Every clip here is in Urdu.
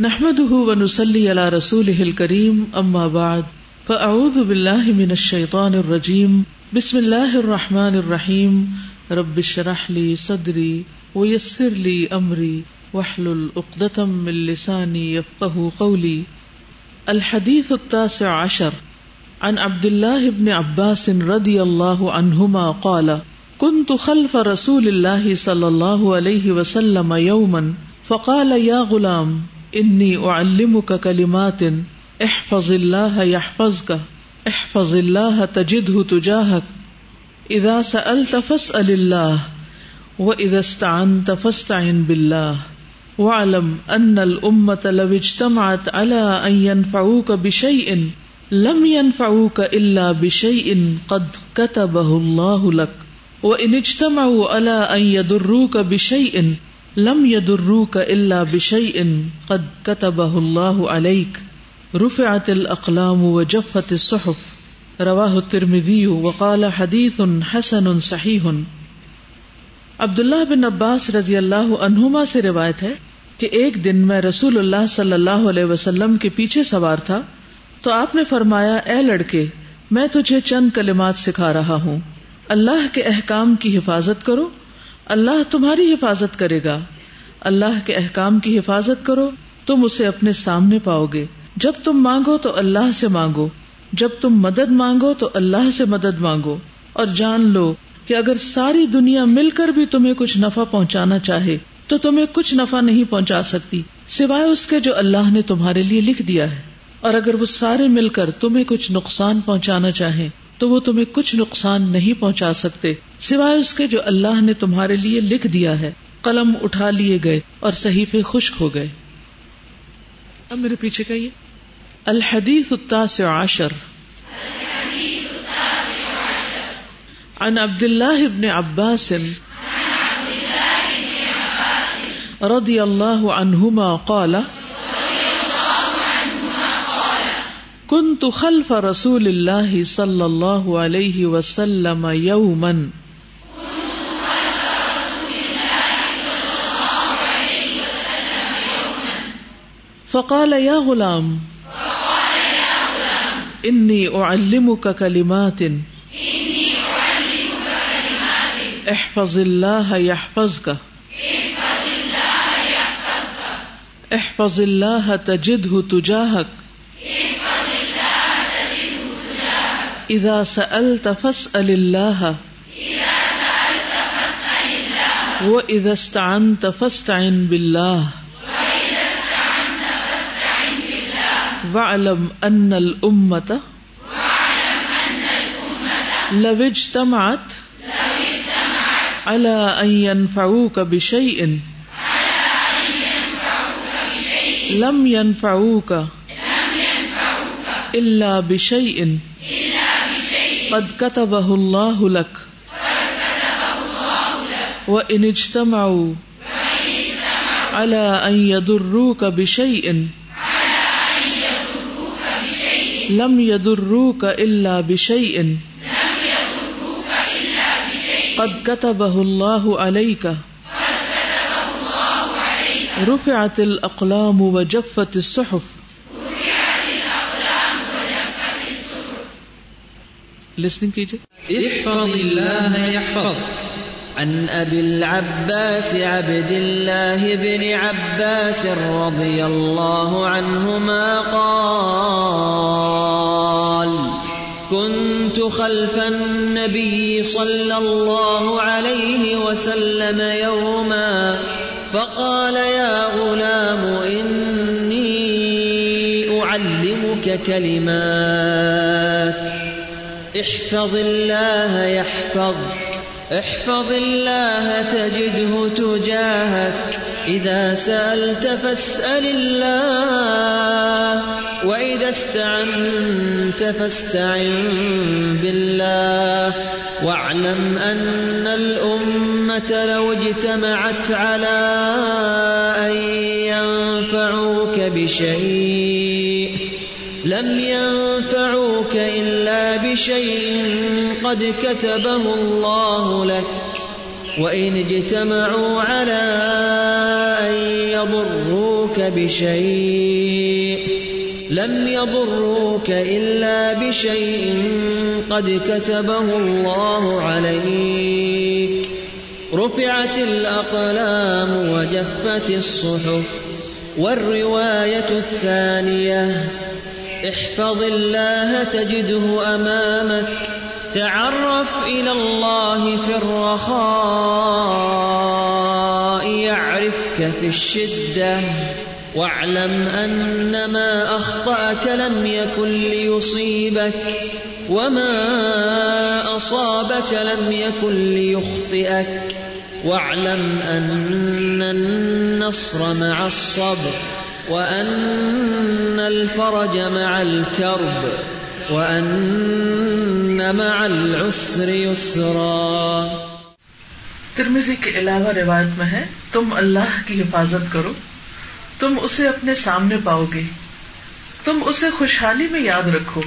نحمده ونسلي على رسوله الكريم، أما بعد، فأعوذ بالله من الشيطان الرجيم، بسم الله الرحمن الرحيم، رب اشرح لي صدري ويسر لي أمري، واحلل عقدة من لساني يفقه قولي. الحديث التاسع عشر، عن عبد الله بن عباس رضي الله عنهما قال، كنت خلف رسول الله صلى الله عليه وسلم يوما، فقال يا غلام انی اعلمك کلمات احفظ اللہ يحفظك احفظ اللہ تجدہ تجاہک اذا سألت فاسأل اللہ واذا استعنت فاستعن بالله واعلم ان الامة لو اجتمعت على ان ينفعوك بشيء لم ينفعوك الا بشيء قد كتبه الله لك وان اجتمعوا على ان يضروك بشيء لم يدروك الا بشيء قد كتبه الله عليك. رفعت الاقلام وجفت الصحف. رواه الترمذي وقال حديث حسن صحيح. عبداللہ بن عباس رضی اللہ عنہما سے روایت ہے کہ ایک دن میں رسول اللہ صلی اللہ علیہ وسلم کے پیچھے سوار تھا تو آپ نے فرمایا، اے لڑکے، میں تجھے چند کلمات سکھا رہا ہوں۔ اللہ کے احکام کی حفاظت کرو اللہ تمہاری حفاظت کرے گا۔ اللہ کے احکام کی حفاظت کرو، تم اسے اپنے سامنے پاؤ گے۔ جب تم مانگو تو اللہ سے مانگو۔ جب تم مدد مانگو تو اللہ سے مدد مانگو۔ اور جان لو کہ اگر ساری دنیا مل کر بھی تمہیں کچھ نفع پہنچانا چاہے، تو تمہیں کچھ نفع نہیں پہنچا سکتی، سوائے اس کے جو اللہ نے تمہارے لیے لکھ دیا ہے۔ اور اگر وہ سارے مل کر تمہیں کچھ نقصان پہنچانا چاہیں تو وہ تمہیں کچھ نقصان نہیں پہنچا سکتے سوائے اس کے جو اللہ نے تمہارے لیے لکھ دیا ہے۔ قلم اٹھا لیے گئے اور صحیفے خشک ہو گئے۔ اب میرے پیچھے کہیے۔ الحدیث التاسع عشر۔ عن عبد الله بن عباس۔ رضي الله عنهما قال۔ كنت خلف رسول الله صلى الله عليه وسلم يوما. فقال يا غلام انی اعلمك كلمات. احفظ الله يحفظك. احفظ الله تجده تجاهك. اذا سألت فاسأل الله وإذا استعنت فاستعن بالله وعلم ان الامة لو اجتمعت. على ان ينفعوك بشيء. لم ينفعوك. الا بشيء. قد كتبه الله لك وان اجتمعوا على ان يضروك بشيء لم يضروك الا بشيء قد كتبه الله عليك رفعت الاقلام وجفت الصحف لسننگ کیجیے۔ احفظ الله يحفظك. عن أبي العباس عبد الله بن عباس رضي الله عنهما قال، كنت خلف النبي صلى الله عليه وسلم يوما، فقال يا غلام إني أعلمك كلمات. احفظ الله يحفظك احفظ الله تجده تجاهك. إذا سألت فاسأل الله. وإذا استعنت فاستعن بالله. واعلم أن الأمة لو اجتمعت على أن ينفعوك بشيء. لم ينفعوك إلا بشيء قد كتبه الله لك وإن اجتمعوا على أن يضروك يضروك بشيء لم يضروك إلا بشيء قد كتبه الله عليك رفعت الأقلام وجفت الصحف والرواية الثانية احفظ الله تجده أمامك تعرف إلى الله في الرخاء يعرفك في الشدة واعلم أن ما أخطأك لم يكن ليصيبك وما أصابك لم يكن ليخطئك واعلم أن النصر مع الصبر وأن الفرج مع الكرب وأن مع العسر يسرا ترمزی کے علاوہ روایت میں ہے، تم اللہ کی حفاظت کرو، تم اسے اپنے سامنے پاؤ گے، تم اسے خوشحالی میں یاد رکھو،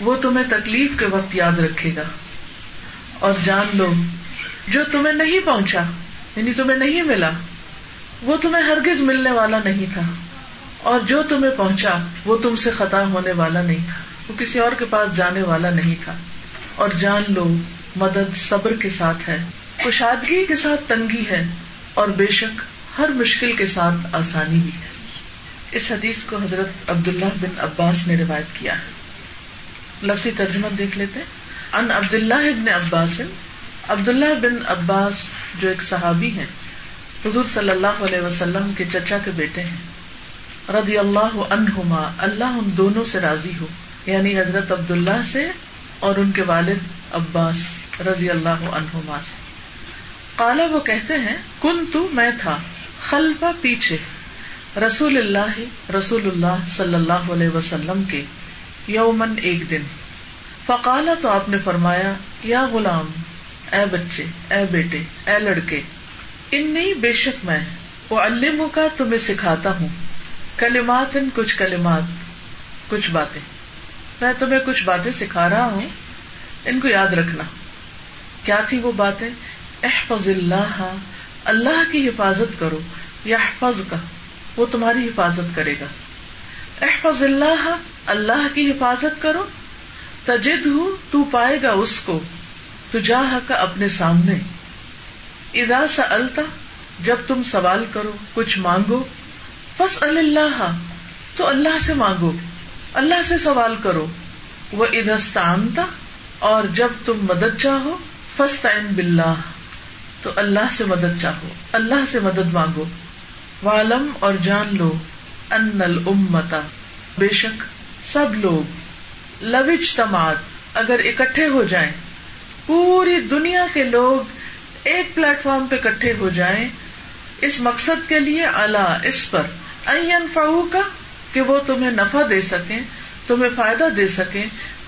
وہ تمہیں تکلیف کے وقت یاد رکھے گا۔ اور جان لو، جو تمہیں نہیں پہنچا یعنی تمہیں نہیں ملا، وہ تمہیں ہرگز ملنے والا نہیں تھا۔ اور جو تمہیں پہنچا، وہ تم سے خطا ہونے والا نہیں تھا۔ وہ کسی اور کے پاس جانے والا نہیں تھا۔ اور جان لو، مدد صبر کے ساتھ ہے۔ کشادگی کے ساتھ تنگی ہے۔ اور بے شک، ہر مشکل کے ساتھ آسانی بھی ہے۔ اس حدیث کو حضرت عبداللہ بن عباس نے روایت کیا ہے۔ لفظی ترجمہ دیکھ لیتے ان عبد اللہ ابن عباس۔ عبد اللہ بن عباس جو ایک صحابی ہیں، حضور صلی اللہ علیہ وسلم کے چچا کے بیٹے ہیں۔ رضی اللہ عنہما، اللہ ان دونوں سے راضی ہو۔ یعنی حضرت عبد اللہ سے اور ان کے والد عباس رضی اللہ عنہما سے۔ کالا وہ کہتے ہیں کن تو میں تھا۔ خلفا پیچھے۔ رسول اللہ رسول اللہ صلی اللہ علیہ وسلم کے یومن ایک دن۔ فقالا تو آپ نے فرمایا، یا غلام، اے بچے، اے بیٹے، اے لڑکے، انی بے شک میں وہ علم کا تمہیں سکھاتا ہوں۔ کلمات ان کچھ کلمات، کچھ باتیں۔ میں تمہیں کچھ باتیں سکھا رہا ہوں، ان کو یاد رکھنا۔ کیا تھی وہ باتیں؟ احفظ اللہ اللہ کی حفاظت کرو یا حفظ کا وہ تمہاری حفاظت کرے گا۔ احفظ اللہ اللہ کی حفاظت کرو۔ تجد ہوں تو پائے گا اس کو تجاہ کا اپنے سامنے۔ ادا سا التا جب تم سوال کرو، کچھ مانگو فس اللہ تو اللہ سے مانگو، اللہ سے سوال کرو۔ وہ ادستانتا اور جب تم مدد چاہو فس تعین بلّہ تو اللہ سے مدد چاہو، اللہ سے مدد مانگو۔ والم اور جان لو ان المتا بے شک سب لوگ لوچ تماد اگر اکٹھے ہو جائیں، پوری دنیا کے لوگ ایک پلیٹ فارم پہ اکٹھے ہو جائیں، اس مقصد کے لیے اللہ اس پر این فاؤ کا کہ وہ تمہیں نفع دے سکیں، تمہیں فائدہ دے سکیں۔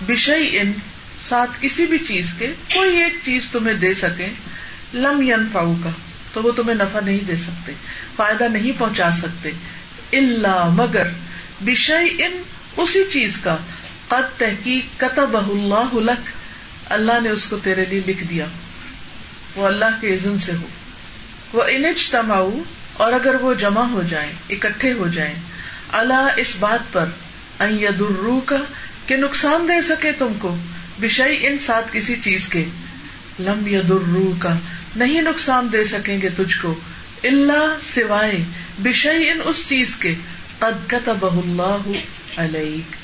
بشئی ان ساتھ کسی بھی چیز کے، کوئی ایک چیز تمہیں دے سکے لم ین فاؤ کا تو وہ تمہیں نفع نہیں دے سکتے، فائدہ نہیں پہنچا سکتے۔ اللہ مگر بشئی ان اسی چیز کا۔ قد تحقیق کتب اللہ لک اللہ نے اس کو تیرے لیے لکھ دیا۔ وہ اللہ کے عزن سے ہو۔ وہ انج تماؤ اور اگر وہ جمع ہو جائیں اکٹھے ہو جائیں اللہ اس بات پر یدرو کا کہ نقصان دے سکے تم کو بشئی ان ساتھ کسی چیز کے۔ لم یدرو کا نہیں نقصان دے سکیں گے تجھ کو اللہ سوائے بشئی ان اس چیز کے۔ قد کتب اللہ علیک۔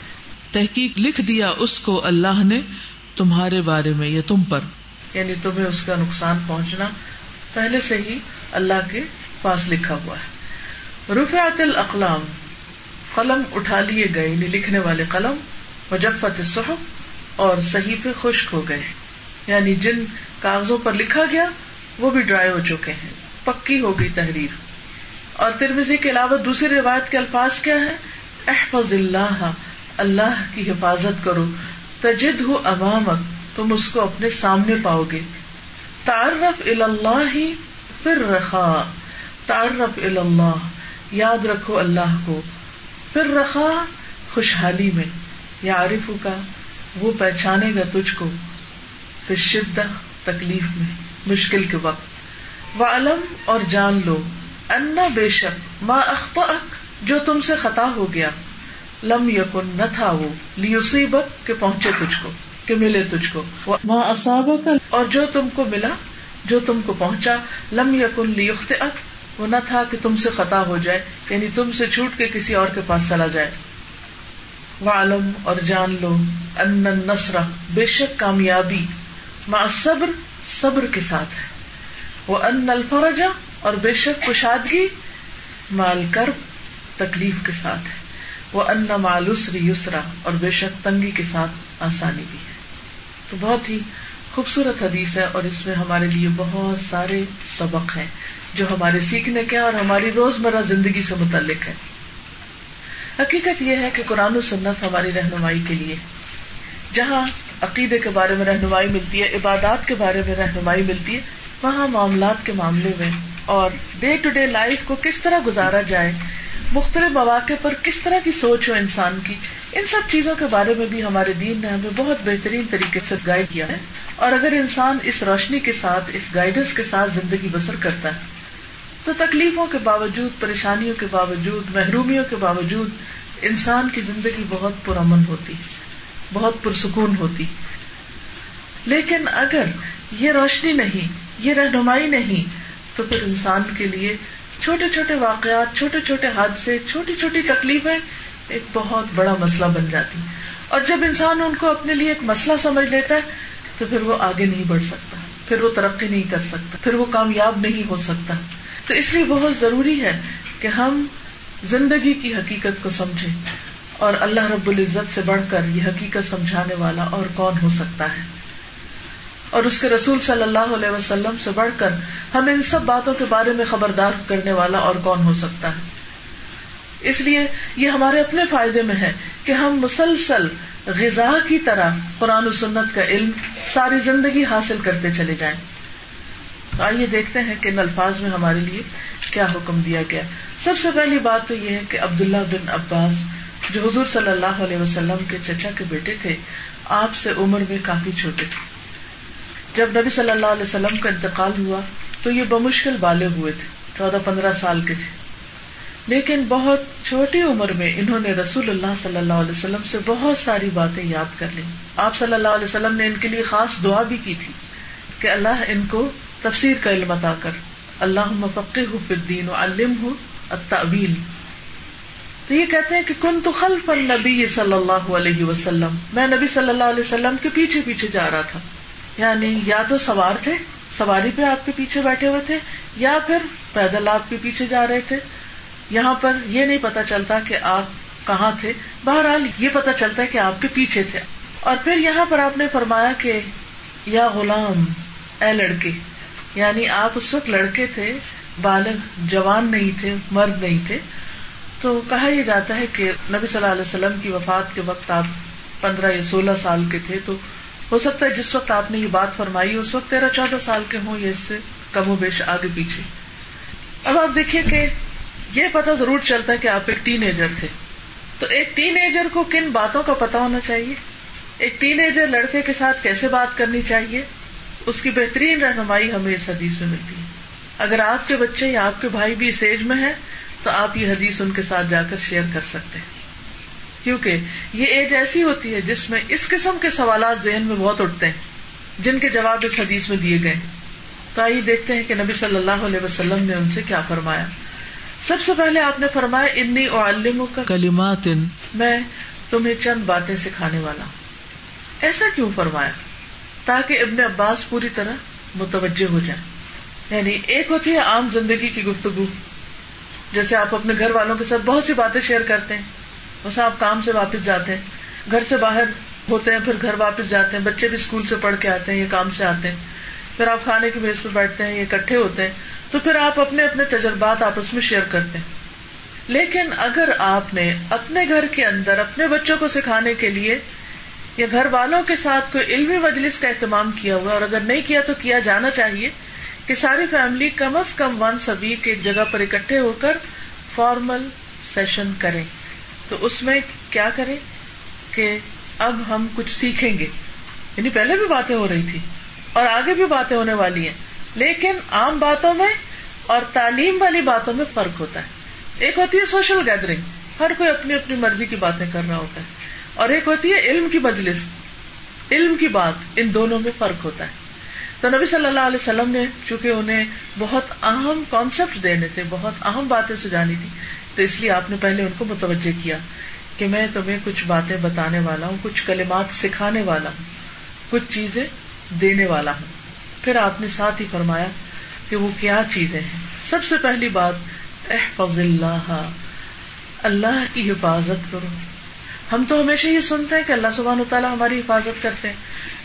تحقیق لکھ دیا اس کو اللہ نے تمہارے بارے میں یا تم پر۔ یعنی تمہیں اس کا نقصان پہنچنا پہلے سے ہی اللہ کے پاس لکھا ہوا ہے۔ رفعت الاقلام، قلم اٹھا لیے گئے یعنی لکھنے والے قلم، مجفت صحف اور صحیفے خشک ہو گئے۔ یعنی جن کاغذوں پر لکھا گیا، وہ بھی ڈرائی ہو چکے ہیں۔ پکی ہو گئی تحریر۔ اور ترمیزی کے علاوہ دوسری روایت کے الفاظ کیا ہے احفظ اللہ اللہ کی حفاظت کرو۔ تجد ہو امامت تم اس کو اپنے سامنے پاؤ گے۔ تعارف اللہ ہی پھر رکھا تعارف اللہ، یاد رکھو اللہ کو۔ پھر رکھا خوشحالی میں یا عارف کا وہ پہچانے گا تجھ کو۔ پھر شدت تکلیف میں، مشکل کے وقت۔ وہ علم اور جان لو انا بے شک ماں اخت جو تم سے خطا ہو گیا۔ لم یقن نہ تھا وہ۔ لیوسیبت کے پہنچے تجھ کو، کہ ملے تجھ کو۔ وہاں اصاب کا اور جو تم کو ملا، جو تم کو پہنچا۔ لم یقن لیخت وہ نہ تھا کہ تم سے خطا ہو جائے یعنی تم سے چھوٹ کے کسی اور کے پاس چلا جائے۔ وہ عالم اور جان لو ان نسرا بے شک کامیابی ماں صبر صبر کے ساتھ ہے۔ وہ ان الفرجا اور بے شک کشادگی مال کر تکلیف کے ساتھ ہے۔ وہ ان مالوسری یسرا اور بے شک تنگی کے ساتھ آسانی بھی ہے۔ تو بہت ہی خوبصورت حدیث ہے اور اس میں ہمارے لیے بہت سارے سبق ہیں۔ جو ہمارے سیکھنے کے اور ہماری روزمرہ زندگی سے متعلق ہے حقیقت یہ ہے کہ قرآن و سنت ہماری رہنمائی کے لیے۔ جہاں عقیدے کے بارے میں رہنمائی ملتی ہے، عبادات کے بارے میں رہنمائی ملتی ہے، وہاں معاملات کے معاملے میں اور ڈے ٹو ڈے لائف کو کس طرح گزارا جائے، مختلف مواقع پر کس طرح کی سوچ ہو انسان کی، ان سب چیزوں کے بارے میں بھی ہمارے دین نے ہمیں بہت بہترین طریقے سے گائڈ کیا ہے۔ اور اگر انسان اس روشنی کے ساتھ، اس گائیڈنس کے ساتھ زندگی بسر کرتا ہے تو تکلیفوں کے باوجود، پریشانیوں کے باوجود، محرومیوں کے باوجود انسان کی زندگی بہت پرامن ہوتی، بہت پرسکون ہوتی۔ لیکن اگر یہ روشنی نہیں، یہ رہنمائی نہیں، تو پھر انسان کے لیے چھوٹے چھوٹے واقعات، چھوٹے چھوٹے حادثے، چھوٹی چھوٹی تکلیفیں ایک بہت بڑا مسئلہ بن جاتی۔ اور جب انسان ان کو اپنے لیے ایک مسئلہ سمجھ لیتا ہے، تو پھر وہ آگے نہیں بڑھ سکتا، پھر وہ ترقی نہیں کر سکتا، پھر وہ کامیاب نہیں ہو سکتا۔ تو اس لیے بہت ضروری ہے کہ ہم زندگی کی حقیقت کو سمجھیں اور اللہ رب العزت سے بڑھ کر یہ حقیقت سمجھانے والا اور کون ہو سکتا ہے۔ اور اس کے رسول صلی اللہ علیہ وسلم سے بڑھ کر ہم ان سب باتوں کے بارے میں خبردار کرنے والا اور کون ہو سکتا ہے۔ اس لیے یہ ہمارے اپنے فائدے میں ہے کہ ہم مسلسل غذا کی طرح قرآن و سنت کا علم ساری زندگی حاصل کرتے چلے جائیں۔ تو آئیے دیکھتے ہیں کہ ان الفاظ میں ہمارے لیے کیا حکم دیا گیا۔ سب سے پہلی بات تو یہ ہے کہ عبداللہ بن عباس جو حضور صلی اللہ علیہ وسلم کے چچا کے بیٹے تھے، آپ سے عمر میں کافی چھوٹے تھے۔ جب نبی صلی اللہ علیہ وسلم کا انتقال ہوا تو یہ بمشکل بالے ہوئے تھے، چودہ پندرہ سال کے تھے۔ لیکن بہت چھوٹی عمر میں انہوں نے رسول اللہ صلی اللہ علیہ وسلم سے بہت ساری باتیں یاد کر لی آپ صلی اللہ علیہ وسلم نے ان کے لیے خاص دعا بھی کی تھی کہ اللہ ان کو تفسیر کا علم عطا کر۔ اللہ مفقی ہو فردین و علم ہو تو یہ کہتے ہیں کہ کن تو خلف النبی صلی اللہ علیہ وسلم۔ میں نبی صلی اللہ علیہ وسلم کے پیچھے پیچھے جا رہا تھا۔ یعنی یا تو سوار تھے، سواری پہ آپ کے پیچھے بیٹھے ہوئے تھے، یا پھر پیدل آپ کے پیچھے جا رہے تھے۔ یہاں پر یہ نہیں پتا چلتا کہ آپ کہاں تھے۔ بہرحال یہ پتا چلتا ہے کہ آپ کے پیچھے تھے۔ اور پھر یہاں پر آپ نے فرمایا کہ یا غلام، اے لڑکے یعنی آپ اس وقت لڑکے تھے، بالغ، جوان نہیں تھے، مرد نہیں تھے، تو کہا یہ جاتا ہے کہ نبی صلی اللہ علیہ وسلم کی وفات کے وقت آپ پندرہ یا سولہ سال کے تھے، تو ہو سکتا ہے جس وقت آپ نے یہ بات فرمائی، اس وقت تیرہ چودہ سال کے ہوں یا اس سے کم و بیش آگے پیچھے۔ اب آپ دیکھیے کہ یہ پتا ضرور چلتا ہے کہ آپ ایک ٹین ایجر تھے۔ تو ایک ٹین ایجر کو کن باتوں کا پتا ہونا چاہیے؟ ایک ٹین ایجر لڑکے کے ساتھ کیسے بات کرنی چاہیے؟ اس کی بہترین رہنمائی ہمیں اس حدیث میں ملتی ہے۔ اگر آپ کے بچے یا آپ کے بھائی بھی اس ایج میں ہے تو آپ یہ حدیث ان کے ساتھ جا کر شیئر کر سکتے ہیں۔ کیونکہ یہ ایج ایسی ہوتی ہے جس میں اس قسم کے سوالات ذہن میں بہت اٹھتے ہیں جن کے جواب اس حدیث میں دیے گئے تو آئیے دیکھتے ہیں کہ نبی صلی اللہ علیہ وسلم نے ان سے کیا فرمایا۔ سب سے پہلے آپ نے فرمایا انی علم کا کلیمات میں تمہیں چند باتیں سکھانے والا ایسا کیوں فرمایا؟ تاکہ ابن عباس پوری طرح متوجہ ہو جائے یعنی ایک ہوتی ہے عام زندگی کی گفتگو، جیسے آپ اپنے گھر والوں کے ساتھ بہت سی باتیں شیئر کرتے ہیں اسے آپ کام سے واپس جاتے ہیں، گھر سے باہر ہوتے ہیں، پھر گھر واپس جاتے ہیں، بچے بھی اسکول سے پڑھ کے آتے ہیں، یا کام سے آتے ہیں، پھر آپ کھانے کی میز پہ بیٹھتے ہیں، یا اکٹھے ہوتے ہیں، تو پھر آپ اپنے اپنے تجربات آپس میں شیئر کرتے ہیں۔ لیکن اگر آپ نے اپنے گھر کے اندر، اپنے بچوں کو سکھانے کے لیے یا گھر والوں کے ساتھ کوئی علمی مجلس کا اہتمام کیا ہوا اور اگر نہیں کیا تو کیا جانا چاہیے کہ ساری فیملی کم از کم ونس ویک ایک جگہ پر اکٹھے ہو کر فارمل سیشن کریں۔ تو اس میں کیا کریں کہ اب ہم کچھ سیکھیں گے۔ یعنی پہلے بھی باتیں ہو رہی تھی اور آگے بھی باتیں ہونے والی ہیں۔ لیکن عام باتوں میں اور تعلیم والی باتوں میں فرق ہوتا ہے۔ ایک ہوتی ہے سوشل گیدرنگ ہر کوئی اپنی اپنی مرضی کی باتیں کر رہا ہوتا ہے۔ اور ایک ہوتی ہے علم کی مجلس۔ علم کی بات، ان دونوں میں فرق ہوتا ہے۔ تو نبی صلی اللہ علیہ وسلم نے، چونکہ انہیں بہت اہم کانسیپٹ دینے تھے، بہت اہم باتیں سجانی تھی، تو اس لیے آپ نے پہلے ان کو متوجہ کیا کہ میں تمہیں کچھ باتیں بتانے والا ہوں، کچھ کلمات سکھانے والا ہوں، کچھ چیزیں دینے والا ہوں۔ پھر آپ نے ساتھ ہی فرمایا کہ وہ کیا چیزیں ہیں۔ سب سے پہلی بات، احفظ اللہ اللہ کی حفاظت کرو۔ ہم تو ہمیشہ یہ سنتے ہیں کہ اللہ سبحان تعالیٰ ہماری حفاظت کرتے ہیں۔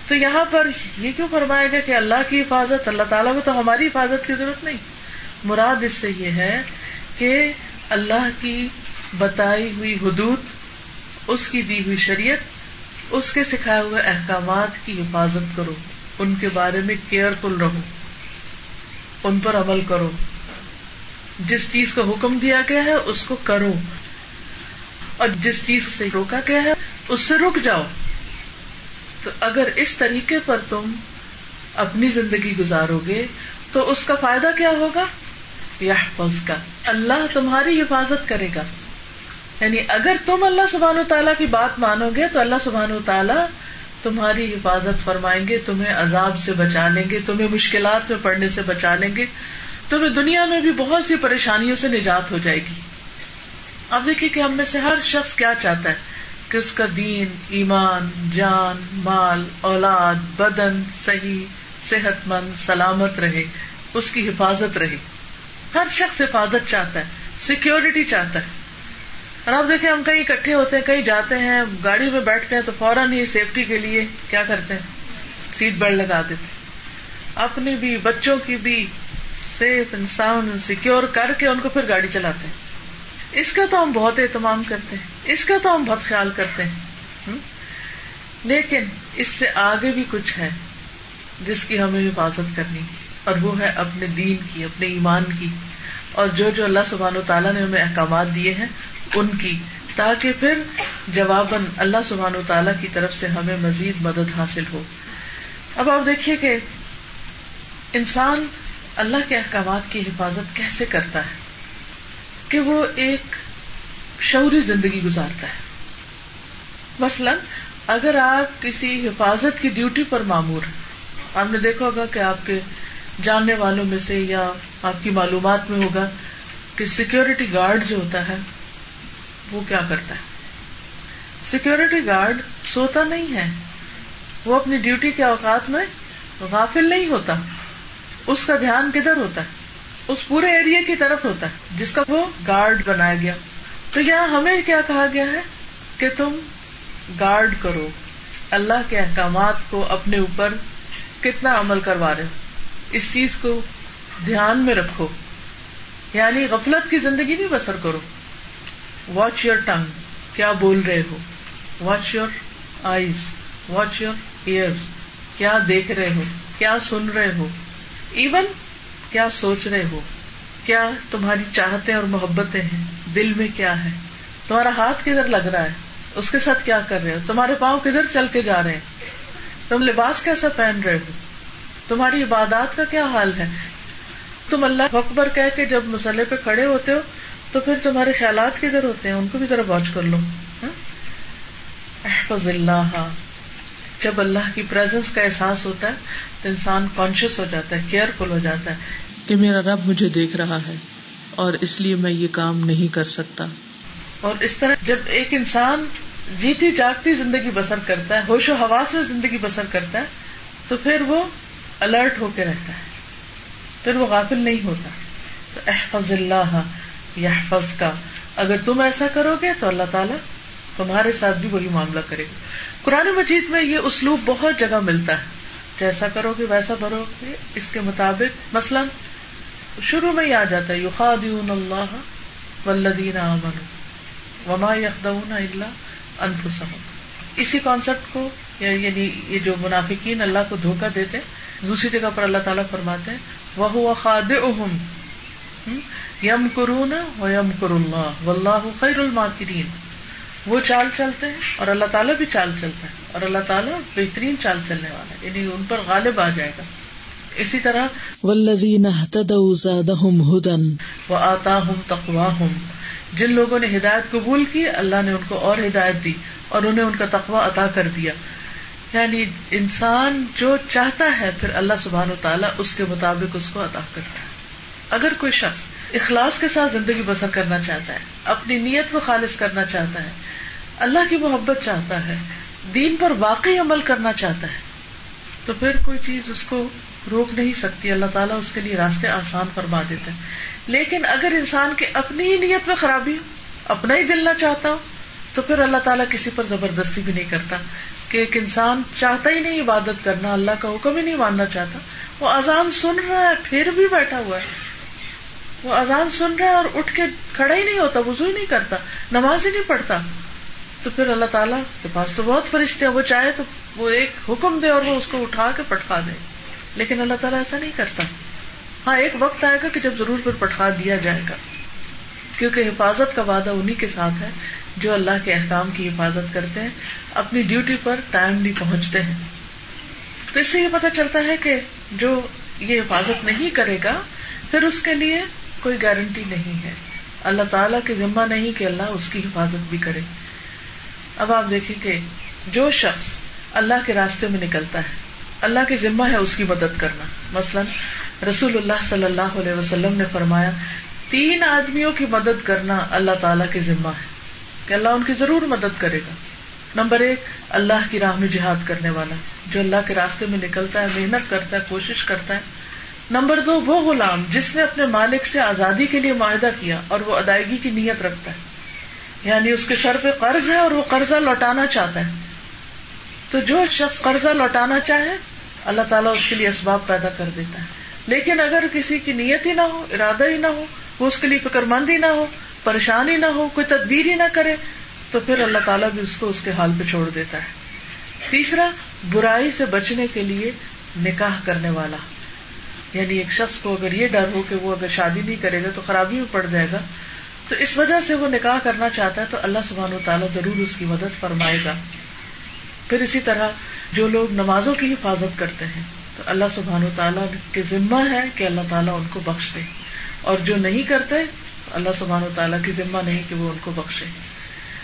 تو یہاں پر یہ کیوں فرمایا گیا کہ اللہ کی حفاظت، اللہ تعالیٰ کو تو ہماری حفاظت کی ضرورت نہیں۔ مراد اس سے یہ ہے کہ اللہ کی بتائی ہوئی حدود، اس کی دی ہوئی شریعت، اس کے سکھائے ہوئے احکامات کی حفاظت کرو۔ ان کے بارے میں کیئرفل رہو۔ ان پر عمل کرو۔ جس چیز کا حکم دیا گیا ہے، اس کو کرو۔ اور جس چیز سے روکا گیا ہے، اس سے رک جاؤ۔ تو اگر اس طریقے پر تم اپنی زندگی گزارو گے، تو اس کا فائدہ کیا ہوگا؟ یا کا اللہ تمہاری حفاظت کرے گا۔ یعنی اگر تم اللہ سبحان و تعالیٰ کی بات مانو گے، تو اللہ سبحان و تعالیٰ تمہاری حفاظت فرمائیں گے، تمہیں عذاب سے بچا لیں گے، تمہیں مشکلات میں پڑنے سے بچا لیں گے، تمہیں دنیا میں بھی بہت سی پریشانیوں سے نجات ہو جائے گی۔ اب دیکھیے کہ ہم میں سے ہر شخص کیا چاہتا ہے کہ اس کا دین، ایمان، جان، مال، اولاد، بدن صحیح صحت مند سلامت رہے، اس کی حفاظت رہے۔ ہر شخص حفاظت چاہتا ہے سیکورٹی چاہتا ہے۔ اور آپ دیکھیں ہم کہیں اکٹھے ہوتے ہیں، کہیں جاتے ہیں گاڑی میں بیٹھتے ہیں تو فوراً ہی سیفٹی کے لیے کیا کرتے ہیں؟ سیٹ بیلٹ لگا دیتے اپنی بھی، بچوں کی بھی سیف انسان سیکور کر کے ان کو پھر گاڑی چلاتے ہیں۔ اس کا تو ہم بہت اہتمام کرتے ہیں، اس کا تو ہم بہت خیال کرتے ہیں لیکن اس سے آگے بھی کچھ ہے جس کی ہمیں حفاظت کرنی، اور وہ ہے اپنے دین کی، اپنے ایمان کی، اور جو جو اللہ سبحان و تعالیٰ نے ہمیں احکامات دیے ہیں، ان کی، تاکہ پھر جواباً اللہ سبحان و تعالیٰ کی طرف سے ہمیں مزید مدد حاصل ہو۔ اب آپ دیکھیے کہ انسان اللہ کے احکامات کی حفاظت کیسے کرتا ہے۔ کہ وہ ایک شعوری زندگی گزارتا ہے۔ مثلاً اگر آپ کسی حفاظت کی ڈیوٹی پر معمور ہیں، آپ نے دیکھا ہوگا کہ آپ کے جاننے والوں میں سے یا آپ کی معلومات میں ہوگا کہ سیکورٹی گارڈ جو ہوتا ہے، وہ کیا کرتا ہے۔ سیکورٹی گارڈ سوتا نہیں ہے۔ وہ اپنی ڈیوٹی کے اوقات میں غافل نہیں ہوتا۔ اس کا دھیان کدھر ہوتا ہے؟ اس پورے ایریا کی طرف ہوتا ہے، جس کا وہ گارڈ بنایا گیا۔ تو یہاں ہمیں کیا کہا گیا ہے؟ کہ تم گارڈ کرو۔ اللہ کے احکامات کو اپنے اوپر کتنا عمل کروا رہے ہو۔ اس چیز کو دھیان میں رکھو۔ یعنی غفلت کی زندگی نہیں بسر کرو۔ واچ یور ٹنگ کیا بول رہے ہو؟ Watch your eyes watch your ear کیا دیکھ رہے ہو؟ کیا سن رہے ہو؟ ایون کیا سوچ رہے ہو؟ کیا تمہاری چاہتے اور محبتیں ہیں؟ دل میں کیا ہے؟ تمہارا ہاتھ کدھر لگ رہا ہے؟ اس کے ساتھ کیا کر رہے ہو؟ تمہارے پاؤں کدھر چل کے جا رہے ہیں؟ تم لباس کیسا پہن رہے ہو؟ تمہاری عبادات کا کیا حال ہے؟ تم اللہ اکبر کہہ کے جب مسئلے پہ کھڑے ہوتے ہو، تو پھر تمہارے خیالات کدھر ہوتے ہیں؟ ان کو بھی ذرا واچ کر لو۔ ہاں؟ احفظ اللہ۔ جب اللہ کی پرزنس کا احساس ہوتا ہے، تو انسان کانشیس ہو جاتا ہے کیئرفل ہو جاتا ہے۔ کہ میرا رب مجھے دیکھ رہا ہے اور اس لیے میں یہ کام نہیں کر سکتا۔ اور اس طرح جب ایک انسان جیتی جاگتی زندگی بسر کرتا ہے، ہوش و حواس میں زندگی بسر کرتا ہے، تو پھر وہ الرٹ ہو کے رہتا ہے۔ پھر وہ غافل نہیں ہوتا۔ تو احفظ اللہ یحفظ کا اگر تم ایسا کرو گے تو اللہ تعالیٰ تمہارے ساتھ بھی وہی معاملہ کرے گا۔ قرآن مجید میں یہ اسلوب بہت جگہ ملتا ہے۔ جیسا کرو گے ویسا بھرو گے۔ اس کے مطابق مثلاً شروع میں ہی آ جاتا ہے، یخادعون اللہ والذین آمنوا وما یخدعون الا انفسهم اسی کانسیپٹ کو یعنی یہ جو منافقین اللہ کو دھوکا دیتے دوسری جگہ پر اللہ تعالیٰ فرماتے ہیں وہ خادعهم۔ یم کرون و یم کر اللہ، واللہ خیر الماکرین۔ وہ چال چلتے ہیں اور اللہ تعالیٰ بھی چال چلتا ہے، اور اللہ تعالیٰ بہترین چال چلنے والا ہے یعنی ان پر غالب آ جائے گا۔ اسی طرح اهتدوا زادهم هدى. وآتاهم تقواهم جن لوگوں نے ہدایت قبول کی اللہ نے ان کو اور ہدایت دی اور انہیں ان کا تقوی عطا کر دیا۔ یعنی انسان جو چاہتا ہے پھر اللہ سبحان و تعالیٰ اس کے مطابق اس کو عطا کرتا ہے۔ اگر کوئی شخص اخلاص کے ساتھ زندگی بسر کرنا چاہتا ہے اپنی نیت کو خالص کرنا چاہتا ہے اللہ کی محبت چاہتا ہے دین پر واقعی عمل کرنا چاہتا ہے تو پھر کوئی چیز اس کو روک نہیں سکتی، اللہ تعالیٰ اس کے لیے راستے آسان فرما دیتے ہیں لیکن اگر انسان کی اپنی ہی نیت میں خرابی ہو، اپنا ہی دل نہ چاہتا ہو، تو پھر اللہ تعالیٰ کسی پر زبردستی بھی نہیں کرتا کہ ایک انسان چاہتا ہی نہیں عبادت کرنا، اللہ کا حکم ہی نہیں ماننا چاہتا۔ وہ اذان سن رہا ہے، پھر بھی بیٹھا ہوا ہے۔ وہ اذان سن رہا ہے اور اٹھ کے کھڑا ہی نہیں ہوتا وزو ہی نہیں کرتا، نماز ہی نہیں پڑھتا۔ تو پھر اللہ تعالیٰ کے پاس تو بہت فرشتے ہیں، وہ چاہے تو وہ ایک حکم دے اور وہ اس کو اٹھا کے پٹکا دے۔ لیکن اللہ تعالیٰ ایسا نہیں کرتا۔ ہاں ایک وقت آئے گا کہ جب ضرور پھر پٹکا دیا جائے گا۔ کیونکہ حفاظت کا وعدہ انہیں کے ساتھ ہے جو اللہ کے احکام کی حفاظت کرتے ہیں، اپنی ڈیوٹی پر ٹائم بھی پہنچتے ہیں۔ تو اس سے یہ پتا چلتا ہے کہ جو یہ حفاظت نہیں کرے گا، پھر اس کے لیے کوئی گارنٹی نہیں ہے۔ اللہ تعالیٰ کے ذمہ نہیں کہ اللہ اس کی حفاظت بھی کرے۔ اب آپ دیکھیں کہ جو شخص اللہ کے راستے میں نکلتا ہے اللہ کے ذمہ ہے اس کی مدد کرنا۔ مثلاً رسول اللہ صلی اللہ علیہ وسلم نے فرمایا، تین آدمیوں کی مدد کرنا اللہ تعالیٰ کے ذمہ ہے، کہ اللہ ان کی ضرور مدد کرے گا۔ نمبر ایک، اللہ کی راہ میں جہاد کرنے والا، جو اللہ کے راستے میں نکلتا ہے، محنت کرتا ہے، کوشش کرتا ہے۔ نمبر دو، وہ غلام، جس نے اپنے مالک سے آزادی کے لیے معاہدہ کیا اور وہ ادائیگی کی نیت رکھتا ہے۔ یعنی اس کے سر پہ قرض ہے اور وہ قرضہ لوٹانا چاہتا ہے۔ تو جو شخص قرضہ لوٹانا چاہے اللہ تعالیٰ اس کے لیے اسباب پیدا کر دیتا ہے۔ لیکن اگر کسی کی نیت ہی نہ ہو، ارادہ ہی نہ ہو، وہ اس کے لیے فکر مند ہی نہ ہو پریشانی نہ ہو، کوئی تدبیر ہی نہ کرے، تو پھر اللہ تعالیٰ بھی اس کو اس کے حال پہ چھوڑ دیتا ہے۔ تیسرا، برائی سے بچنے کے لیے نکاح کرنے والا۔ یعنی ایک شخص کو اگر یہ ڈر ہو کہ وہ اگر شادی نہیں کرے گا تو خرابی میں پڑ جائے گا، تو اس وجہ سے وہ نکاح کرنا چاہتا ہے، تو اللہ سبحان و تعالیٰ ضرور اس کی مدد فرمائے گا۔ پھر اسی طرح جو لوگ نمازوں کی حفاظت کرتے ہیں، تو اللہ سبحان و تعالیٰ کے ذمہ ہے کہ اللہ تعالیٰ ان کو بخش دے۔ اور جو نہیں کرتے اللہ سبحان و تعالیٰ کی ذمہ نہیں کہ وہ ان کو بخشے۔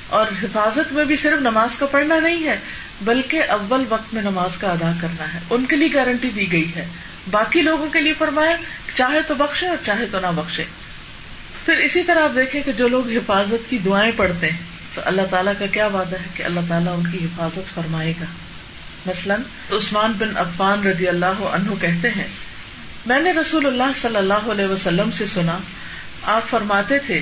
اور حفاظت میں بھی صرف نماز کا پڑھنا نہیں ہے، بلکہ اول وقت میں نماز کا ادا کرنا ہے۔ ان کے لیے گارنٹی دی گئی ہے۔ باقی لوگوں کے لیے فرمایا، چاہے تو بخشے اور چاہے تو نہ بخشے۔ پھر اسی طرح آپ دیکھیں کہ جو لوگ حفاظت کی دعائیں پڑھتے ہیں، تو اللہ تعالیٰ کا کیا وعدہ ہے کہ اللہ تعالیٰ ان کی حفاظت فرمائے گا۔ مثلاً عثمان بن عفان رضی اللہ عنہ کہتے ہیں، میں نے رسول اللہ صلی اللہ علیہ وسلم سے سنا، آپ فرماتے تھے،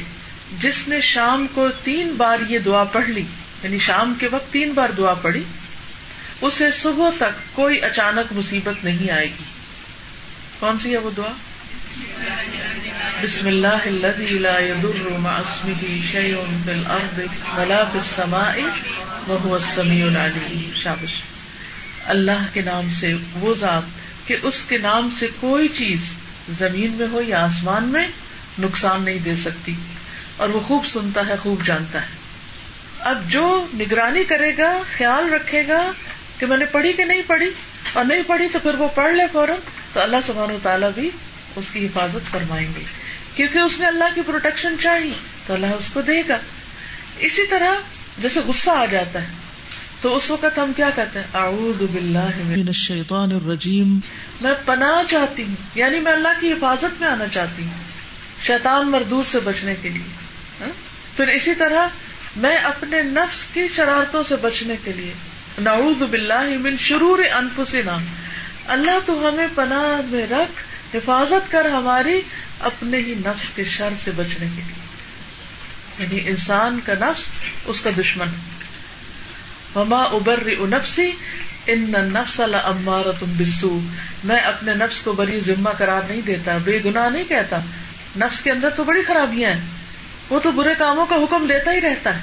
جس نے شام کو تین بار یہ دعا پڑھ لی یعنی شام کے وقت تین بار دعا پڑھی، اسے صبح تک کوئی اچانک مصیبت نہیں آئے گی۔ کون سی ہے وہ دعا؟ بسم اللہ الذي لا يضر مع اسمه شيء في الارض ولا في السماء وهو السميع العليم شابش۔ اللہ کے نام سے وہ ذات کہ اس کے نام سے کوئی چیز زمین میں ہو یا آسمان میں نقصان نہیں دے سکتی اور وہ خوب سنتا ہے، خوب جانتا ہے۔ اب جو نگرانی کرے گا، خیال رکھے گا کہ میں نے پڑھی کہ نہیں پڑھی اور نہیں پڑھی تو پھر وہ پڑھ لے فوراً، تو اللہ سبحان و تعالیٰ بھی اس کی حفاظت فرمائیں گے۔ کیونکہ اس نے اللہ کی پروٹیکشن چاہی تو اللہ اس کو دے گا۔ اسی طرح جیسے غصہ آ جاتا ہے تو اس وقت ہم کیا کہتے ہیں؟ اعوذ باللہ من الشیطان الرجیم. میں پناہ چاہتی ہوں یعنی میں اللہ کی حفاظت میں آنا چاہتی ہوں شیطان مردود سے بچنے کے لیے ہاں؟ پھر اسی طرح میں اپنے نفس کی شرارتوں سے بچنے کے لیے نعوذ باللہ من شرور انفسنا اللہ تو ہمیں پناہ میں رکھ حفاظت کر ہماری اپنے ہی نفس کے شر سے بچنے کے لیے۔ یعنی انسان کا نفس اس کا دشمن۔ وما ابر نفسی ان نفس المار تم بسو میں اپنے نفس کو بڑی ذمہ قرار نہیں دیتا، بے گناہ نہیں کہتا۔ نفس کے اندر تو بڑی خرابیاں ہیں۔ وہ تو برے کاموں کا حکم دیتا ہی رہتا ہے۔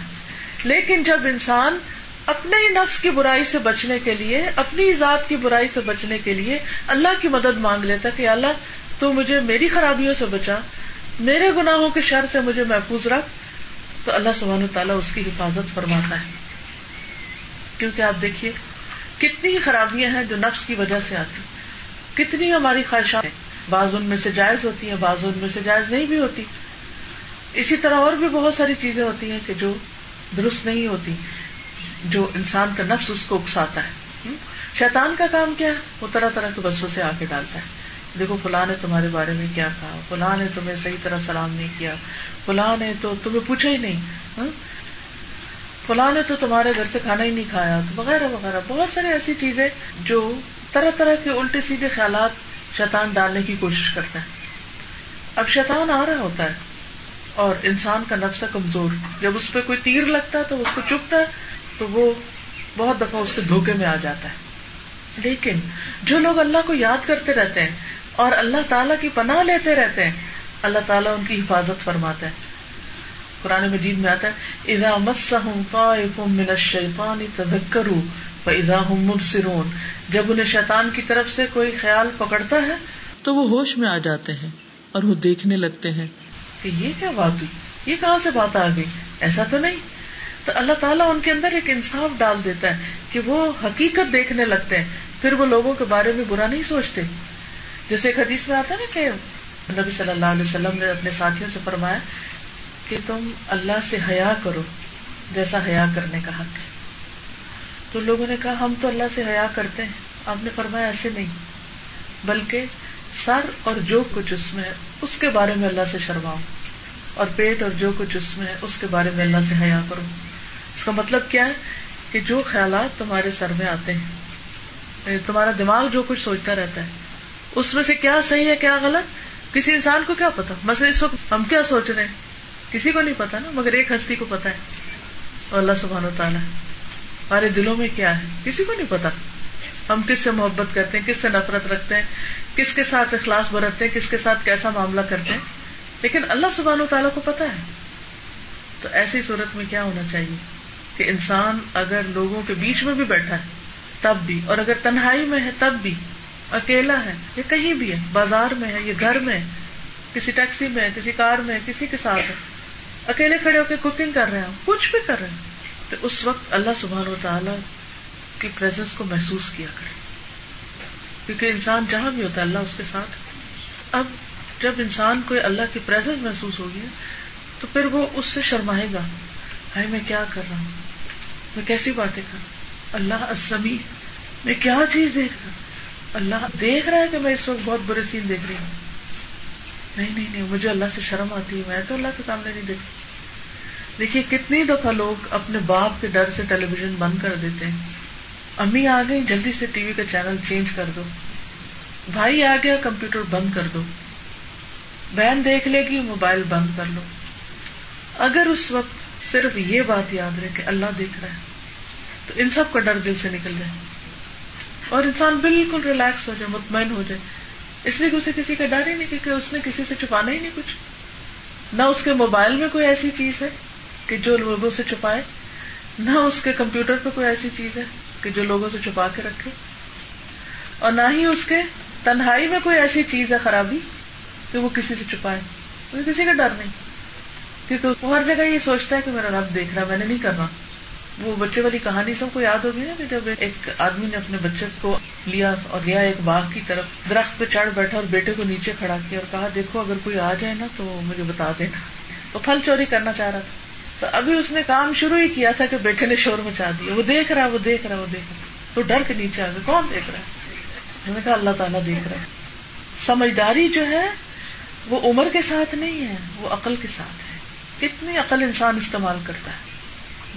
لیکن جب انسان اپنے ہی نفس کی برائی سے بچنے کے لیے، اپنی ذات کی برائی سے بچنے کے لیے اللہ کی مدد مانگ لیتا کہ اللہ، تو مجھے میری خرابیوں سے بچا، میرے گناہوں کے شر سے مجھے محفوظ رکھ، تو اللہ سبحان تعالیٰ اس کی حفاظت فرماتا ہے۔ کیونکہ آپ دیکھیے، کتنی ہی خرابیاں ہیں جو نفس کی وجہ سے آتی کتنی ہماری خواہشات ہیں۔ بعض ان میں سے جائز ہوتی ہیں، بعض ان میں سے جائز نہیں بھی ہوتی۔ اسی طرح اور بھی بہت ساری چیزیں ہوتی ہیں کہ جو درست نہیں ہوتی، جو انسان کا نفس اس کو اکساتا ہے۔ شیطان کا کام کیا ہے؟ وہ طرح طرح کے بسوں سے آ کے ڈالتا ہے۔ دیکھو، فلاں نے تمہارے بارے میں کیا کہا؟ فلاں نے تمہیں صحیح طرح سلام نہیں کیا۔ فلاں نے تو تمہیں پوچھا ہی نہیں۔ فلاں نے تو تمہارے گھر سے کھانا ہی نہیں کھایا وغیرہ وغیرہ۔ بہت ساری ایسی چیزیں جو طرح طرح کے الٹے سیدھے خیالات شیطان ڈالنے کی کوشش کرتا ہے۔ اب شیطان آ رہا ہوتا ہے اور انسان کا نفس کمزور۔ جب اس پہ کوئی تیر لگتا ہے تو اس کو چپتا ہے، تو وہ بہت دفعہ اس کے دھوکے میں آ جاتا ہے۔ لیکن جو لوگ اللہ کو یاد کرتے رہتے ہیں اور اللہ تعالیٰ کی پناہ لیتے رہتے ہیں، اللہ تعالیٰ ان کی حفاظت فرماتا ہے۔ قرآن مجید میں آتا ہے، اذا مسهم طائف من الشیطان تذکروا فاذا هم مبصرون جب انہیں شیطان کی طرف سے کوئی خیال پکڑتا ہے، تو وہ ہوش میں آ جاتے ہیں اور وہ دیکھنے لگتے ہیں کہ یہ کیا بات ہوئی؟ یہ کہاں سے بات آ گئی؟ ایسا تو نہیں۔ تو اللہ تعالیٰ ان کے اندر ایک انصاف ڈال دیتا ہے کہ وہ حقیقت دیکھنے لگتے ہیں۔ پھر وہ لوگوں کے بارے میں برا نہیں سوچتے۔ جیسے ایک حدیث میں آتا ہے نا کہ نبی صلی اللہ علیہ وسلم نے اپنے ساتھیوں سے فرمایا کہ تم اللہ سے حیا کرو جیسا حیا کرنے کا حق ہے تو لوگوں نے کہا، ہم تو اللہ سے حیا کرتے ہیں۔ آپ نے فرمایا، ایسے نہیں۔ بلکہ سر اور جو کچھ اس میں، اس کے بارے میں اللہ سے شرماؤ۔ اور پیٹ اور جو کچھ اس میں، اس کے بارے میں اللہ سے حیا کرو۔ اس کا مطلب کیا ہے؟ کہ جو خیالات تمہارے سر میں آتے ہیں یعنی تمہارا دماغ جو کچھ سوچتا رہتا ہے، اس میں سے کیا صحیح ہے، کیا غلط؟ کسی انسان کو کیا پتا؟ مثلا اس وقت ہم کیا سوچ رہے ہیں؟ کسی کو نہیں پتا نا، مگر ایک ہستی کو پتا ہے۔ اور اللہ سبحان تعالیٰ ہمارے دلوں میں کیا ہے؟ کسی کو نہیں پتا۔ ہم کس سے محبت کرتے ہیں، کس سے نفرت رکھتے ہیں، کس کے ساتھ اخلاص برتتے ہیں، کس کے ساتھ کیسا معاملہ کرتے ہیں۔ لیکن اللہ سبحان و تعالیٰ کو پتا ہے۔ تو ایسی صورت میں کیا ہونا چاہیے؟ کہ انسان اگر لوگوں کے بیچ میں بھی بیٹھا ہے، تب بھی، اور اگر تنہائی میں ہے، تب بھی۔ اکیلا ہے، یا کہیں بھی ہے، بازار میں ہے، یا گھر میں کسی ٹیکسی میں کسی کار میں کسی کے ساتھ ہے۔ اکیلے کھڑے ہو کے کوکنگ کر رہے ہیں، کچھ بھی کر رہے ہیں۔ تو اس وقت اللہ سبحان و تعالی کی پریزنس کو محسوس کیا کرے کیونکہ انسان جہاں بھی ہوتا ہے، اللہ اس کے ساتھ۔ اب جب انسان کو اللہ کی پریزنس محسوس ہوگی، تو پھر وہ اس سے شرمائے گا۔ ہائی میں کیا کر رہا ہوں؟ میں کیسی باتیں کر رہا ہوں؟ اللہ اسمی میں کیا چیز دیکھ رہا اللہ دیکھ رہا ہے کہ میں اس وقت بہت برے سین دیکھ رہی ہوں۔ نہیں نہیں نہیں، مجھے اللہ سے شرم آتی ہے، میں تو اللہ کے سامنے نہیں دیکھ سکتی دیکھیے، کتنی دفعہ لوگ اپنے باپ کے ڈر سے ٹیلی ویژن بند کر دیتے ہیں۔ امی آ گئی جلدی سے ٹی وی کا چینل چینج کر دو۔ بھائی آ گیا، کمپیوٹر بند کر دو۔ بہن دیکھ لے گی، موبائل بند کر لو۔ اگر اس وقت صرف یہ بات یاد رہے کہ اللہ دیکھ رہا ہے، تو ان سب کا ڈر دل سے نکل جائے۔ اور انسان بالکل ریلیکس ہو جائے، مطمئن ہو جائے۔ اس لیے اسے کسی کا ڈر ہی نہیں، کیونکہ اس نے کسی سے چھپانا ہی نہیں کچھ۔ نہ اس کے موبائل میں کوئی ایسی چیز ہے کہ جو لوگوں سے چھپائے، نہ اس کے کمپیوٹر پہ کوئی ایسی چیز ہے کہ جو لوگوں سے چھپا کے رکھے۔ اور نہ ہی اس کے تنہائی میں کوئی ایسی چیز ہے خرابی کہ وہ کسی سے چھپائے۔ کسی کا ڈر نہیں، کیونکہ وہ ہر جگہ یہ سوچتا ہے کہ میرا رب دیکھ رہا میں نے نہیں کرنا۔ وہ بچے والی کہانی سب کو یاد ہوگی نا کہ جب ایک آدمی نے اپنے بچے کو لیا اور گیا ایک باغ کی طرف، درخت پہ چڑھ بیٹھا اور بیٹے کو نیچے کھڑا کیا اور کہا، دیکھو، اگر کوئی آ جائے نا تو مجھے بتا دینا۔ وہ پھل چوری کرنا چاہ رہا تھا۔ تو ابھی اس نے کام شروع ہی کیا تھا کہ بیٹے نے شور مچا دیا۔ وہ دیکھ رہا، وہ دیکھ رہا، وہ دیکھ رہا۔ تو ڈر کے نیچے آ گئے کون دیکھ رہا ہے؟ میں نے کہا، اللہ تعالیٰ دیکھ رہا ہے۔ سمجھداری جو ہے، وہ عمر کے ساتھ نہیں ہے، وہ عقل کے ساتھ ہے۔ کتنی عقل انسان استعمال کرتا ہے۔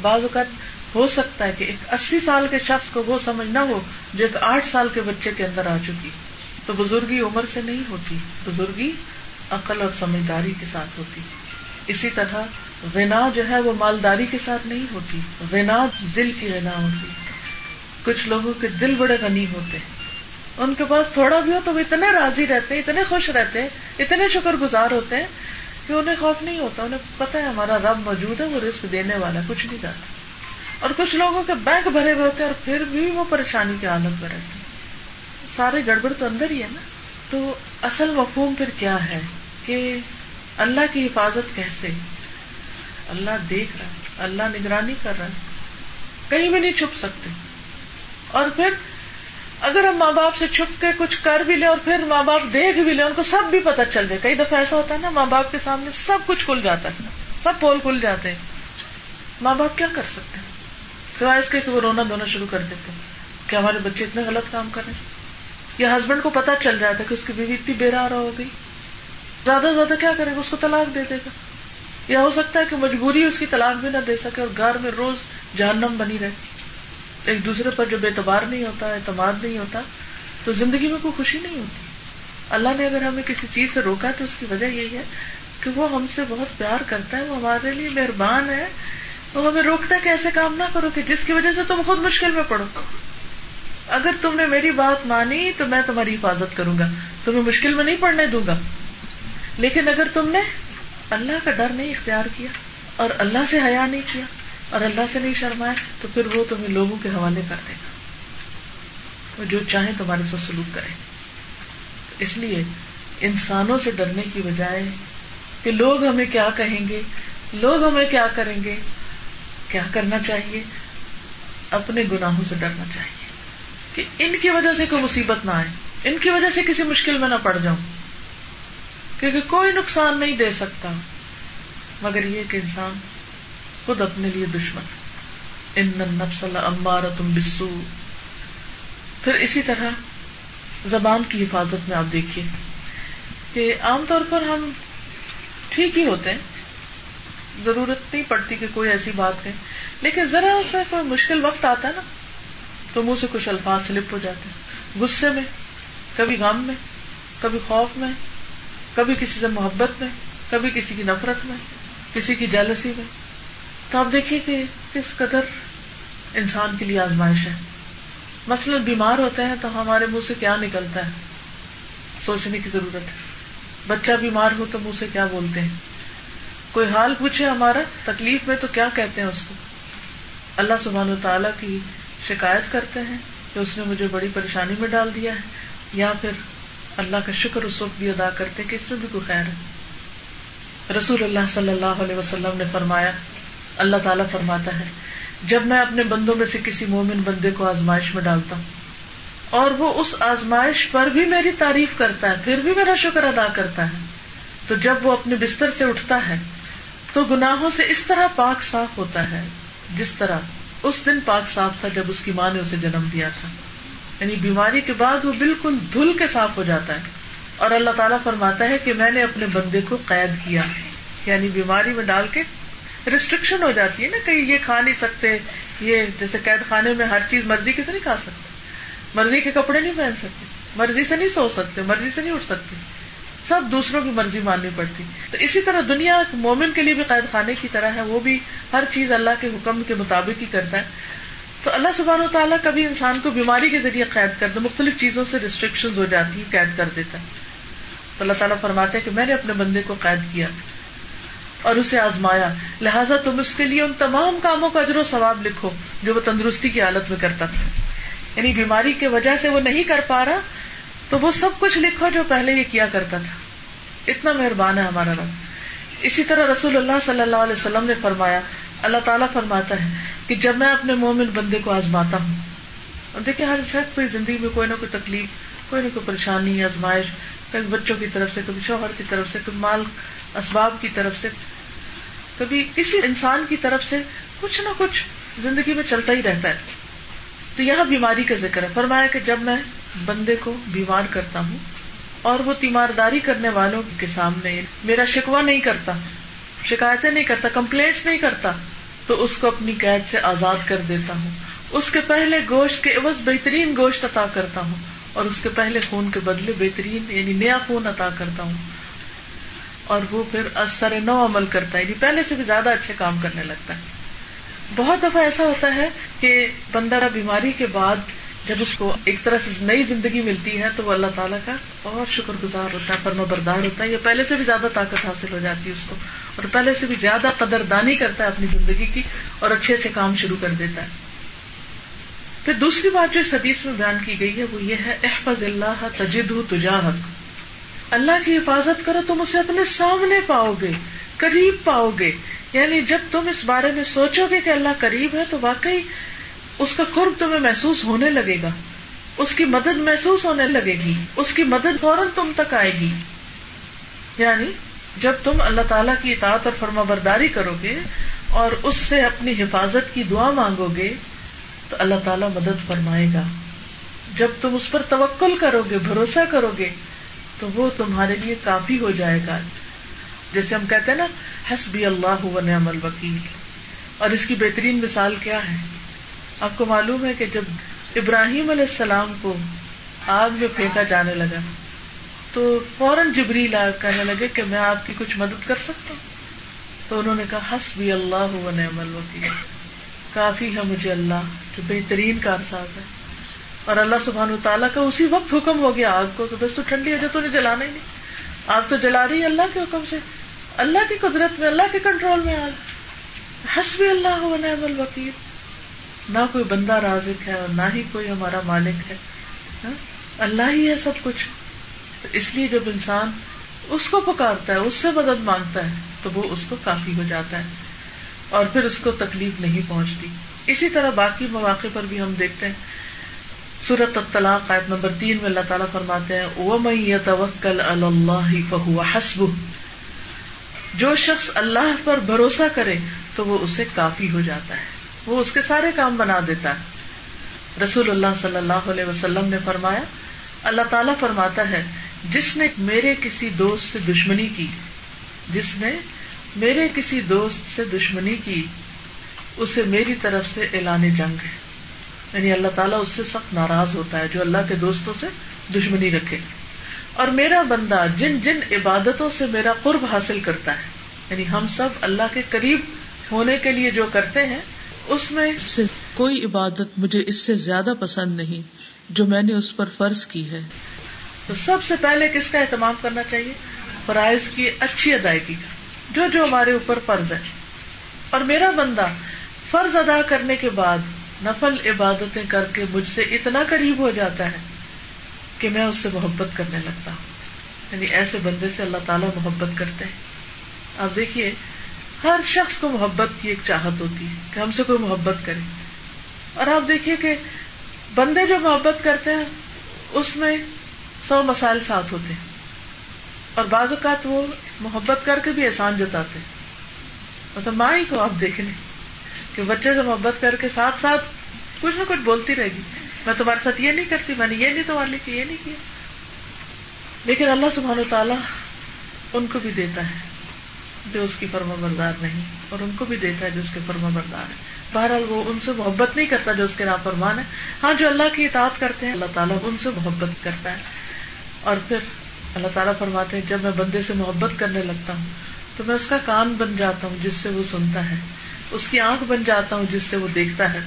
بعض اوقات ہو سکتا ہے کہ ایک اسی سال کے شخص کو وہ سمجھ نہ ہو جو ایک آٹھ سال کے بچے کے اندر آ چکی۔ تو بزرگی عمر سے نہیں ہوتی، بزرگی عقل اور سمجھداری کے ساتھ ہوتی۔ اسی طرح ونا جو ہے وہ مالداری کے ساتھ نہیں ہوتی ونا دل کی ونا ہوتی۔ کچھ لوگوں کے دل بڑے غنی ہوتے۔ ہیں ان کے پاس تھوڑا بھی ہو تو وہ اتنے راضی رہتے ہیں اتنے خوش رہتے ہیں اتنے شکر گزار ہوتے ہیں کہ انہیں خوف نہیں ہوتا، انہیں پتا ہے ہمارا رب موجود ہے، وہ رسک دینے والا کچھ نہیں جاتا۔ اور کچھ لوگوں کے بینک بھرے ہوئے ہوتے ہیں اور پھر بھی وہ پریشانی کی حالت میں رہتے ہیں۔ سارے گڑبڑ تو اندر ہی ہے نا۔ تو اصل مفہوم پھر کیا ہے؟ کہ اللہ کی حفاظت کیسے؟ اللہ دیکھ رہا ہے، اللہ نگرانی کر رہا ہے۔ کہیں بھی نہیں چھپ سکتے۔ اور پھر اگر ہم ماں باپ سے چھپ کے کچھ کر بھی لیں اور پھر ماں باپ دیکھ بھی لیں، ان کو سب بھی پتا چل جائے۔ کئی دفعہ ایسا ہوتا ہے نا، ماں باپ کے سامنے سب کچھ کھل جاتا ہے۔ سب پول کھل جاتے ہیں۔ ماں باپ کیا کر سکتے ہیں؟ سوائے اس کے کہ وہ رونا دھونا شروع کر دیتے ہیں۔ کہ ہمارے بچے اتنے غلط کام کر رہے ہیں۔ یا ہسبینڈ کو پتا چل جاتا ہے کہ اس کی بیوی اتنی بے رہا ہو گئی۔ زیادہ سے زیادہ کیا کرے گا؟ اس کو طلاق دے دے گا۔ یا ہو سکتا ہے کہ مجبوری اس کی طلاق بھی نہ دے سکے اور گھر میں روز جہنم بنی رہے۔ ایک دوسرے پر جب اعتبار نہیں ہوتا، اعتماد نہیں ہوتا، تو زندگی میں کوئی خوشی نہیں ہوتی۔ اللہ نے اگر ہمیں کسی چیز سے روکا تو اس کی وجہ یہی ہے کہ وہ ہم سے بہت پیار کرتا ہے، وہ ہمارے لیے مہربان ہے۔ وہ ہمیں روکتا ہے کہ ایسے کام نہ کرو کہ جس کی وجہ سے تم خود مشکل میں پڑو۔ اگر تم نے میری بات مانی تو میں تمہاری حفاظت کروں گا، تمہیں مشکل میں نہیں پڑنے دوں گا۔ لیکن اگر تم نے اللہ کا ڈر نہیں اختیار کیا اور اللہ سے حیا نہیں کیا اور اللہ سے نہیں شرمایا تو پھر وہ تمہیں لوگوں کے حوالے کر دے گا۔ وہ جو چاہے تمہارے ساتھ سلوک کرے۔ اس لیے انسانوں سے ڈرنے کی بجائے کہ لوگ ہمیں کیا کہیں گے؟ لوگ ہمیں کیا کریں گے؟ کیا کرنا چاہیے؟ اپنے گناہوں سے ڈرنا چاہیے۔ کہ ان کی وجہ سے کوئی مصیبت نہ آئے۔ ان کی وجہ سے کسی مشکل میں نہ پڑ جاؤں۔ کیونکہ کوئی نقصان نہیں دے سکتا۔ مگر یہ کہ انسان خود اپنے لیے دشمن۔ ان امار تم بسو پھر اسی طرح زبان کی حفاظت میں آپ دیکھیے کہ عام طور پر ہم ٹھیک ہی ہوتے ہیں۔ ضرورت نہیں پڑتی کہ کوئی ایسی بات کہے۔ لیکن ذرا سا کوئی مشکل وقت آتا ہے نا، تو منہ سے کچھ الفاظ سلپ ہو جاتے ہیں۔ غصے میں، کبھی غم میں، کبھی خوف میں، کبھی کسی سے محبت میں، کبھی کسی کی نفرت میں، کسی کی جالسی میں۔ تو آپ دیکھیے کہ کس قدر انسان کے لیے آزمائش ہے۔ مثلاً بیمار ہوتے ہیں تو ہمارے منہ سے کیا نکلتا ہے؟ سوچنے کی ضرورت ہے۔ بچہ بیمار ہو تو منہ سے کیا بولتے ہیں؟ کوئی حال پوچھے ہمارا، تکلیف میں تو کیا کہتے ہیں اس کو؟ اللہ سبحان و تعالیٰ کی شکایت کرتے ہیں کہ اس نے مجھے بڑی پریشانی میں ڈال دیا ہے، یا پھر اللہ کا شکر اس وقت بھی ادا کرتے کہ اس میں بھی کوئی خیر ہے۔ رسول اللہ صلی اللہ علیہ وسلم نے فرمایا اللہ تعالیٰ فرماتا ہے، جب میں اپنے بندوں میں سے کسی مومن بندے کو آزمائش میں ڈالتا ہوں، اور وہ اس آزمائش پر بھی میری تعریف کرتا ہے، پھر بھی میرا شکر ادا کرتا ہے، تو جب وہ اپنے بستر سے اٹھتا ہے، تو گناہوں سے اس طرح پاک صاف ہوتا ہے، جس طرح اس دن پاک صاف تھا جب اس کی ماں نے اسے جنم دیا تھا۔ یعنی بیماری کے بعد وہ بالکل دھل کے صاف ہو جاتا ہے۔ اور اللہ تعالیٰ فرماتا ہے کہ میں نے اپنے بندے کو قید کیا یعنی بیماری میں ڈال کے ریسٹرکشن ہو جاتی ہے نا کہ یہ کھا نہیں سکتے، یہ جیسے قید خانے میں ہر چیز مرضی کے سے نہیں کھا سکتے۔ مرضی کے کپڑے نہیں پہن سکتے، مرضی سے نہیں سو سکتے، مرضی سے نہیں اٹھ سکتے۔ سب دوسروں کی مرضی ماننی پڑتی۔ تو اسی طرح دنیا مومن کے لیے بھی قید خانے کی طرح ہے، وہ بھی ہر چیز اللہ کے حکم کے مطابق ہی کرتا ہے۔ تو اللہ سبحانہ و تعالیٰ کبھی انسان کو بیماری کے ذریعے قید کر دو مختلف چیزوں سے ریسٹرکشن ہو جاتی قید کر دیتا ہے۔ تو اللہ تعالیٰ فرماتے ہیں کہ میں نے اپنے بندے کو قید کیا۔ اور اسے آزمایا۔ لہٰذا تم اس کے لیے ان تمام کاموں کا اجر و ثواب لکھو جو وہ تندرستی کی حالت میں کرتا تھا۔ یعنی بیماری کی وجہ سے وہ نہیں کر پا رہا، تو وہ سب کچھ لکھو جو پہلے یہ کیا کرتا تھا۔ اتنا مہربان ہے ہمارا رب۔ اسی طرح رسول اللہ صلی اللہ علیہ وسلم نے فرمایا، اللہ تعالیٰ فرماتا ہے کہ جب میں اپنے مومن بندے کو آزماتا ہوں، اور دیکھیں ہر شخص کوئی زندگی میں کوئی نہ کوئی تکلیف، کوئی نہ کوئی پریشانی، آزمائش کبھی بچوں کی طرف سے، کبھی شوہر کی طرف سے، کبھی مال اسباب کی طرف سے، کبھی کسی انسان کی طرف سے کچھ نہ کچھ زندگی میں چلتا ہی رہتا ہے۔ تو یہاں بیماری کا ذکر ہے۔ فرمایا کہ جب میں بندے کو بیمار کرتا ہوں اور وہ تیمارداری کرنے والوں کے سامنے میرا شکوا نہیں کرتا، شکایتیں نہیں کرتا کمپلینٹس نہیں کرتا، تو اس کو اپنی قید سے آزاد کر دیتا ہوں۔ اس کے پہلے گوشت کے عوض بہترین گوشت عطا کرتا ہوں۔ اور اس کے پہلے خون کے بدلے بہترین یعنی نیا خون عطا کرتا ہوں۔ اور وہ پھر اثر نو عمل کرتا ہے یعنی پہلے سے بھی زیادہ اچھے کام کرنے لگتا ہے۔ بہت دفعہ ایسا ہوتا ہے کہ بندہ بیماری کے بعد جب اس کو ایک طرح سے نئی زندگی ملتی ہے تو وہ اللہ تعالیٰ کا اور شکر گزار ہوتا ہے فرما بردار ہوتا ہے، یا پہلے سے بھی زیادہ طاقت حاصل ہو جاتی ہے اس کو۔ اور پہلے سے بھی زیادہ قدر دانی کرتا ہے اپنی زندگی کی اور اچھے اچھے کام شروع کر دیتا ہے۔ پھر دوسری بات جو اس حدیث میں بیان کی گئی ہے، وہ یہ ہے، احفظ اللہ تجد تجاہت اللہ کی حفاظت کرو، تم اسے اپنے سامنے پاؤ گے، قریب پاؤ گے۔ یعنی جب تم اس بارے میں سوچو گے کہ اللہ قریب ہے، تو واقعی اس کا قرب تمہیں محسوس ہونے لگے گا۔ اس کی مدد محسوس ہونے لگے گی۔ اس کی مدد فوراً تم تک آئے گی۔ یعنی جب تم اللہ تعالیٰ کی اطاعت اور فرما برداری کرو گے اور اس سے اپنی حفاظت کی دعا مانگو گے تو اللہ تعالیٰ مدد فرمائے گا۔ جب تم اس پر توکل کرو گے، بھروسہ کرو گے، تو وہ تمہارے لیے کافی ہو جائے گا۔ جیسے ہم کہتے ہیں نا، حسبی اللہ و نعم الوکیل۔ اور اس کی بہترین مثال کیا ہے؟ آپ کو معلوم ہے کہ جب ابراہیم علیہ السلام کو آگ میں پھینکا جانے لگا، تو فوراً جبری لا کہنے لگے کہ میں آپ کی کچھ مدد کر سکتا ہوں۔ تو انہوں نے کہا ہس بھی اللہ و نعم الوکیل۔ کافی ہے مجھے اللہ، جو بہترین کارساز ہے اور اللہ سبحان تعالیٰ کا اسی وقت حکم ہو گیا آگ کو کہ بس تو ٹھنڈی ہے، جو تو جلانا ہی نہیں۔ آگ تو جلا رہی ہے اللہ کے حکم سے۔ اللہ کی قدرت میں، اللہ کے کنٹرول میں آگ۔ ہس بھی اللہ و نعم الوکیل۔ نہ کوئی بندہ رازق ہے اور نہ ہی کوئی ہمارا مالک ہے۔ ہاں؟ اللہ ہی ہے سب کچھ۔ اس لیے جب انسان اس کو پکارتا ہے، اس سے مدد مانگتا ہے، تو وہ اس کو کافی ہو جاتا ہے۔ اور پھر اس کو تکلیف نہیں پہنچتی۔ اسی طرح باقی مواقع پر بھی ہم دیکھتے ہیں۔ سورت الطلاق آیت نمبر تین میں اللہ تعالیٰ فرماتے ہیں توکل اللہ فہو حسب جو شخص اللہ پر بھروسہ کرے تو وہ اسے کافی ہو جاتا ہے۔ وہ اس کے سارے کام بنا دیتا ہے۔ رسول اللہ صلی اللہ علیہ وسلم نے فرمایا، اللہ تعالیٰ فرماتا ہے، جس نے میرے کسی دوست سے دشمنی کی، جس نے میرے کسی دوست سے دشمنی کی اسے میری طرف سے اعلان جنگ ہے۔ یعنی اللہ تعالیٰ اس سے سخت ناراض ہوتا ہے جو اللہ کے دوستوں سے دشمنی رکھے۔ اور میرا بندہ جن جن عبادتوں سے میرا قرب حاصل کرتا ہے یعنی ہم سب اللہ کے قریب ہونے کے لیے جو کرتے ہیں اس میں سے کوئی عبادت مجھے اس سے زیادہ پسند نہیں جو میں نے اس پر فرض کی ہے۔ تو سب سے پہلے کس کا اہتمام کرنا چاہیے؟ فرائض کی اچھی ادائیگی کا۔ جو جو ہمارے اوپر فرض ہے۔ اور میرا بندہ فرض ادا کرنے کے بعد نفل عبادتیں کر کے مجھ سے اتنا قریب ہو جاتا ہے کہ میں اس سے محبت کرنے لگتا ہوں۔ یعنی ایسے بندے سے اللہ تعالیٰ محبت کرتے ہیں۔ آپ دیکھیے، ہر شخص کو محبت کی ایک چاہت ہوتی ہے کہ ہم سے کوئی محبت کرے۔ اور آپ دیکھیے کہ بندے جو محبت کرتے ہیں، اس میں سو مسائل ساتھ ہوتے ہیں۔ اور بعض اوقات وہ محبت کر کے بھی احسان جتاتے مطلب ماں ہی کو آپ دیکھ لیں کہ بچے سے محبت کر کے ساتھ ساتھ کچھ نہ کچھ بولتی رہے گی۔ میں تمہارے ساتھ یہ نہیں کرتی، میں نے یہ نہیں تمہارے لیے یہ نہیں کیا۔ لیکن اللہ سبحانہ تعالیٰ ان کو بھی دیتا ہے جو اس کی فرما بردار نہیں، اور ان کو بھی دیتا ہے جو اس کے فرما بردار ہے بہرحال وہ ان سے محبت نہیں کرتا جو اس کے نام فرمان ہے ہاں جو اللہ کی اطاعت کرتے ہیں، اللہ تعالیٰ ان سے محبت کرتا ہے۔ اور پھر اللہ تعالیٰ فرماتے ہیں، جب میں بندے سے محبت کرنے لگتا ہوں، تو میں اس کا کان بن جاتا ہوں جس سے وہ سنتا ہے۔ اس کی آنکھ بن جاتا ہوں جس سے وہ دیکھتا ہے۔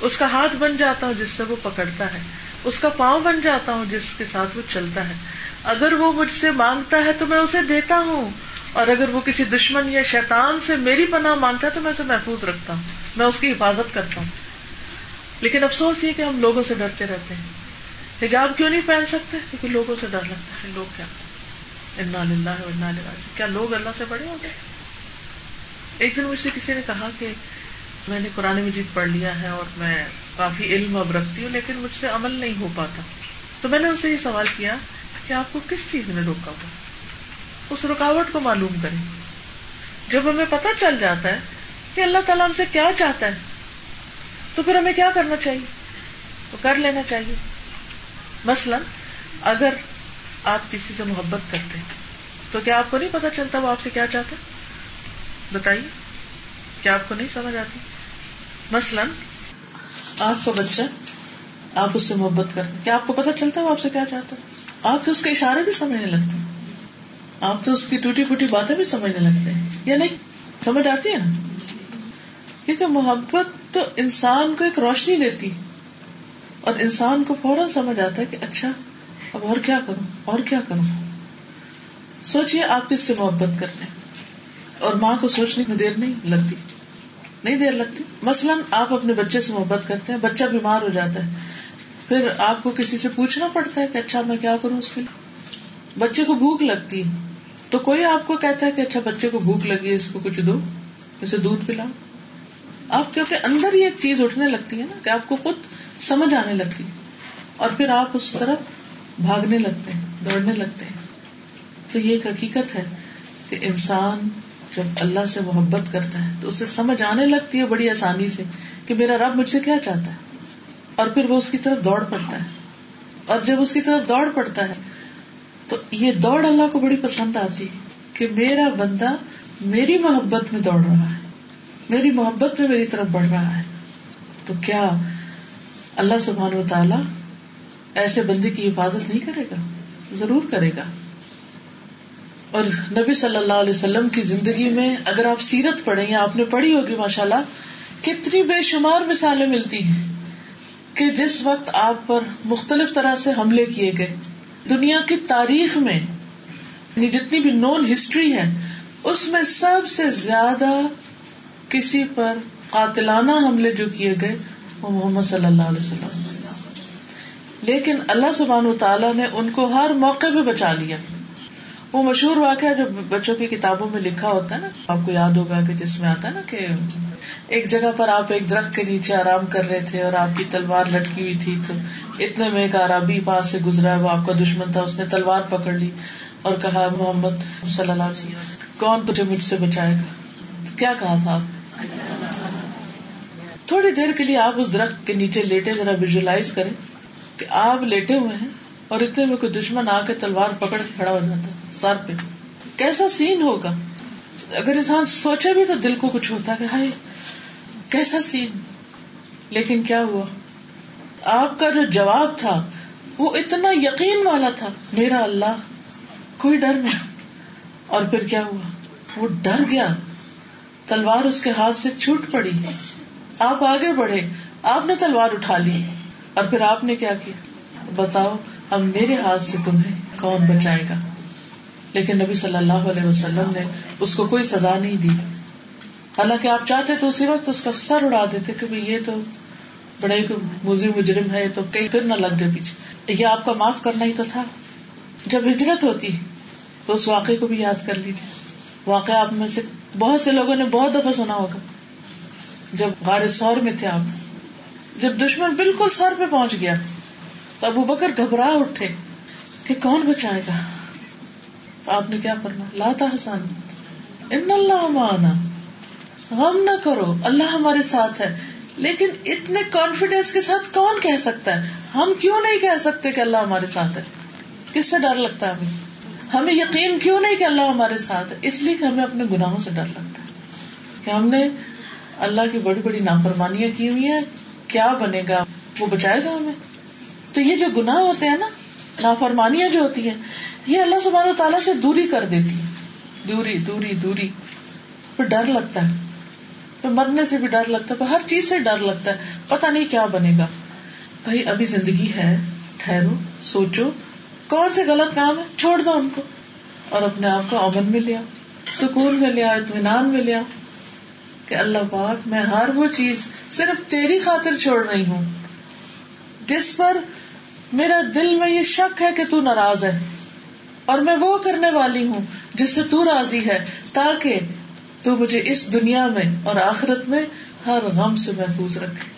اس کا ہاتھ بن جاتا ہوں جس سے وہ پکڑتا ہے۔ اس کا پاؤں بن جاتا ہوں جس کے ساتھ وہ چلتا ہے۔ اگر وہ مجھ سے مانگتا ہے تو میں اسے دیتا ہوں۔ اور اگر وہ کسی دشمن یا شیطان سے میری پناہ مانگتا ہے تو میں اسے محفوظ رکھتا ہوں۔ میں اس کی حفاظت کرتا ہوں۔ لیکن افسوس یہ کہ ہم لوگوں سے ڈرتے رہتے ہیں۔ حجاب کیوں نہیں پہن سکتے؟ کیونکہ لوگوں سے ڈر لگتا ہے۔ لوگ کیا؟ انا کیا لوگ اللہ سے بڑے ہو گئے ایک دن مجھ سے کسی نے کہا کہ میں نے قرآن مجید پڑھ لیا ہے اور میں کافی علم اب رکھتی ہوں، لیکن مجھ سے عمل نہیں ہو پاتا۔ تو میں نے ان سے یہ سوال کیا کہ آپ کو کس چیز نے روکا ہوا؟ اس رکاوٹ کو معلوم کریں۔ جب ہمیں پتہ چل جاتا ہے کہ اللہ تعالیٰ ہم سے کیا چاہتا ہے، تو پھر ہمیں کیا کرنا چاہیے؟ وہ کر لینا چاہیے۔ مثلاً اگر آپ کسی سے محبت کرتے ہیں، تو کیا آپ کو نہیں پتا چلتا وہ آپ سے کیا چاہتا بتائیے، کیا آپ کو نہیں سمجھ آتی؟ مثلاً آپ کا بچہ آپ اس سے محبت کرتے کیا آپ کو پتا چلتا ہے وہ آپ سے کیا چاہتا آپ تو اس کے اشارے بھی سمجھنے لگتے ہیں۔ آپ تو اس کی ٹوٹی پوٹی باتیں بھی سمجھنے لگتے ہیں۔ یا نہیں؟ سمجھ آتی ہے نا؟ کیونکہ محبت تو انسان کو ایک روشنی دیتی اور انسان کو فوراً سمجھ آتا ہے کہ اچھا اب اور کیا کروں؟ اور کیا کروں؟ سوچیے آپ کس سے محبت کرتے ہیں؟ اور ماں کو سوچنے میں دیر نہیں لگتی۔ نہیں دیر لگتی۔ مثلاً آپ اپنے بچے سے محبت کرتے ہیں، بچہ بیمار ہو جاتا ہے۔ پھر آپ کو کسی سے پوچھنا پڑتا ہے کہ اچھا میں کیا کروں اس کے لیے؟ بچے کو بھوک لگتی ہے۔ تو کوئی آپ کو کہتا ہے کہ اچھا بچے کو بھوک لگی ہے، اس کو کچھ دو، اسے دودھ پلاؤ۔ آپ کے اپنے اندر ہی ایک چیز اٹھنے لگتی ہے نا کہ آپ کو خود سمجھ آنے لگتی اور پھر آپ اس طرف بھاگنے لگتے ہیں، دوڑنے لگتے ہیں۔ تو یہ ایک حقیقت ہے کہ انسان جب اللہ سے محبت کرتا ہے تو اسے سمجھ آنے لگتی ہے بڑی آسانی سے کہ میرا رب مجھ سے کیا چاہتا ہے۔ اور پھر وہ اس کی طرف دوڑ پڑتا ہے۔ اور جب اس کی طرف دوڑ پڑتا ہے تو یہ دوڑ اللہ کو بڑی پسند آتی کہ میرا بندہ میری محبت میں دوڑ رہا ہے، میری محبت میں میری طرف بڑھ رہا ہے۔ تو کیا اللہ سبحان و تعالی ایسے بندے کی حفاظت نہیں کرے گا، ضرور کرے گا۔ اور نبی صلی اللہ علیہ وسلم کی زندگی میں اگر آپ سیرت پڑھیں یا آپ نے پڑھی ہوگی ماشاء اللہ کتنی بے شمار مثالیں ملتی ہیں کہ جس وقت آپ پر مختلف طرح سے حملے کیے گئے۔ دنیا کی تاریخ میں یعنی جتنی بھی نون ہسٹری ہے، اس میں سب سے زیادہ کسی پر قاتلانہ حملے جو کیے گئے محمد صلی اللہ علیہ وسلم۔ لیکن اللہ سبحان و تعالیٰ نے ان کو ہر موقع پہ بچا لیا۔ وہ مشہور واقعہ جو بچوں کی کتابوں میں لکھا ہوتا ہے نا، آپ کو یاد ہوگا کہ جس میں آتا ہے نا کہ ایک جگہ پر آپ ایک درخت کے نیچے آرام کر رہے تھے اور آپ کی تلوار لٹکی ہوئی تھی، تو اتنے میں ایک عربی پاس سے گزرا وہ آپ کا دشمن تھا، اس نے تلوار پکڑ لی اور کہا، محمد صلی اللہ علیہ وسلم، کون تجھے مجھ سے بچائے گا؟ کیا کہا تھا آپ؟ تھوڑی دیر کے لیے آپ اس درخت کے نیچے لیٹے، ذرا ویژلائز کریں کہ آپ لیٹے ہوئے ہیں اور اتنے میں کوئی دشمن آ کے تلوار پکڑ کے کھڑا ہو جاتا سر پہ۔ کیسا سین ہوگا؟ اگر انسان سوچے بھی تو دل کو کچھ ہوتا کہ ہائے، کیسا سین لیکن کیا ہوا؟ آپ کا جو جواب تھا، وہ اتنا یقین والا تھا، میرا اللہ، کوئی ڈر نہیں۔ اور پھر کیا ہوا؟ وہ ڈر گیا۔ تلوار اس کے ہاتھ سے چھوٹ پڑی۔ آپ آگے بڑھے، آپ نے تلوار اٹھا لی۔ اور پھر آپ نے کیا کیا؟ بتاؤ اب میرے ہاتھ سے تمہیں کون بچائے گا؟ لیکن نبی صلی اللہ علیہ وسلم نے اس کو کوئی سزا نہیں دی۔ حالانکہ آپ چاہتے تو اسی وقت اس کا سر اڑا دیتے کہ یہ تو بڑا ہی موزی مجرم ہے تو کئی پھر نہ لگ گئے پیچھے۔ یہ آپ کا معاف کرنا ہی تو تھا۔ جب ہجرت ہوتی، تو اس واقعے کو بھی یاد کر لیجیے واقعہ آپ میں سے بہت سے لوگوں نے بہت دفعہ سنا ہوگا۔ جب غار سور میں تھے آپ جب دشمن بالکل سر پہ پہنچ گیا تو ابو بکر گھبرا اٹھے کہ کون بچائے گا؟ تو آپ نے کیا کرنا لاتا حسان ان اللہ مانا غم نہ کرو، اللہ ہمارے ساتھ ہے۔ لیکن اتنے کانفیڈینس کے ساتھ کون کہہ سکتا ہے؟ ہم کیوں نہیں کہہ سکتے کہ اللہ ہمارے ساتھ ہے؟ کس سے ڈر لگتا ہے ہمیں؟ ہمیں یقین کیوں نہیں کہ اللہ ہمارے ساتھ ہے؟ اس لیے کہ ہمیں اپنے گناہوں سے ڈر لگتا ہے۔ کہ ہم نے اللہ کی بڑی بڑی نافرمانیاں کی ہوئی ہیں، کیا بنے گا؟ وہ بچائے گا ہمیں۔ تو یہ جو گناہ ہوتے ہیں نا، نافرمانیاں جو ہوتی ہیں، یہ اللہ سبحانہ و تعالیٰ سے دوری کر دیتی دوری دوری دوری۔ پھر ڈر لگتا ہے۔ پھر مرنے سے بھی ڈر لگتا ہے، پھر ہر چیز سے ڈر لگتا ہے۔ پتا نہیں کیا بنے گا۔ بھائی، ابھی زندگی ہے، ٹھہرو، سوچو، کون سے غلط کام ہے؟ چھوڑ دو ان کو۔ اور اپنے آپ کو امن میں لیا سکون میں لیا اطمینان میں لیا کہ اللہ پاک، میں ہر وہ چیز صرف تیری خاطر چھوڑ رہی ہوں۔ جس پر میرا دل میں یہ شک ہے کہ تو ناراض ہے۔ اور میں وہ کرنے والی ہوں جس سے تو راضی ہے، تاکہ تو مجھے اس دنیا میں اور آخرت میں ہر غم سے محفوظ رکھے،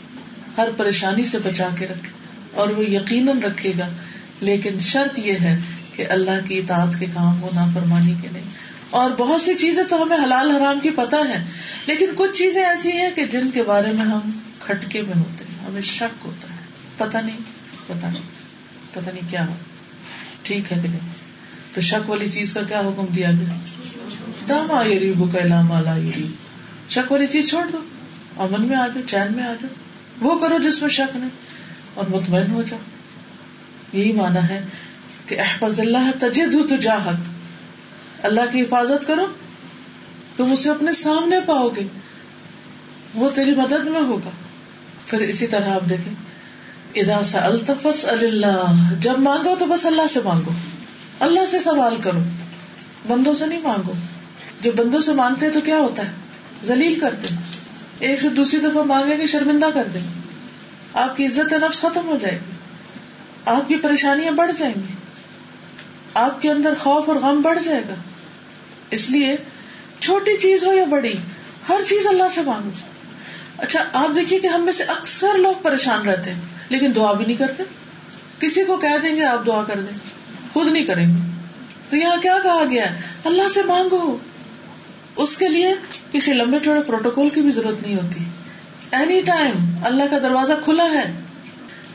ہر پریشانی سے بچا کے رکھے، اور وہ یقیناً رکھے گا۔ لیکن شرط یہ ہے کہ اللہ کی اطاعت کے کام ہو، نافرمانی کے نہیں۔ اور بہت سی چیزیں تو ہمیں حلال حرام کی پتہ ہے لیکن کچھ چیزیں ایسی ہیں کہ جن کے بارے میں ہم کھٹکے میں ہوتے ہیں، ہمیں شک ہوتا ہے۔ پتا نہیں پتا نہیں پتا نہیں کیا ہو۔ ٹھیک ہے کہ نہیں؟ تو شک والی چیز کا کیا حکم دیا گیا؟ دام آئی مالا شک والی چیز چھوڑ دو، امن میں آ جاؤ چین میں آ جاؤ وہ کرو جس میں شک نہیں، اور مطمئن ہو جاؤ۔ یہی مانا ہے کہ احفظ اللہ تجد تو جاہک اللہ کی حفاظت کرو، تم اسے اپنے سامنے پاؤ گے۔ وہ تیری مدد میں ہوگا۔ پھر اسی طرح آپ دیکھیں۔ ادا سا اللہ جب مانگو تو بس اللہ سے مانگو۔ اللہ سے سوال کرو۔ بندوں سے نہیں مانگو۔ جب بندوں سے مانگتے تو کیا ہوتا ہے؟ ذلیل کرتے ایک سے دوسری دفعہ مانگیں گے، شرمندہ کر دیں۔ آپ کی عزت نفس ختم ہو جائے گی۔ آپ کی پریشانیاں بڑھ جائیں گی۔ آپ کے اندر خوف اور غم بڑھ جائے گا۔ اس لیے چھوٹی چیز ہو یا بڑی، ہر چیز اللہ سے مانگو اچھا آپ دیکھیے کہ ہم میں سے اکثر لوگ پریشان رہتے ہیں، لیکن دعا بھی نہیں کرتے۔ کسی کو کہہ دیں گے، آپ دعا کر دیں۔ خود نہیں کریں گے۔ تو یہاں کیا کہا گیا اللہ سے مانگو۔ اس کے لیے کسی لمبے چوڑے پروٹوکول کی بھی ضرورت نہیں ہوتی۔ اینی ٹائم اللہ کا دروازہ کھلا ہے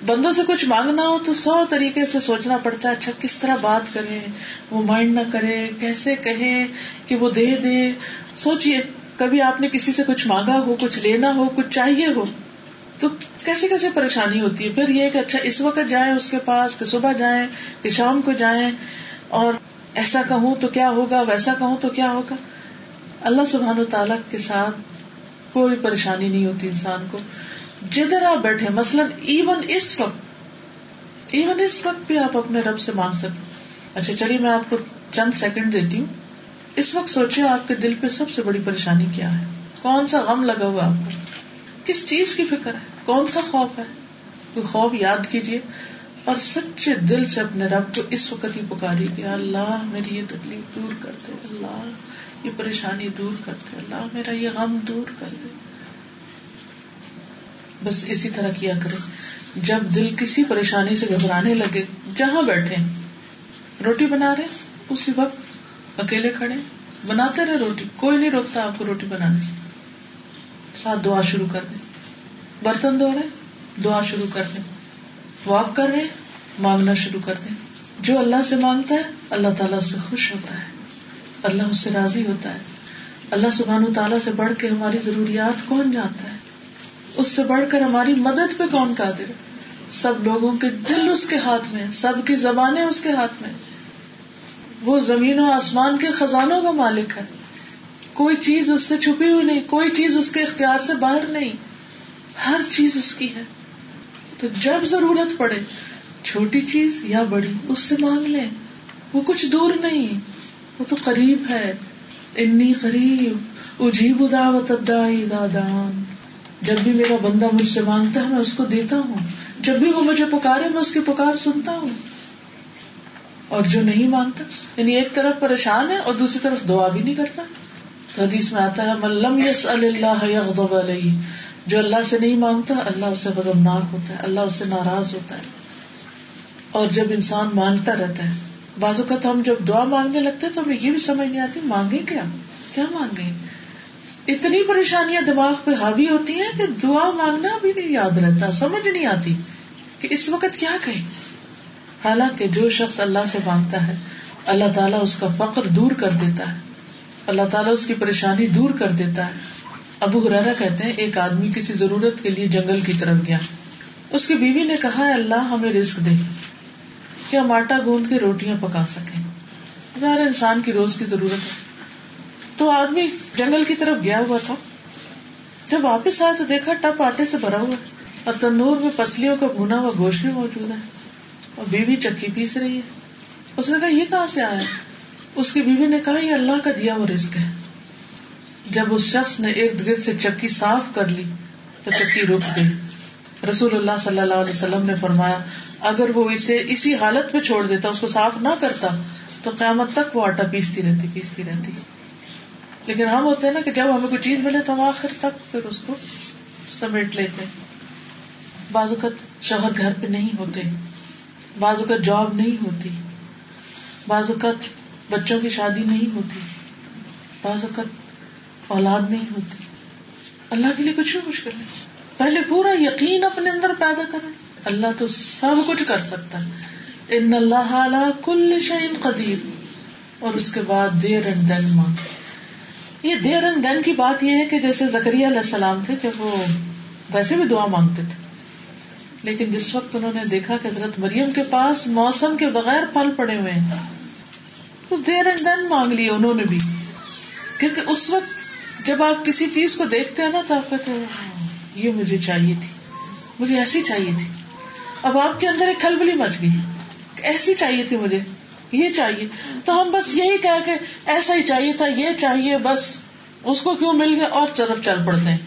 بندوں سے کچھ مانگنا ہو تو سو طریقے سے سوچنا پڑتا ہے اچھا کس طرح بات کرے، وہ مائنڈ نہ کرے، کیسے کہیں کہ وہ دے دے۔ سوچیے کبھی آپ نے کسی سے کچھ مانگا ہو، کچھ لینا ہو، کچھ چاہیے ہو، تو کیسے کیسے پریشانی ہوتی ہے؟ پھر یہ کہ اچھا اس وقت جائیں اس کے پاس، کہ صبح جائیں، کہ شام کو جائیں، اور ایسا کہوں تو کیا ہوگا، ویسا کہوں تو کیا ہوگا؟ اللہ سبحان و تعالیٰ کے ساتھ کوئی پریشانی نہیں ہوتی انسان کو۔ جدھر آپ بیٹھے، مثلاً ایون اس وقت ایون اس وقت بھی آپ اپنے رب سے مانگ سکتے اچھا چلیے میں آپ کو چند سیکنڈ دیتی ہوں۔ اس وقت سوچے آپ کے دل پہ سب سے بڑی پریشانی کیا ہے؟ کون سا غم لگا ہوا آپ کو کس چیز کی فکر ہے؟ کون سا خوف ہے؟ کوئی خوف یاد کیجیے۔ اور سچے دل سے اپنے رب کو اس وقت ہی پکاری کہ اللہ، میری یہ تکلیف دور کر دے۔ اللہ، یہ پریشانی دور کر دے۔ اللہ، میرا یہ غم دور کر دے۔ بس اسی طرح کیا کرے۔ جب دل کسی پریشانی سے گھبرانے لگے، جہاں بیٹھے، روٹی بنا رہے، اسی وقت اکیلے کھڑے، بناتے رہے روٹی، کوئی نہیں روکتا آپ کو روٹی بنانے سے۔ ساتھ دعا شروع کر دیں۔ برتن دھو رہے، دعا شروع کر دیں۔ واک کر رہے، مانگنا شروع کر دیں۔ جو اللہ سے مانگتا ہے، اللہ تعالیٰ اس سے خوش ہوتا ہے۔ اللہ اس سے راضی ہوتا ہے۔ اللہ سبحان و تعالیٰ سے بڑھ کے ہماری ضروریات کون جانتا ہے؟ اس سے بڑھ کر ہماری مدد پہ کون قادر سب لوگوں کے دل اس کے ہاتھ میں سب کی زبانیں اس کے ہاتھ میں وہ زمین و آسمان کے خزانوں کا مالک ہے۔ کوئی چیز اس سے چھپی ہوئی نہیں، کوئی چیز اس کے اختیار سے باہر نہیں۔ ہر چیز اس کی ہے۔ تو جب ضرورت پڑے، چھوٹی چیز یا بڑی، اس سے مانگ لیں۔ وہ کچھ دور نہیں، وہ تو قریب ہے۔ انی قریب، اجیب دعوت دادان جب بھی میرا بندہ مجھ سے مانگتا ہے، میں اس کو دیتا ہوں۔ جب بھی وہ مجھے پکارے، میں اس کی پکار سنتا ہوں۔ اور جو نہیں مانگتا یعنی ایک طرف پریشان ہے اور دوسری طرف دعا بھی نہیں کرتا۔ تو حدیث میں آتا ہے ملم یس اللہ علیہ جو اللہ سے نہیں مانگتا، اللہ اس سے غضبناک ہوتا ہے، اللہ اس سے ناراض ہوتا ہے۔ اور جب انسان مانگتا رہتا ہے، بعض اوقات ہم جب دعا مانگنے لگتے تو ہمیں یہ بھی سمجھ نہیں آتی مانگے کیا؟ کیا مانگے اتنی پریشانیاں دماغ پہ حاوی ہوتی ہیں کہ دعا مانگنا بھی نہیں یاد رہتا، سمجھ نہیں آتی کہ اس وقت کیا کہیں۔ حالانکہ جو شخص اللہ سے مانگتا ہے، اللہ تعالیٰ اس کا فخر دور کر دیتا ہے۔ اللہ تعالیٰ اس کی پریشانی دور کر دیتا ہے۔ ابو ہرارا کہتے ہیں، ایک آدمی کسی ضرورت کے لیے جنگل کی طرف گیا۔ اس کی بیوی نے کہا اللہ، ہمیں رسک دے۔ کہ ہم آٹا گوند کے روٹیاں پکا سکیں؟ ہر انسان کی روز کی ضرورت ہے۔ تو آدمی جنگل کی طرف گیا ہوا تھا۔ جب واپس آیا تو دیکھا ٹپ آٹے سے بھرا ہوا اور تندور میں پسلیوں کا بھونا ہوا گوشت بھی موجود ہے۔ اور بیوی چکی پیس رہی ہے۔ اس نے کہا، یہ کہاں سے آیا اس کی بیوی نے کہا، یہ اللہ کا دیا ہوا رسک ہے۔ جب اس شخص نے ارد گرد سے چکی صاف کر لی تو چکی رک گئی۔ رسول اللہ صلی اللہ علیہ وسلم نے فرمایا، اگر وہ اسے اسی حالت میں چھوڑ دیتا، اس کو صاف نہ کرتا، تو قیامت تک وہ آٹا پیستی رہتی پیستی رہتی۔ لیکن ہم ہوتے ہیں نا کہ جب ہمیں کوئی چیز ملے تو ہم آخر تک پھر اس کو سمیٹ لیتے بعض اوقات شوہر گھر پہ نہیں ہوتے، بعض اوقات جاب نہیں ہوتی، بعض اوقات بچوں کی شادی نہیں ہوتی، بعض اوقات اولاد نہیں ہوتی۔ اللہ کے لیے کچھ بھی مشکل نہیں۔ پہلے پورا یقین اپنے اندر پیدا کرے اللہ تو سب کچھ کر سکتا ہے۔ ان اللہ کل شعین قدیر۔ اور اس کے بعد دیر اینڈ دین مانگ۔ یہ دیر اینڈ دین کی بات یہ ہے کہ جیسے زکری علیہ السلام تھے جب وہ ویسے بھی دعا مانگتے تھے۔ لیکن جس وقت انہوں نے دیکھا کہ حضرت مریم کے پاس موسم کے بغیر پھل پڑے ہوئے ہیں، تو دیر اینڈ دین مانگ لیے انہوں نے بھی۔ کیونکہ اس وقت جب آپ کسی چیز کو دیکھتے ہیں نا تو آپ کہتے ہیں ہاں، یہ مجھے چاہیے تھی۔ مجھے ایسی چاہیے تھی۔ اب آپ کے اندر ایک کھلبلی مچ گئی۔ ایسی چاہیے تھی مجھے۔ یہ چاہیے۔ تو ہم بس یہی کہہ کہ ایسا ہی چاہیے تھا، یہ چاہیے، بس اس کو کیوں مل گیا؟ اور طرف چل پڑتے۔ ہیں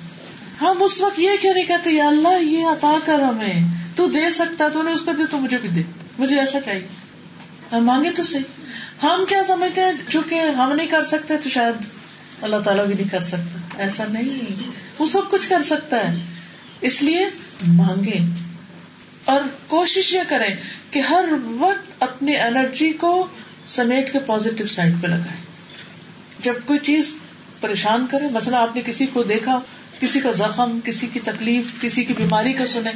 ہم اس وقت یہ کیوں نہیں کہتے، یا اللہ، یہ عطا کر ہمیں۔ تو دے سکتا، تو نے اس کو دے، تو مجھے بھی دے۔ مجھے ایسا چاہیے۔ ہم مانگے تو صحیح۔ ہم کیا سمجھتے ہیں؟ چونکہ ہم نہیں کر سکتے تو شاید اللہ تعالیٰ بھی نہیں کر سکتا۔ ایسا نہیں۔ وہ سب کچھ کر سکتا ہے۔ اس لیے مانگے۔ اور کوشش یہ کریں کہ ہر وقت اپنی انرجی کو سمیٹ کے پازیٹو سائڈ پہ لگائے جب کوئی چیز پریشان کرے، مثلا آپ نے کسی کو دیکھا، کسی کا زخم، کسی کی تکلیف، کسی کی بیماری کا سنیں۔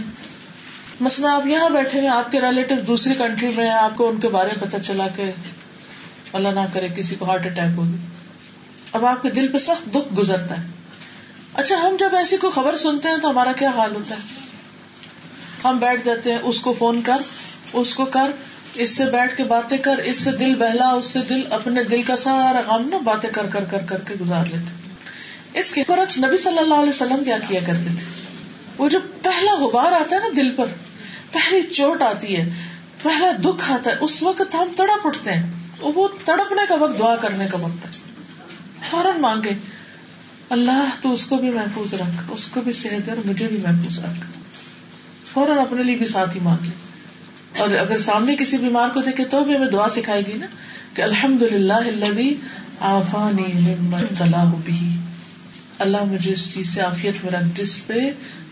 مثلا آپ یہاں بیٹھے ہیں، آپ کے ریلیٹو دوسری کنٹری میں ہیں، آپ کو ان کے بارے میں پتا چلا کہ اللہ نہ کرے، کسی کو ہارٹ اٹیک ہوگی اب آپ کے دل پہ سخت دکھ گزرتا ہے۔ اچھا ہم جب ایسی کوئی خبر سنتے ہیں تو ہمارا کیا حال ہوتا ہے؟ ہم بیٹھ جاتے ہیں، اس کو فون کر، اس کو کر، اس سے بیٹھ کے باتیں کر، اس سے دل بہلا، اس سے دل اپنے دل کا سارا غم نا باتیں کر کر کر کر کے گزار لیتے اس کے برعکس اچھا، نبی صلی اللہ علیہ وسلم کیا کیا کرتے تھے؟ وہ جو پہلا غبار آتا ہے نا دل پر، پہلی چوٹ آتی ہے، پہلا دکھ آتا ہے، اس وقت ہم تڑپ اٹھتے ہیں۔ وہ تڑپنے کا وقت، دعا کرنے کا وقت ہے۔ فوراً مانگے، اللہ تو اس کو بھی محفوظ رکھ، اس کو بھی صحت اور مجھے بھی محفوظ رکھ۔ فوراً اپنے لیے بھی ساتھ ہی مانگ لے۔ اور اگر سامنے کسی بیمار کو دیکھے تو بھی ہمیں دعا سکھائے گی نا کہ الحمد للہ آفانی بھی اللہ مجھے اس چیز سے آفیت میں رکھ جس پہ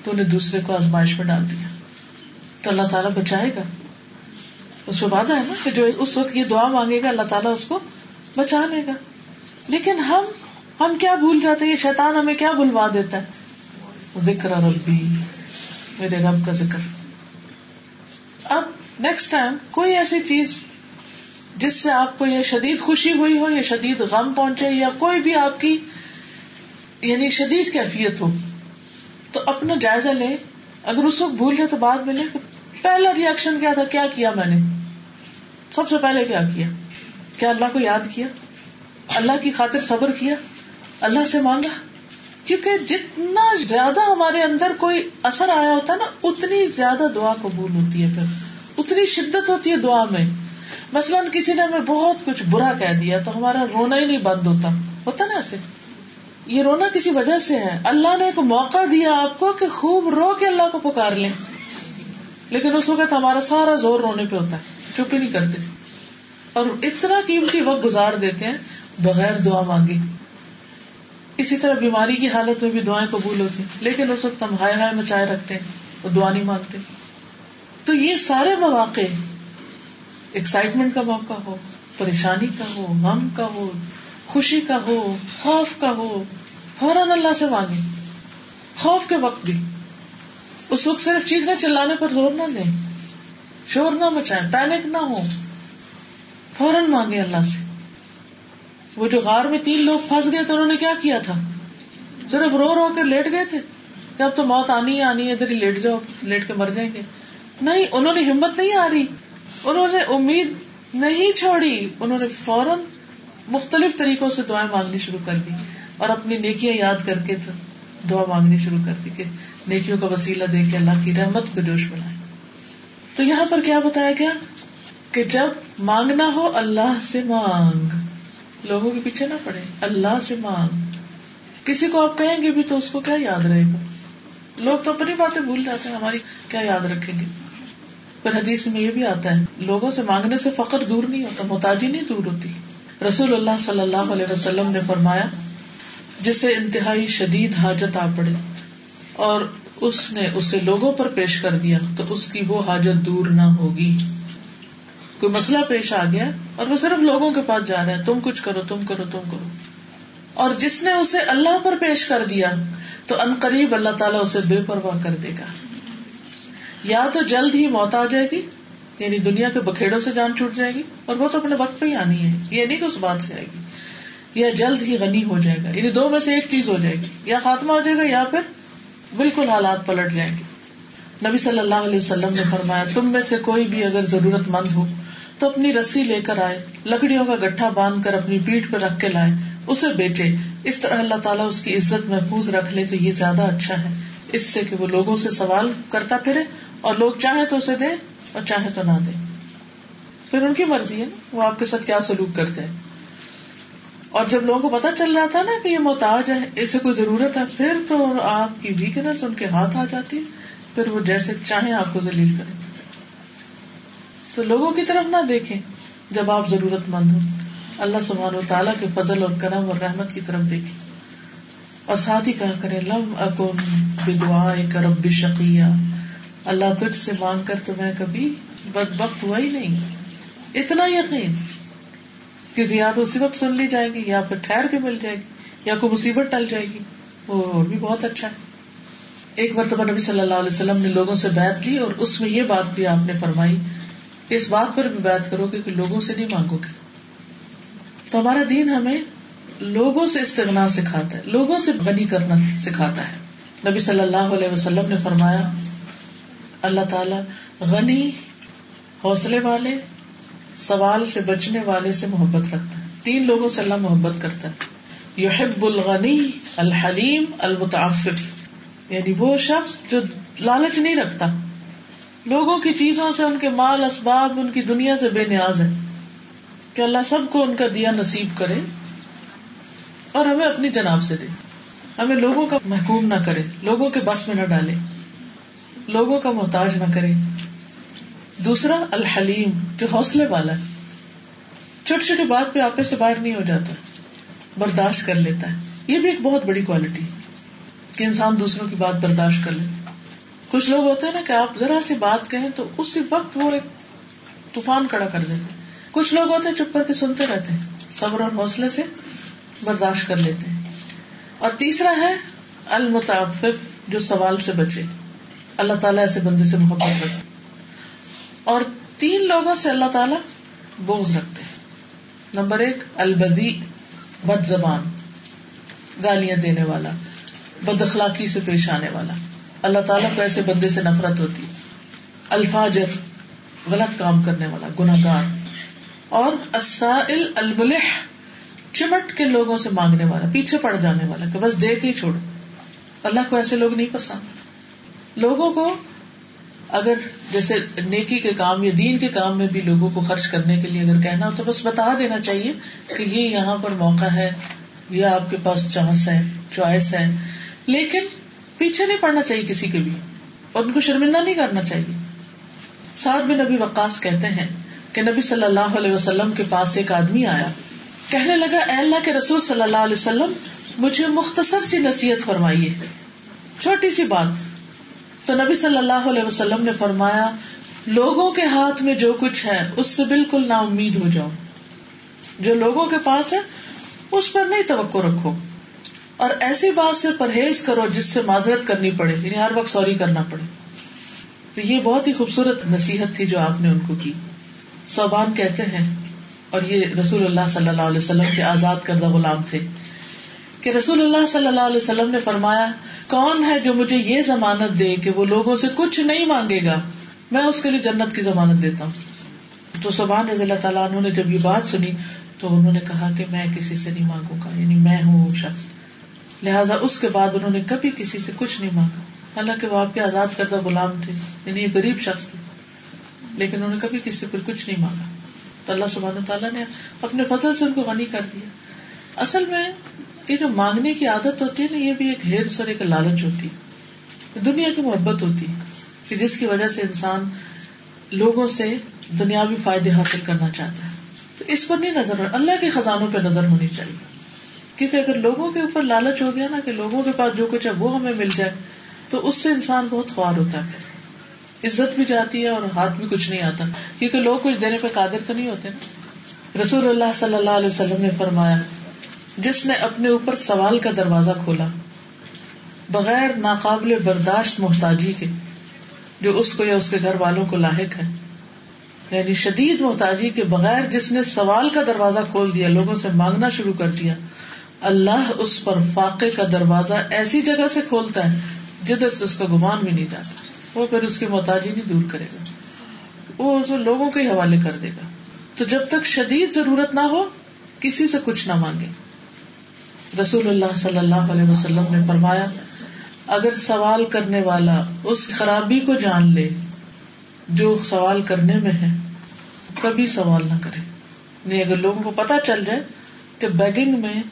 تو نے دوسرے کو آزمائش میں ڈال دیا۔ تو اللہ تعالیٰ بچائے گا۔ اس پہ وعدہ ہے نا کہ جو اس وقت یہ دعا مانگے گا اللہ تعالیٰ اس کو بچا لے گا۔ لیکن ہم ہم کیا بھول جاتے ہیں؟ شیطان ہمیں کیا بھلوا دیتا ہے؟ ذکر ربی۔ میرے رب کا ذکر۔ اب نیکسٹ ٹائم کوئی ایسی چیز جس سے آپ کو یہ شدید خوشی ہوئی ہو یا شدید غم پہنچے یا کوئی بھی آپ کی یعنی شدید کیفیت ہو، تو اپنا جائزہ لے اگر اس وقت بھول جائے تو بعد میں لے پہلا ریئیکشن کیا تھا، کیا کیا میں نے؟ سب سے پہلے کیا کیا؟ کیا اللہ کو یاد کیا؟ اللہ کی خاطر صبر کیا؟ اللہ سے مانگا؟ کیونکہ جتنا زیادہ ہمارے اندر کوئی اثر آیا ہوتا ہے نا، اتنی زیادہ دعا قبول ہوتی ہے پھر۔ اتنی شدت ہوتی ہے دعا میں۔ مثلاً کسی نے ہمیں بہت کچھ برا کہہ دیا تو ہمارا رونا ہی نہیں بند ہوتا۔ ہوتا نا ایسے۔ یہ رونا کسی وجہ سے ہے۔ اللہ نے ایک موقع دیا آپ کو کہ خوب رو کے اللہ کو پکار لیں۔ لیکن اس وقت ہمارا سارا زور رونے پہ ہوتا ہے۔ چپ ہی نہیں کرتے۔ اور اتنا قیمتی وقت گزار دیتے ہیں، بغیر دعا مانگی اسی طرح بیماری کی حالت میں بھی دعائیں قبول ہوتی لیکن اس وقت ہم ہائے ہائے مچائے رکھتے ہیں اور دعا نہیں مانگتے۔ تو یہ سارے مواقع ایکسائٹمنٹ کا موقع ہو، پریشانی کا ہو، غم کا ہو، خوشی کا ہو، خوف کا ہو، فوراً اللہ سے مانگے خوف کے وقت بھی۔ اس وقت صرف چیخنے چلانے پر زور نہ دیں۔ شور نہ مچائے پینک نہ ہو فوراً مانگے اللہ سے۔ وہ جو غار میں تین لوگ پھنس گئے تو انہوں نے کیا کیا تھا؟ صرف رو رو کر لیٹ گئے تھے؟ کہ اب تو موت آنی ہی آنی ہے، ادھر ہی لیٹ جاؤ، لیٹ کے مر جائیں گے۔ نہیں، انہوں نے ہمت نہیں آ رہی انہوں نے امید نہیں چھوڑی۔ انہوں نے فوراً مختلف طریقوں سے دعائیں مانگنی شروع کر دی اور اپنی نیکیاں یاد کر کے دعا مانگنی شروع کر دی کہ نیکیوں کا وسیلہ دے کے اللہ کی رحمت کو جوش بنائے۔ تو یہاں پر کیا بتایا گیا کہ جب مانگنا ہو، اللہ سے مانگ۔ لوگوں کے پیچھے نہ پڑے۔ اللہ سے مانگ۔ کسی کو آپ کہیں گے بھی تو اس کو کیا یاد رہے گا؟ لوگ تو اپنی باتیں بھول جاتے ہیں، ہماری کیا یاد رکھیں گے؟ پر حدیث میں یہ بھی آتا ہے، لوگوں سے مانگنے سے فخر دور نہیں ہوتا محتاجی نہیں دور ہوتی۔ رسول اللہ صلی اللہ علیہ وسلم نے فرمایا جسے انتہائی شدید حاجت آ پڑے اور اس نے اسے لوگوں پر پیش کر دیا، تو اس کی وہ حاجت دور نہ ہوگی۔ کوئی مسئلہ پیش آ گیا اور وہ صرف لوگوں کے پاس جا رہے ہیں، تم کچھ کرو، تم کرو تم کرو۔ اور جس نے اسے اللہ پر پیش کر دیا، تو ان قریب اللہ تعالیٰ اسے بے پرواہ کر دے گا۔ یا تو جلد ہی موت آ جائے گی یعنی دنیا کے بکھیڑوں سے جان چھوٹ جائے گی، اور وہ تو اپنے وقت پہ ہی آنی ہے، یہ نہیں کہ اس بات سے آئے گی۔ یا جلد ہی غنی ہو جائے گا یعنی دو میں سے ایک چیز ہو جائے گی، یا خاتمہ ہو جائے گا یا پھر بالکل حالات پلٹ جائیں گے۔ نبی صلی اللہ علیہ وسلم نے فرمایا، تم میں سے کوئی بھی اگر ضرورت مند ہو تو اپنی رسی لے کر آئے، لکڑیوں کا گٹھا باندھ کر اپنی پیٹ پہ رکھ کے لائے۔ اسے بیچے اس طرح اللہ تعالیٰ اس کی عزت محفوظ رکھ لے تو یہ زیادہ اچھا ہے۔ اس سے کہ وہ لوگوں سے سوال کرتا پھرے اور لوگ چاہے تو اسے دے اور چاہے تو نہ دے پھر ان کی مرضی ہے نا، وہ آپ کے ساتھ کیا سلوک کرتے ہیں۔ اور جب لوگوں کو پتا چل جاتا نا کہ یہ محتاج ہے اسے کوئی ضرورت ہے، پھر تو آپ کی ویکنیس ان کے ہاتھ آ جاتی ہے۔ پھر وہ جیسے چاہیں آپ کو ذلیل کریں۔ تو لوگوں کی طرف نہ دیکھیں جب آپ ضرورت مند ہو اللہ سبحانہ و تعالیٰ کے فضل اور کرم اور رحمت کی طرف دیکھیں۔ اور ساتھ ہی کہا کرے لم اکن بدعا کرب شقیہ۔ اللہ تجھ سے مانگ کر تو میں کبھی بد وقت ہوا ہی نہیں۔ اتنا یقین کیونکہ یا تو اسی وقت سن لی جائے گی یا پھر ٹھہر کے مل جائے گی یا کوئی مصیبت ٹل جائے گی۔ وہ بھی بہت اچھا ہے۔ ایک مرتبہ نبی صلی اللہ علیہ وسلم نے لوگوں سے بیعت لی اور اس میں یہ بات بھی آپ نے فرمائی کہ اس بات پر بھی بیعت کرو گے کہ لوگوں سے نہیں مانگو گے۔ تو ہمارا دین ہمیں لوگوں سے استغنا سکھاتا ہے، لوگوں سے غنی کرنا سکھاتا ہے۔ نبی صلی اللہ علیہ وسلم نے فرمایا، اللہ تعالی غنی حوصلے والے، سوال سے بچنے والے سے محبت رکھتا ہے۔ تین لوگوں سے اللہ محبت کرتا ہے۔ یحب الغنی الحلیم المتعفف۔ یعنی وہ شخص جو لالچ نہیں رکھتا۔ لوگوں کی چیزوں سے، ان کے مال اسباب، ان کی دنیا سے بے نیاز ہے کہ اللہ سب کو ان کا دیا نصیب کرے اور ہمیں اپنی جناب سے دے۔ ہمیں لوگوں کا محکوم نہ کرے، لوگوں کے بس میں نہ ڈالے۔ لوگوں کا محتاج نہ کرے۔ دوسرا، الحلیم، جو حوصلے والا ہے۔ چھوٹی چھوٹی بات پہ آپے سے باہر نہیں ہو جاتا، برداشت کر لیتا ہے۔ یہ بھی ایک بہت بڑی کوالٹی کہ انسان دوسروں کی بات برداشت کر لے۔ کچھ لوگ ہوتے ہیں نا کہ آپ ذرا سی بات کہیں تو اسی وقت وہ ایک طوفان کڑا کر دیتے کچھ لوگ ہوتے ہیں چپ کر کے سنتے رہتے ہیں، صبر اور حوصلے سے برداشت کر لیتے ہیں۔ اور تیسرا ہے المتعفف، جو سوال سے بچے۔ اللہ تعالیٰ ایسے بندے سے محبت رکھتے اور تین لوگوں سے اللہ تعالیٰ بوز رکھتے نمبر ایک البدی بد زبان، گالیاں دینے والا، بد اخلاقی سے پیش آنے والا۔ اللہ تعالیٰ کو ایسے بندے سے نفرت ہوتی الفاجر، غلط کام کرنے والا گناگار اور الملح، چمٹ کے لوگوں سے مانگنے والا، پیچھے پڑ جانے والا، کہ بس دے کے ہی چھوڑو۔ اللہ کو ایسے لوگ نہیں پسند۔ لوگوں کو اگر جیسے نیکی کے کام یا دین کے کام میں بھی لوگوں کو خرچ کرنے کے لیے اگر کہنا ہو، تو بس بتا دینا چاہیے کہ یہ یہاں پر موقع ہے یا آپ کے پاس چانس ہے، چوائس ہے۔ لیکن پیچھے نہیں پڑنا چاہیے کسی کے بھی۔ اور ان کو شرمندہ نہیں کرنا چاہیے۔ ساتھ میں نبی وقاص کہتے ہیں کہ نبی صلی اللہ علیہ وسلم کے پاس ایک آدمی آیا۔ کہنے لگا، اے اللہ کے رسول صلی اللہ علیہ وسلم، مجھے مختصر سی نصیحت فرمائیے۔ چھوٹی سی بات۔ تو نبی صلی اللہ علیہ وسلم نے فرمایا، لوگوں کے ہاتھ میں جو کچھ ہے، اس سے بالکل نا امید ہو جاؤ۔ جو لوگوں کے پاس ہے، اس پر نہیں توقع رکھو۔ اور ایسی بات سے پرہیز کرو جس سے معذرت کرنی پڑے یعنی ہر وقت سوری کرنا پڑے۔ تو یہ بہت ہی خوبصورت نصیحت تھی جو آپ نے ان کو کی۔ صوبان کہتے ہیں، اور یہ رسول اللہ صلی اللہ علیہ وسلم کے آزاد کردہ غلام تھے، کہ رسول اللہ صلی اللہ علیہ وسلم نے فرمایا، کون ہے جو مجھے یہ ضمانت دے کہ وہ لوگوں سے کچھ نہیں مانگے گا؟ میں اس کے لیے جنت کی ضمانت دیتا ہوں۔ تو سبحان رضی اللہ تعالیٰ نے جب یہ بات سنی، تو انہوں نے کہا کہ میں کسی سے نہیں مانگوں گا یعنی میں ہوں وہ شخص۔ لہٰذا اس کے بعد انہوں نے کبھی کسی سے کچھ نہیں مانگا۔ حالانکہ وہ آپ کے آزاد کردہ غلام تھے یعنی یہ غریب شخص تھے۔ لیکن انہوں نے کبھی کسی پر کچھ نہیں مانگا۔ تو اللہ سبحانہ تعالیٰ نے اپنے فضل سے ان کو غنی کر دیا۔ اصل میں یہ جو مانگنے کی عادت ہوتی ہے نا، یہ بھی ایک ہیر سر ایک لالچ ہوتی ہے۔ دنیا کی محبت ہوتی کہ جس کی وجہ سے انسان لوگوں سے دنیاوی فائدے حاصل کرنا چاہتا ہے۔ تو اس پر نہیں نظر، اللہ کے خزانوں پہ نظر ہونی چاہیے۔ کیونکہ اگر لوگوں کے اوپر لالچ ہو گیا نا کہ لوگوں کے پاس جو کچھ ہے وہ ہمیں مل جائے، تو اس سے انسان بہت خوار ہوتا ہے۔ عزت بھی جاتی ہے اور ہاتھ بھی کچھ نہیں آتا۔ کیونکہ لوگ کچھ دینے پہ قادر تو نہیں ہوتے نا۔ رسول اللہ صلی اللہ علیہ وسلم نے فرمایا، جس نے اپنے اوپر سوال کا دروازہ کھولا، بغیر ناقابل برداشت محتاجی کے، جو اس کو یا اس کے گھر والوں کو لاحق ہے یعنی شدید محتاجی کے بغیر جس نے سوال کا دروازہ کھول دیا، لوگوں سے مانگنا شروع کر دیا اللہ اس پر فاقے کا دروازہ ایسی جگہ سے کھولتا ہے جدھر سے اس کا گمان بھی نہیں جا سکتا۔ وہ پھر اس کی محتاجی نہیں دور کرے گا۔ وہ اس لوگوں کے حوالے کر دے گا۔ تو جب تک شدید ضرورت نہ ہو، کسی سے کچھ نہ مانگے۔ رسول اللہ صلی اللہ علیہ وسلم نے فرمایا، اگر سوال کرنے والا اس خرابی کو جان لے، جو سوال کرنے میں ہے، کبھی سوال نہ کرے۔ نہیں اگر لوگوں کو پتا چل جائے کہ بیگنگ میں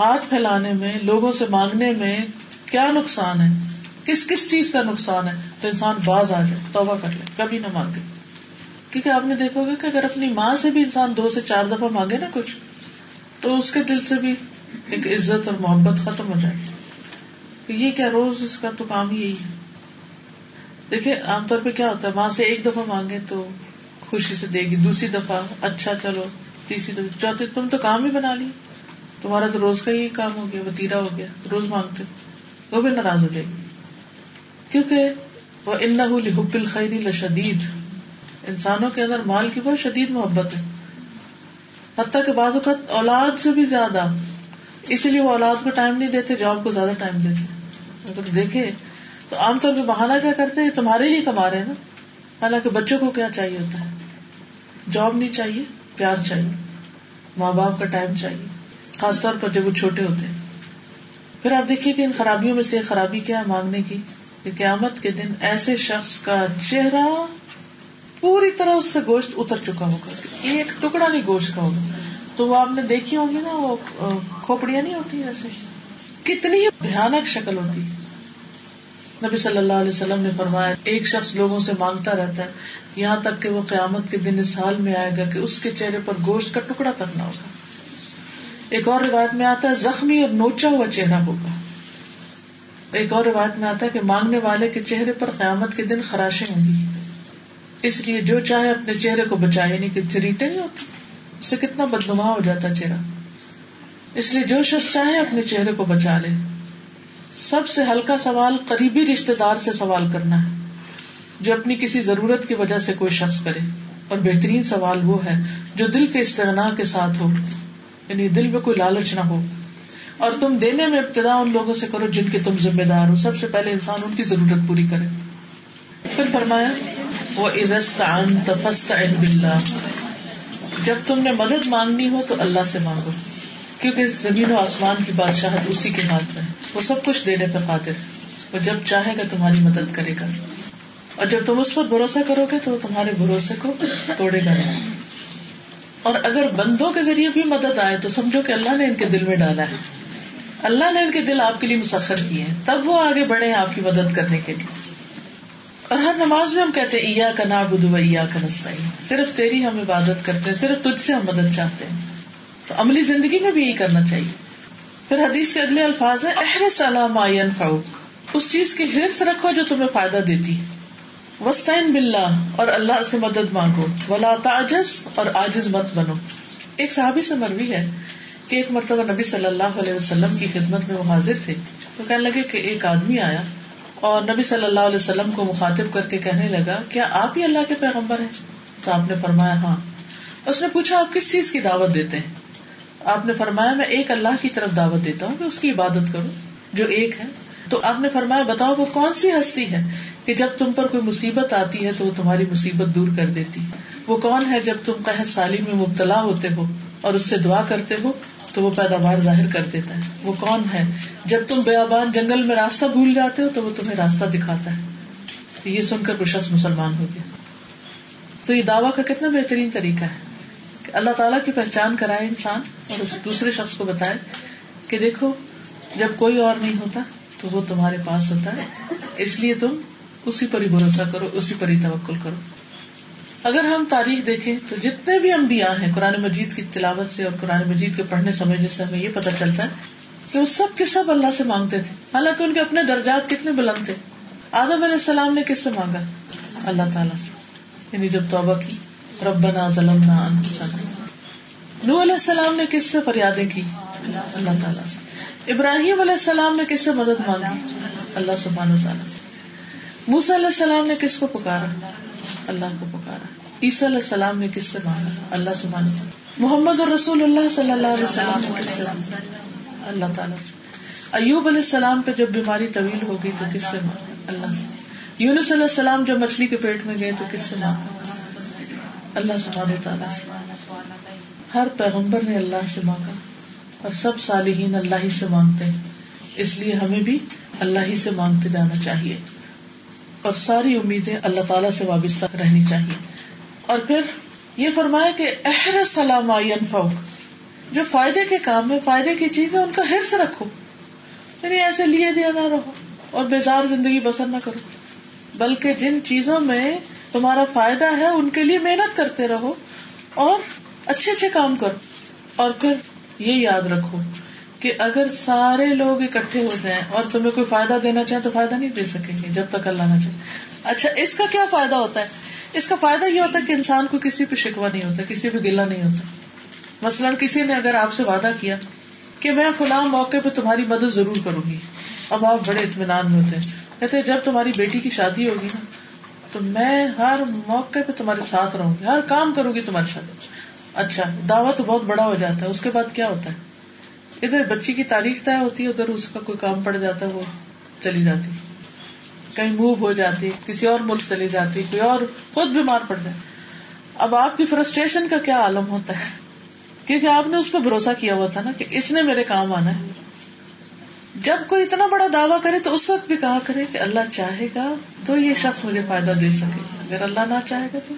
ہاتھ پھیلانے میں، لوگوں سے مانگنے میں کیا نقصان ہے؟ کس کس چیز کا نقصان ہے؟ تو انسان باز آ جائے، توبہ کر لے، کبھی نہ مانگے۔ کیونکہ آپ نے دیکھو گے کہ اگر اپنی ماں سے بھی انسان دو سے چار دفعہ مانگے نا کچھ، تو اس کے دل سے بھی ایک عزت اور محبت ختم ہو جائے۔ یہ کیا روز اس کا تو کام ہی یہی ہے۔ دیکھیے عام طور پہ کیا ہوتا ہے، ماں سے ایک دفعہ مانگے تو خوشی سے دے گی، دوسری دفعہ اچھا چلو، تیسری دفعہ، چوتھی، تم تو کام ہی بنا لی تمہارا تو روز کا ہی کام ہو گیا، وتیرا ہو گیا، روز مانگتے، وہ بھی ناراض ہو جائے۔ گی کیونکہ وہ ان حب الخری لشدید۔ انسانوں کے اندر مال کی بہت شدید محبت ہے۔ حتیٰ کہ بعض اوقات اولاد سے بھی زیادہ، اسی لیے وہ اولاد کو ٹائم نہیں دیتے، جاب کو زیادہ ٹائم دیتے۔ اگر دیکھے تو عام طور پہ بہانا کیا کرتے ہیں تمہارے لیے کما رہے ہیں نا۔ حالانکہ بچوں کو کیا چاہیے ہوتا ہے؟ جاب نہیں چاہیے، پیار چاہیے، ماں باپ کا ٹائم چاہیے۔ خاص طور پر جب وہ چھوٹے ہوتے ہیں۔ پھر آپ دیکھیے کہ ان خرابیوں میں سے خرابی کیا مانگنے کی؟ کہ قیامت کے دن ایسے شخص کا چہرہ پوری طرح اس سے گوشت اتر چکا ہوگا۔ ایک ٹکڑا نہیں گوشت کا ہوگا۔ تو وہ آپ نے دیکھی ہوگی نا وہ کھوپڑیاں نہیں ہوتی ایسے؟ کتنی بھیانک شکل ہوتی۔ نبی صلی اللہ علیہ وسلم نے فرمایا، ایک شخص لوگوں سے مانگتا رہتا ہے، یہاں تک کہ وہ قیامت کے دن اس حال میں آئے گا کہ اس کے چہرے پر گوشت کا ٹکڑا تک نہ ہوگا۔ ایک اور روایت میں آتا ہے، زخمی اور نوچا ہوا چہرہ ہوگا۔ ایک اور روایت میں آتا ہے کہ مانگنے والے کے چہرے پر قیامت کے دن خراشیں ہوں گی۔ اس لیے جو چاہے اپنے چہرے کو بچائے یعنی کہ چریٹے نہیں ہوتے اس سے کتنا بدنما ہو جاتا چہرہ۔ اس لیے جو شخص چاہے اپنے چہرے کو بچا لے۔ سب سے ہلکا سوال قریبی رشتے دار سے سوال کرنا ہے، جو اپنی کسی ضرورت کی وجہ سے کوئی شخص کرے۔ اور بہترین سوال وہ ہے جو دل کے استغنا کے ساتھ ہو۔ یعنی دل میں کوئی لالچ نہ ہو۔ اور تم دینے میں ابتدا ان لوگوں سے کرو جن کے تم ذمہ دار ہو۔ سب سے پہلے انسان ان کی ضرورت پوری کرے۔ پھر فرمایا وہ جب تم نے مدد مانگنی ہو تو اللہ سے مانگو۔ کیونکہ زمین و آسمان کی بادشاہت اسی کے ہاتھ میں وہ سب کچھ دینے پہ خاطر وہ جب چاہے گا تمہاری مدد کرے گا۔ اور جب تم اس پر بھروسہ کرو گے تو وہ تمہارے بھروسے کو توڑے گا نہیں۔ اور اگر بندوں کے ذریعے بھی مدد آئے تو سمجھو کہ اللہ نے ان کے دل میں ڈالا ہے۔ اللہ نے ان کے دل آپ کے لیے مسخر کیے ہیں۔ تب وہ آگے بڑھے ہیں آپ کی مدد کرنے کے لیے۔ اور ہر نماز میں ہم کہتے ہیں ایا کا نا بدو ایا کا نستا صرف تیری ہم عبادت کرتے ہیں، صرف تجھ سے ہم مدد چاہتے ہیں۔ تو عملی زندگی میں بھی یہی کرنا چاہیے۔ پھر حدیث کے اگلے الفاظ ہے اہر سلام فاؤک اس چیز کی ہرس رکھو جو تمہیں فائدہ دیتی وسطین بلّہ اور اللہ سے مدد مانگو۔ ولا تاجز اور آجز مت بنو۔ ایک صحابی سے مروی ہے کہ ایک مرتبہ نبی صلی اللہ علیہ وسلم کی خدمت میں وہ حاضر تھے۔ تو کہنے لگے کہ ایک آدمی آیا اور نبی صلی اللہ علیہ وسلم کو مخاطب کر کے کہنے لگا، کیا آپ ہی اللہ کے پیغمبر ہیں؟ تو آپ نے فرمایا ہاں۔ اس نے پوچھا، آپ کس چیز کی دعوت دیتے ہیں؟ آپ نے فرمایا، میں ایک اللہ کی طرف دعوت دیتا ہوں کہ اس کی عبادت کروں، جو ایک ہے۔ تو آپ نے فرمایا بتاؤ وہ کون سی ہستی ہے کہ جب تم پر کوئی مصیبت آتی ہے تو وہ تمہاری مصیبت دور کر دیتی وہ کون ہے جب تم قحط سالی میں مبتلا ہوتے ہو اور اس سے دعا کرتے ہو تو وہ پیداوار ظاہر کر دیتا ہے وہ کون ہے جب تم بیابان جنگل میں راستہ بھول جاتے ہو تو وہ تمہیں راستہ دکھاتا ہے تو یہ سن کر وہ شخص مسلمان ہو گیا تو یہ دعوی کا کتنا بہترین طریقہ ہے کہ اللہ تعالیٰ کی پہچان کرائے انسان اور اس دوسرے شخص کو بتائے کہ دیکھو جب کوئی اور نہیں ہوتا تو وہ تمہارے پاس ہوتا ہے۔ اس لیے تم اسی پر ہی بھروسہ کرو، اسی پر ہی توکل کرو۔ اگر ہم تاریخ دیکھیں تو جتنے بھی انبیاء ہیں، قرآن مجید کی تلاوت سے اور قرآن مجید کے پڑھنے سمجھنے سے ہمیں یہ پتا چلتا ہے کہ وہ سب کے سب اللہ سے مانگتے تھے۔ حالانکہ ان کے اپنے درجات کتنے بلند تھے۔ آدم علیہ السلام نے کس سے مانگا؟ اللہ تعالیٰ سے۔ یعنی جب توبہ کی، ربنا ظلمنا انفسنا۔ نو علیہ السلام نے کس سے فریادیں کی؟ اللہ تعالیٰ سے۔ ابراہیم علیہ السلام نے کس سے مدد مانگی؟ اللہ سبحانہ تعالیٰ سے۔ موسیٰ علیہ السلام نے کس کو پکارا؟ اللہ کو پکارا۔ عیسی علیہ السلام نے کس سے مانگا؟ اللہ سے مانگا محمد اور رسول اللہ صلی اللہ علیہ وسلم نے کس سے اللہ تعالیٰ سے۔ ایوب علیہ السلام پہ جب بیماری طویل ہو گئی تو کس سے مانگا؟ اللہ سے۔ یونس علیہ السلام جب مچھلی کے پیٹ میں گئے تو کس سے مانگا؟ اللہ سبحانہ تعالیٰ سے۔ ہر پیغمبر نے اللہ سے مانگا۔ اور سب صالحین اللہ ہی سے مانگتے ہیں۔ اس لیے ہمیں بھی اللہ ہی سے مانگتے جانا چاہیے۔ اور ساری امیدیں اللہ تعالیٰ سے وابستہ رہنی چاہیے۔ اور پھر یہ فرمایا کہ اہر سلام فوق جو فائدے کے کام میں، فائدے کی چیز ہے ان کا حرص رکھو۔ یعنی ایسے لیے دیا نہ رہو اور بیزار زندگی بسر نہ کرو۔ بلکہ جن چیزوں میں تمہارا فائدہ ہے، ان کے لیے محنت کرتے رہو اور اچھے اچھے کام کرو۔ اور پھر یہ یاد رکھو کہ اگر سارے لوگ اکٹھے ہو جائیں اور تمہیں کوئی فائدہ دینا چاہے تو فائدہ نہیں دے سکیں گے جب تک اللہ نہ چاہے۔ اچھا اس کا کیا فائدہ ہوتا ہے؟ اس کا فائدہ یہ ہوتا ہے کہ انسان کو کسی پہ شکوا نہیں ہوتا، کسی پہ گلا نہیں ہوتا۔ مثلاً کسی نے اگر آپ سے وعدہ کیا کہ میں فلاں موقع پہ تمہاری مدد ضرور کروں گی، اب آپ بڑے اطمینان میں ہوتے ہیں۔ کہتے جب تمہاری بیٹی کی شادی ہوگی نا، تو میں ہر موقع پہ تمہارے ساتھ رہوں گی، ہر کام کروں گی تمہارے ساتھ۔ اچھا دعوت تو بہت بڑا ہو جاتا ہے، اس کے بعد کیا ہوتا ہے؟ ادھر بچی کی تاریخ طے ہوتی ہے، ادھر اس کا کوئی کام پڑ جاتا ہے، وہ چلی جاتی۔ کہیں موو ہو جاتی، کسی اور ملک چلی جاتی، کوئی اور خود بیمار پڑ جائے اب آپ کی فرسٹریشن کا کیا عالم ہوتا ہے؟ کیونکہ آپ نے اس پہ بھروسہ کیا ہوا تھا نا کہ اس نے میرے کام آنا ہے۔ جب کوئی اتنا بڑا دعویٰ کرے تو اس وقت بھی کہا کرے کہ اللہ چاہے گا تو یہ شخص مجھے فائدہ دے سکے۔ اگر اللہ نہ چاہے گا تو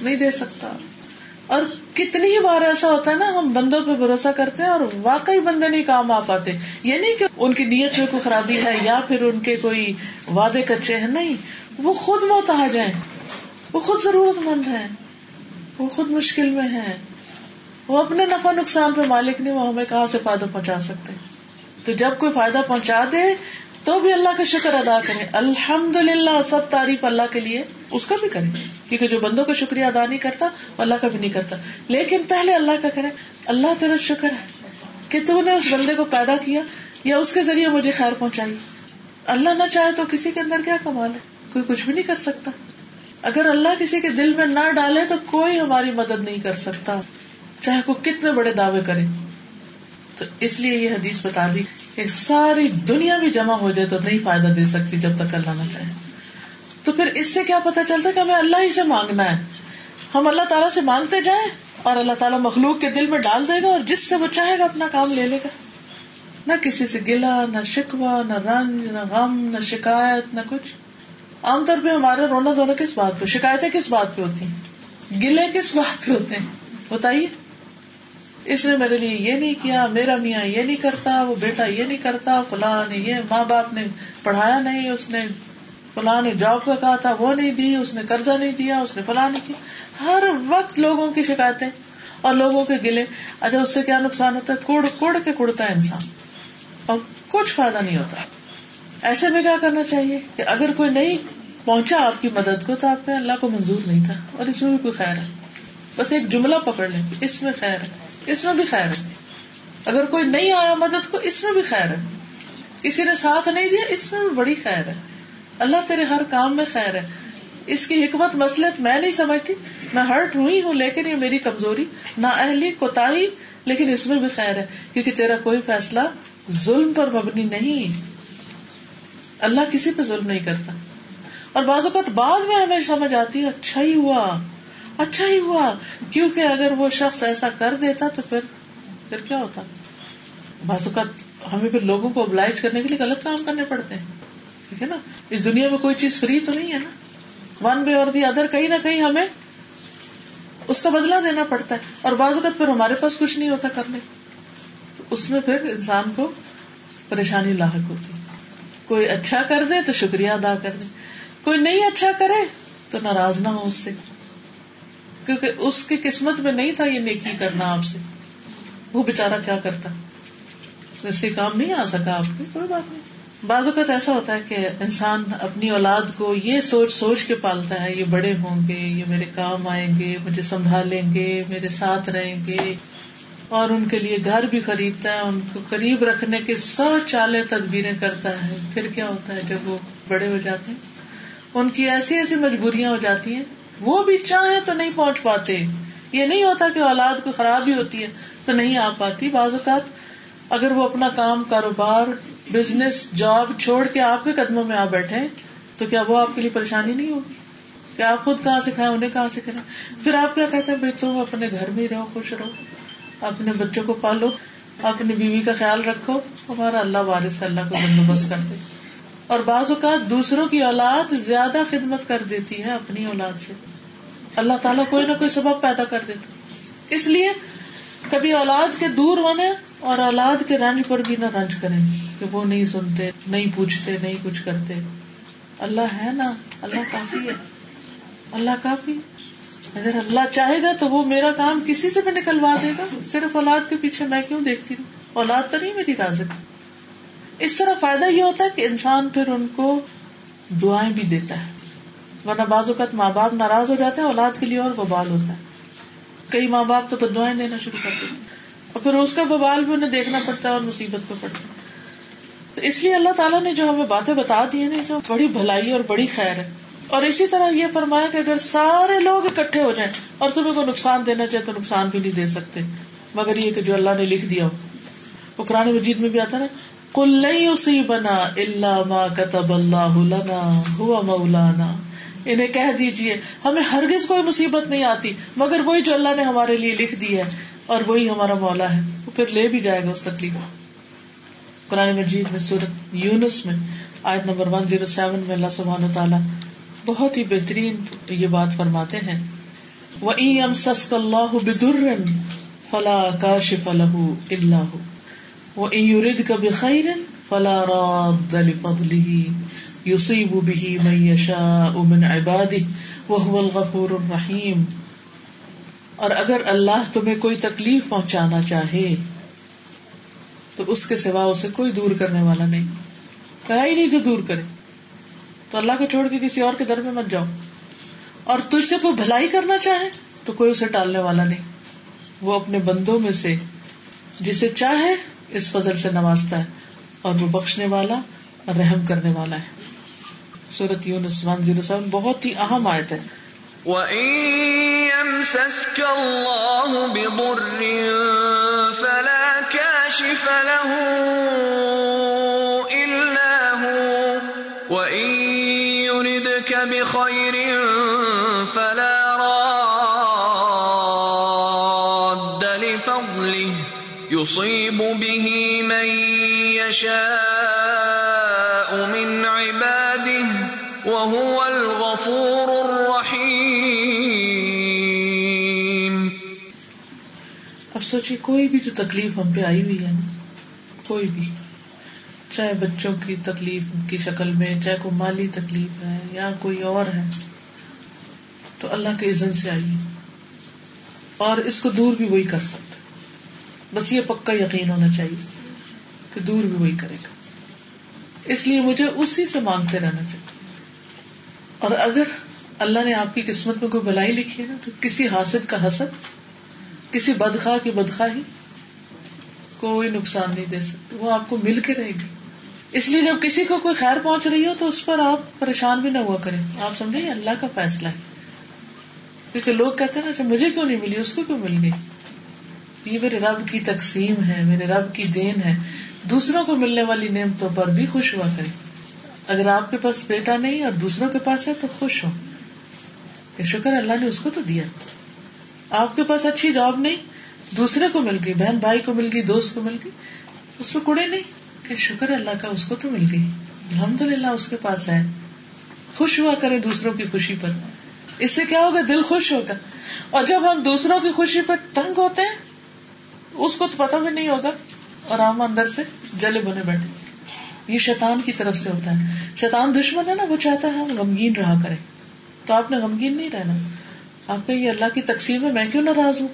نہیں دے سکتا۔ اور کتنی ہی بار ایسا ہوتا ہے نا، ہم بندوں پہ بھروسہ کرتے ہیں اور واقعی بندے نہیں کام آ پاتے۔ یہ نہیں کہ ان کی نیت میں کوئی خرابی ہے یا پھر ان کے کوئی وعدے کچے ہیں، نہیں۔ وہ خود محتاج ہیں۔ وہ خود ضرورت مند ہے وہ خود مشکل میں ہے وہ اپنے نفع نقصان پہ مالک نہیں، وہ ہمیں کہاں سے فائدہ پہنچا سکتے؟ تو جب کوئی فائدہ پہنچا دے تو بھی اللہ کا شکر ادا کرے الحمد للہ سب تعریف اللہ کے لیے۔ اس کا بھی کرے کیونکہ جو بندوں کا شکریہ ادا نہیں کرتا، وہ اللہ کا بھی نہیں کرتا۔ لیکن پہلے اللہ کا کرے اللہ تیرا شکر ہے کہ تو نے اس بندے کو پیدا کیا یا اس کے ذریعے مجھے خیر پہنچائی۔ اللہ نہ چاہے تو کسی کے اندر کیا کمال ہے؟ کوئی کچھ بھی نہیں کر سکتا۔ اگر اللہ کسی کے دل میں نہ ڈالے تو کوئی ہماری مدد نہیں کر سکتا۔ چاہے کوئی کتنے بڑے دعوے کرے۔ تو اس لیے یہ حدیث بتا دی۔ کہ ساری دنیا بھی جمع ہو جائے تو نہیں فائدہ دے سکتی جب تک اللہ نہ چاہے۔ تو پھر اس سے کیا پتا چلتا ہے کہ ہمیں اللہ ہی سے مانگنا ہے؟ ہم اللہ تعالیٰ سے مانگتے جائیں اور اللہ تعالیٰ مخلوق کے دل میں ڈال دے گا اور جس سے وہ چاہے گا اپنا کام لے لے گا۔ نہ کسی سے گلا، نہ شکوا نہ رنج، نہ غم، نہ شکایت، نہ کچھ۔ عام طور پہ ہمارے رونا دھونا کس بات پہ؟ شکایتیں کس بات پہ ہوتی ہیں؟ گلے کس بات پہ ہوتے ہیں؟ بتائیے۔ اس نے میرے لیے یہ نہیں کیا، میرا میاں یہ نہیں کرتا، وہ بیٹا یہ نہیں کرتا، فلاں نے یہ ماں باپ نے پڑھایا نہیں، اس نے فلاں نے جاب کا کہا تھا، وہ نہیں دی، اس نے قرضہ نہیں دیا، اس نے فلاں نہیں کیا۔ ہر وقت لوگوں کی شکایتیں اور لوگوں کے گلے۔ اچھا اس سے کیا نقصان ہوتا ہے؟ کوڑ کوڑ کے کڑتا ہے انسان۔ اور کچھ فائدہ نہیں ہوتا۔ ایسے میں کیا کرنا چاہیے کہ اگر کوئی نہیں پہنچا آپ کی مدد کو تو آپ کا اللہ کو منظور نہیں تھا اور اس میں بھی کوئی خیر ہے۔ بس ایک جملہ پکڑ لیں۔ اس میں خیر ہے۔ اس میں بھی خیر ہے۔ اگر کوئی نہیں آیا مدد کو، اس میں بھی خیر ہے۔ کسی نے ساتھ نہیں دیا، اس میں بھی بڑی خیر ہے۔ اللہ تیرے ہر کام میں خیر ہے۔ اس کی حکمت مسلط میں نہیں سمجھتی۔ میں ہرٹ ہوئی ہوں، لیکن یہ میری کمزوری نہ اہلی کوتا لیکن اس میں بھی خیر ہے۔ کیونکہ تیرا کوئی فیصلہ ظلم پر مبنی نہیں۔ اللہ کسی پہ ظلم نہیں کرتا۔ اور بعض اوقات بعد میں ہمیں سمجھ آتی ہے اچھا ہی ہوا۔ اچھا ہی ہوا۔ کیونکہ اگر وہ شخص ایسا کر دیتا تو پھر پھر کیا ہوتا؟ بعض اوقات ہمیں پھر لوگوں کو ابلائز کرنے کے لیے غلط کام کرنے پڑتے ہیں۔ ٹھیک ہے نا؟ اس دنیا میں کوئی چیز فری تو نہیں ہے نا؟ ون وے اور دی ادر کہیں نہ کہیں ہمیں اس کا بدلا دینا پڑتا ہے۔ اور بعض اوقات پھر ہمارے پاس کچھ نہیں ہوتا کرنے۔ اس میں پھر انسان کو پریشانی لاحق ہوتی کوئی اچھا کر دے تو شکریہ ادا کر دے۔ کوئی نہیں اچھا کرے تو ناراض نہ ہو اس سے۔ کیونکہ اس کی قسمت میں نہیں تھا یہ نیکی کرنا آپ سے۔ وہ بےچارا کیا کرتا؟ اس کے کام نہیں آ سکا آپ کی کوئی بات نہیں۔ بعض اوقات ایسا ہوتا ہے کہ انسان اپنی اولاد کو یہ سوچ سوچ کے پالتا ہے، یہ بڑے ہوں گے، یہ میرے کام آئیں گے، مجھے سنبھالیں گے، میرے ساتھ رہیں گے۔ اور ان کے لیے گھر بھی خریدتا ہے، ان کو قریب رکھنے کے سو چالے تدبیریں کرتا ہے۔ پھر کیا ہوتا ہے جب وہ بڑے ہو جاتے ہیں؟ ان کی ایسی ایسی مجبوریاں ہو جاتی ہیں وہ بھی چاہے تو نہیں پہنچ پاتے۔ یہ نہیں ہوتا کہ اولاد کو خرابی ہوتی ہے تو نہیں آ پاتی بعض اوقات۔ اگر وہ اپنا کام، کاروبار بزنس جاب چھوڑ کے آپ کے قدموں میں آ بیٹھے تو کیا وہ آپ کے لیے پریشانی نہیں ہوگی؟ کہ آپ خود کہاں سے کھائیں، انہیں کہاں سے کھائیں؟ پھر آپ کیا کہتے ہیں؟ بھائی تم اپنے گھر میں ہی رہو، خوش رہو۔ اپنے بچوں کو پالو، اپنی بیوی کا خیال رکھو۔ ہمارا اللہ وارث اللہ کو بندوبست کر دے اور بعض اوقات دوسروں کی اولاد زیادہ خدمت کر دیتی ہے اپنی اولاد سے۔ اللہ تعالیٰ کوئی نہ کوئی سبب پیدا کر دیتا اس لیے کبھی اولاد کے دور ہونے اور اولاد کے رنج پر بھی نہ رنج کریں کہ وہ نہیں سنتے، نہیں پوچھتے، نہیں کچھ کرتے۔ اللہ ہے نا، اللہ کافی ہے۔ اللہ کافی اگر اللہ چاہے گا تو وہ میرا کام کسی سے بھی نکلوا دے گا۔ صرف اولاد کے پیچھے میں کیوں دیکھتی ہوں اولاد تو نہیں میری رازق۔ اس طرح فائدہ یہ ہوتا ہے کہ انسان پھر ان کو دعائیں بھی دیتا ہے۔ ورنہ بعض اوقات ماں باپ ناراض ہو جاتے ہیں، اولاد کے لیے اور ببال ہوتا ہے۔ کئی ماں باپ تو بدوائیں دینا شروع کر دیتے اور پھر اس کا ببال بھی انہیں دیکھنا پڑتا ہے اور مصیبت پہ پڑتا ہے۔ تو اس لیے اللہ تعالیٰ نے جو ہمیں باتیں بتا دی ہیں اس میں بڑی بھلائی اور بڑی خیر ہے۔ اور اسی طرح یہ فرمایا کہ اگر سارے لوگ اکٹھے ہو جائیں اور تمہیں کوئی نقصان دینا چاہے تو نقصان بھی نہیں دے سکتے۔ مگر یہ کہ جو اللہ نے لکھ دیا ہو۔ وہ قرآن مجید میں بھی آتا نا کل نہیں اسی بنا اللہ ما کتب اللہ لنا ہوا مولانا۔ انہیں کہہ دیجیے ہمیں ہرگز کوئی مصیبت نہیں آتی، مگر وہی جو اللہ نے ہمارے لیے لکھ دی ہے، اور وہی ہمارا مولا ہے۔ وہ پھر لے بھی جائے گا اس تکلیف قرآن مجید میں، سورت یونس میں، آیت نمبر ون زیرو سیون میں اللہ سبحانہ تعالیٰ بہت ہی بہترین یہ بات فرماتے ہیں۔ وہ ایم سسک اللہ بدر فلا کاشف له الا هو وان يريدك بخير فلا راد لفضله يصيب به من يشاء من عباده وهو الغفور الرحيم۔ اور اگر اللہ تمہیں کوئی تکلیف پہنچانا چاہے، تو اس کے سوا اسے کوئی دور کرنے والا نہیں۔ کہا ہی نہیں جو دور کرے۔ تو اللہ کو چھوڑ کے کسی اور کے در میں مت جاؤ۔ اور تجھ سے کوئی بھلائی کرنا چاہے، تو کوئی اسے ٹالنے والا نہیں۔ وہ اپنے بندوں میں سے جسے چاہے اس فضل سے نوازتا ہے اور وہ بخشنے والا اور رحم کرنے والا ہے۔ سورت یونس ون زیرو سیون بہت ہی اہم آیت ہے۔ وَإِن يَمْسَسْكَ اللَّهُ بِضُرٍّ فَلَا كَاشِفَ لَهُ يصيب به من يشاء من عباده وهو الغفور الرحيم۔ اب سوچیے کوئی بھی جو تکلیف ہم پہ آئی ہوئی ہے نا، کوئی بھی، چاہے بچوں کی تکلیف کی شکل میں، چاہے کوئی مالی تکلیف ہے یا کوئی اور ہے، تو اللہ کے عزن سے آئیے۔ اور اس کو دور بھی وہی کر سکتا بس یہ پکا یقین ہونا چاہیے کہ دور بھی وہی کرے گا۔ اس لیے مجھے اسی سے مانگتے رہنا چاہیے۔ اور اگر اللہ نے آپ کی قسمت میں کوئی بلائی لکھی ہے نا، تو کسی حاصل کا حسد، کسی بدخواہ کی بدخواہی کوئی نقصان نہیں دے سکتے وہ آپ کو مل کے رہے گی۔ اس لیے جب کسی کو کوئی خیر پہنچ رہی ہو، تو اس پر آپ پریشان بھی نہ ہوا کریں۔ آپ سمجھے اللہ کا فیصلہ ہے۔ کیونکہ لوگ کہتے ہیں نا اچھا، مجھے کیوں نہیں ملی؟ اس کو کیوں مل گئی؟ یہ میرے رب کی تقسیم ہے، میرے رب کی دین ہے۔ دوسروں کو ملنے والی نعمتوں پر بھی خوش ہوا کرے اگر آپ کے پاس بیٹا نہیں اور دوسروں کے پاس ہے تو خوش ہو کہ شکر اللہ نے اس کو تو دیا۔ آپ کے پاس اچھی جاب نہیں، دوسرے کو مل گئی، بہن بھائی کو مل گئی، دوست کو مل گئی، اس میں کڑے نہیں۔ کہ شکر اللہ کا اس کو تو مل گئی۔ الحمد للہ اس کے پاس ہے۔ خوش ہوا کرے دوسروں کی خوشی پر۔ اس سے کیا ہوگا؟ دل خوش ہوگا۔ اور جب ہم دوسروں کی خوشی پر تنگ ہوتے ہیں اس کو تو پتا بھی نہیں ہوگا اور ہم اندر سے جلے بنے بیٹھے۔ یہ شیطان کی طرف سے ہوتا ہے۔ شیطان دشمن ہے نا، وہ چاہتا ہے ہم غمگین رہا کرے تو آپ نے غمگین نہیں رہنا۔ آپ کا یہ اللہ کی تقسیم ہے میں کیوں ناراض ہوں؟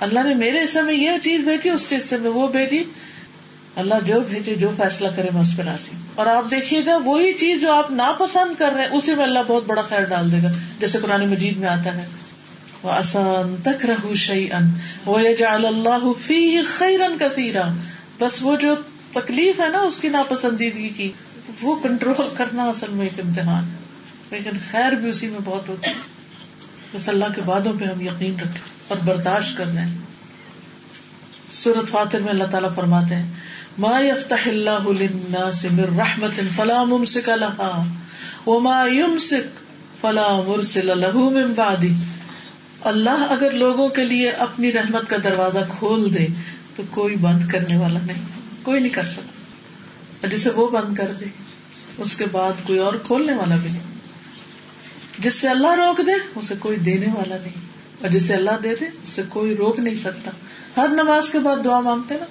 اللہ نے میرے حصے میں یہ چیز بیٹھی اس کے حصے میں وہ بیٹھی اللہ جو بھیجے، جو فیصلہ کرے، میں اس پہ راضی اور آپ دیکھیے گا، وہی چیز جو آپ ناپسند کر رہے ہیں، اسی میں اللہ بہت بڑا خیر ڈال دے گا۔ جیسے قرآن مجید میں آتا ہے۔ وہ آسان تک رہ شعی ان اللہ فی خیرن کثیرا بس وہ جو تکلیف ہے نا اس کی ناپسندیدگی کی، وہ کنٹرول کرنا اصل میں ایک امتحان لیکن خیر بھی اسی میں بہت ہوتی ہے۔ بس اللہ کے بادوں پہ ہم یقین رکھیں اور برداشت کر رہے ہیں سورت فاتر میں اللہ تعالیٰ فرماتے ہیں، ما يفتح الله للناس من رحمت فلا ممسك لها وما يمسك فلا مرسل له من بعده اللہ اگر لوگوں کے لیے اپنی رحمت کا دروازہ کھول دے تو کوئی بند کرنے والا نہیں، کوئی نہیں کر سکتا۔ اور جسے وہ بند کر دے، اس کے بعد کوئی اور کھولنے والا بھی نہیں۔ جس سے اللہ روک دے، اسے کوئی دینے والا نہیں۔ اور جسے اللہ دے دے، اسے کوئی روک نہیں سکتا۔ ہر نماز کے بعد دعا مانگتے نا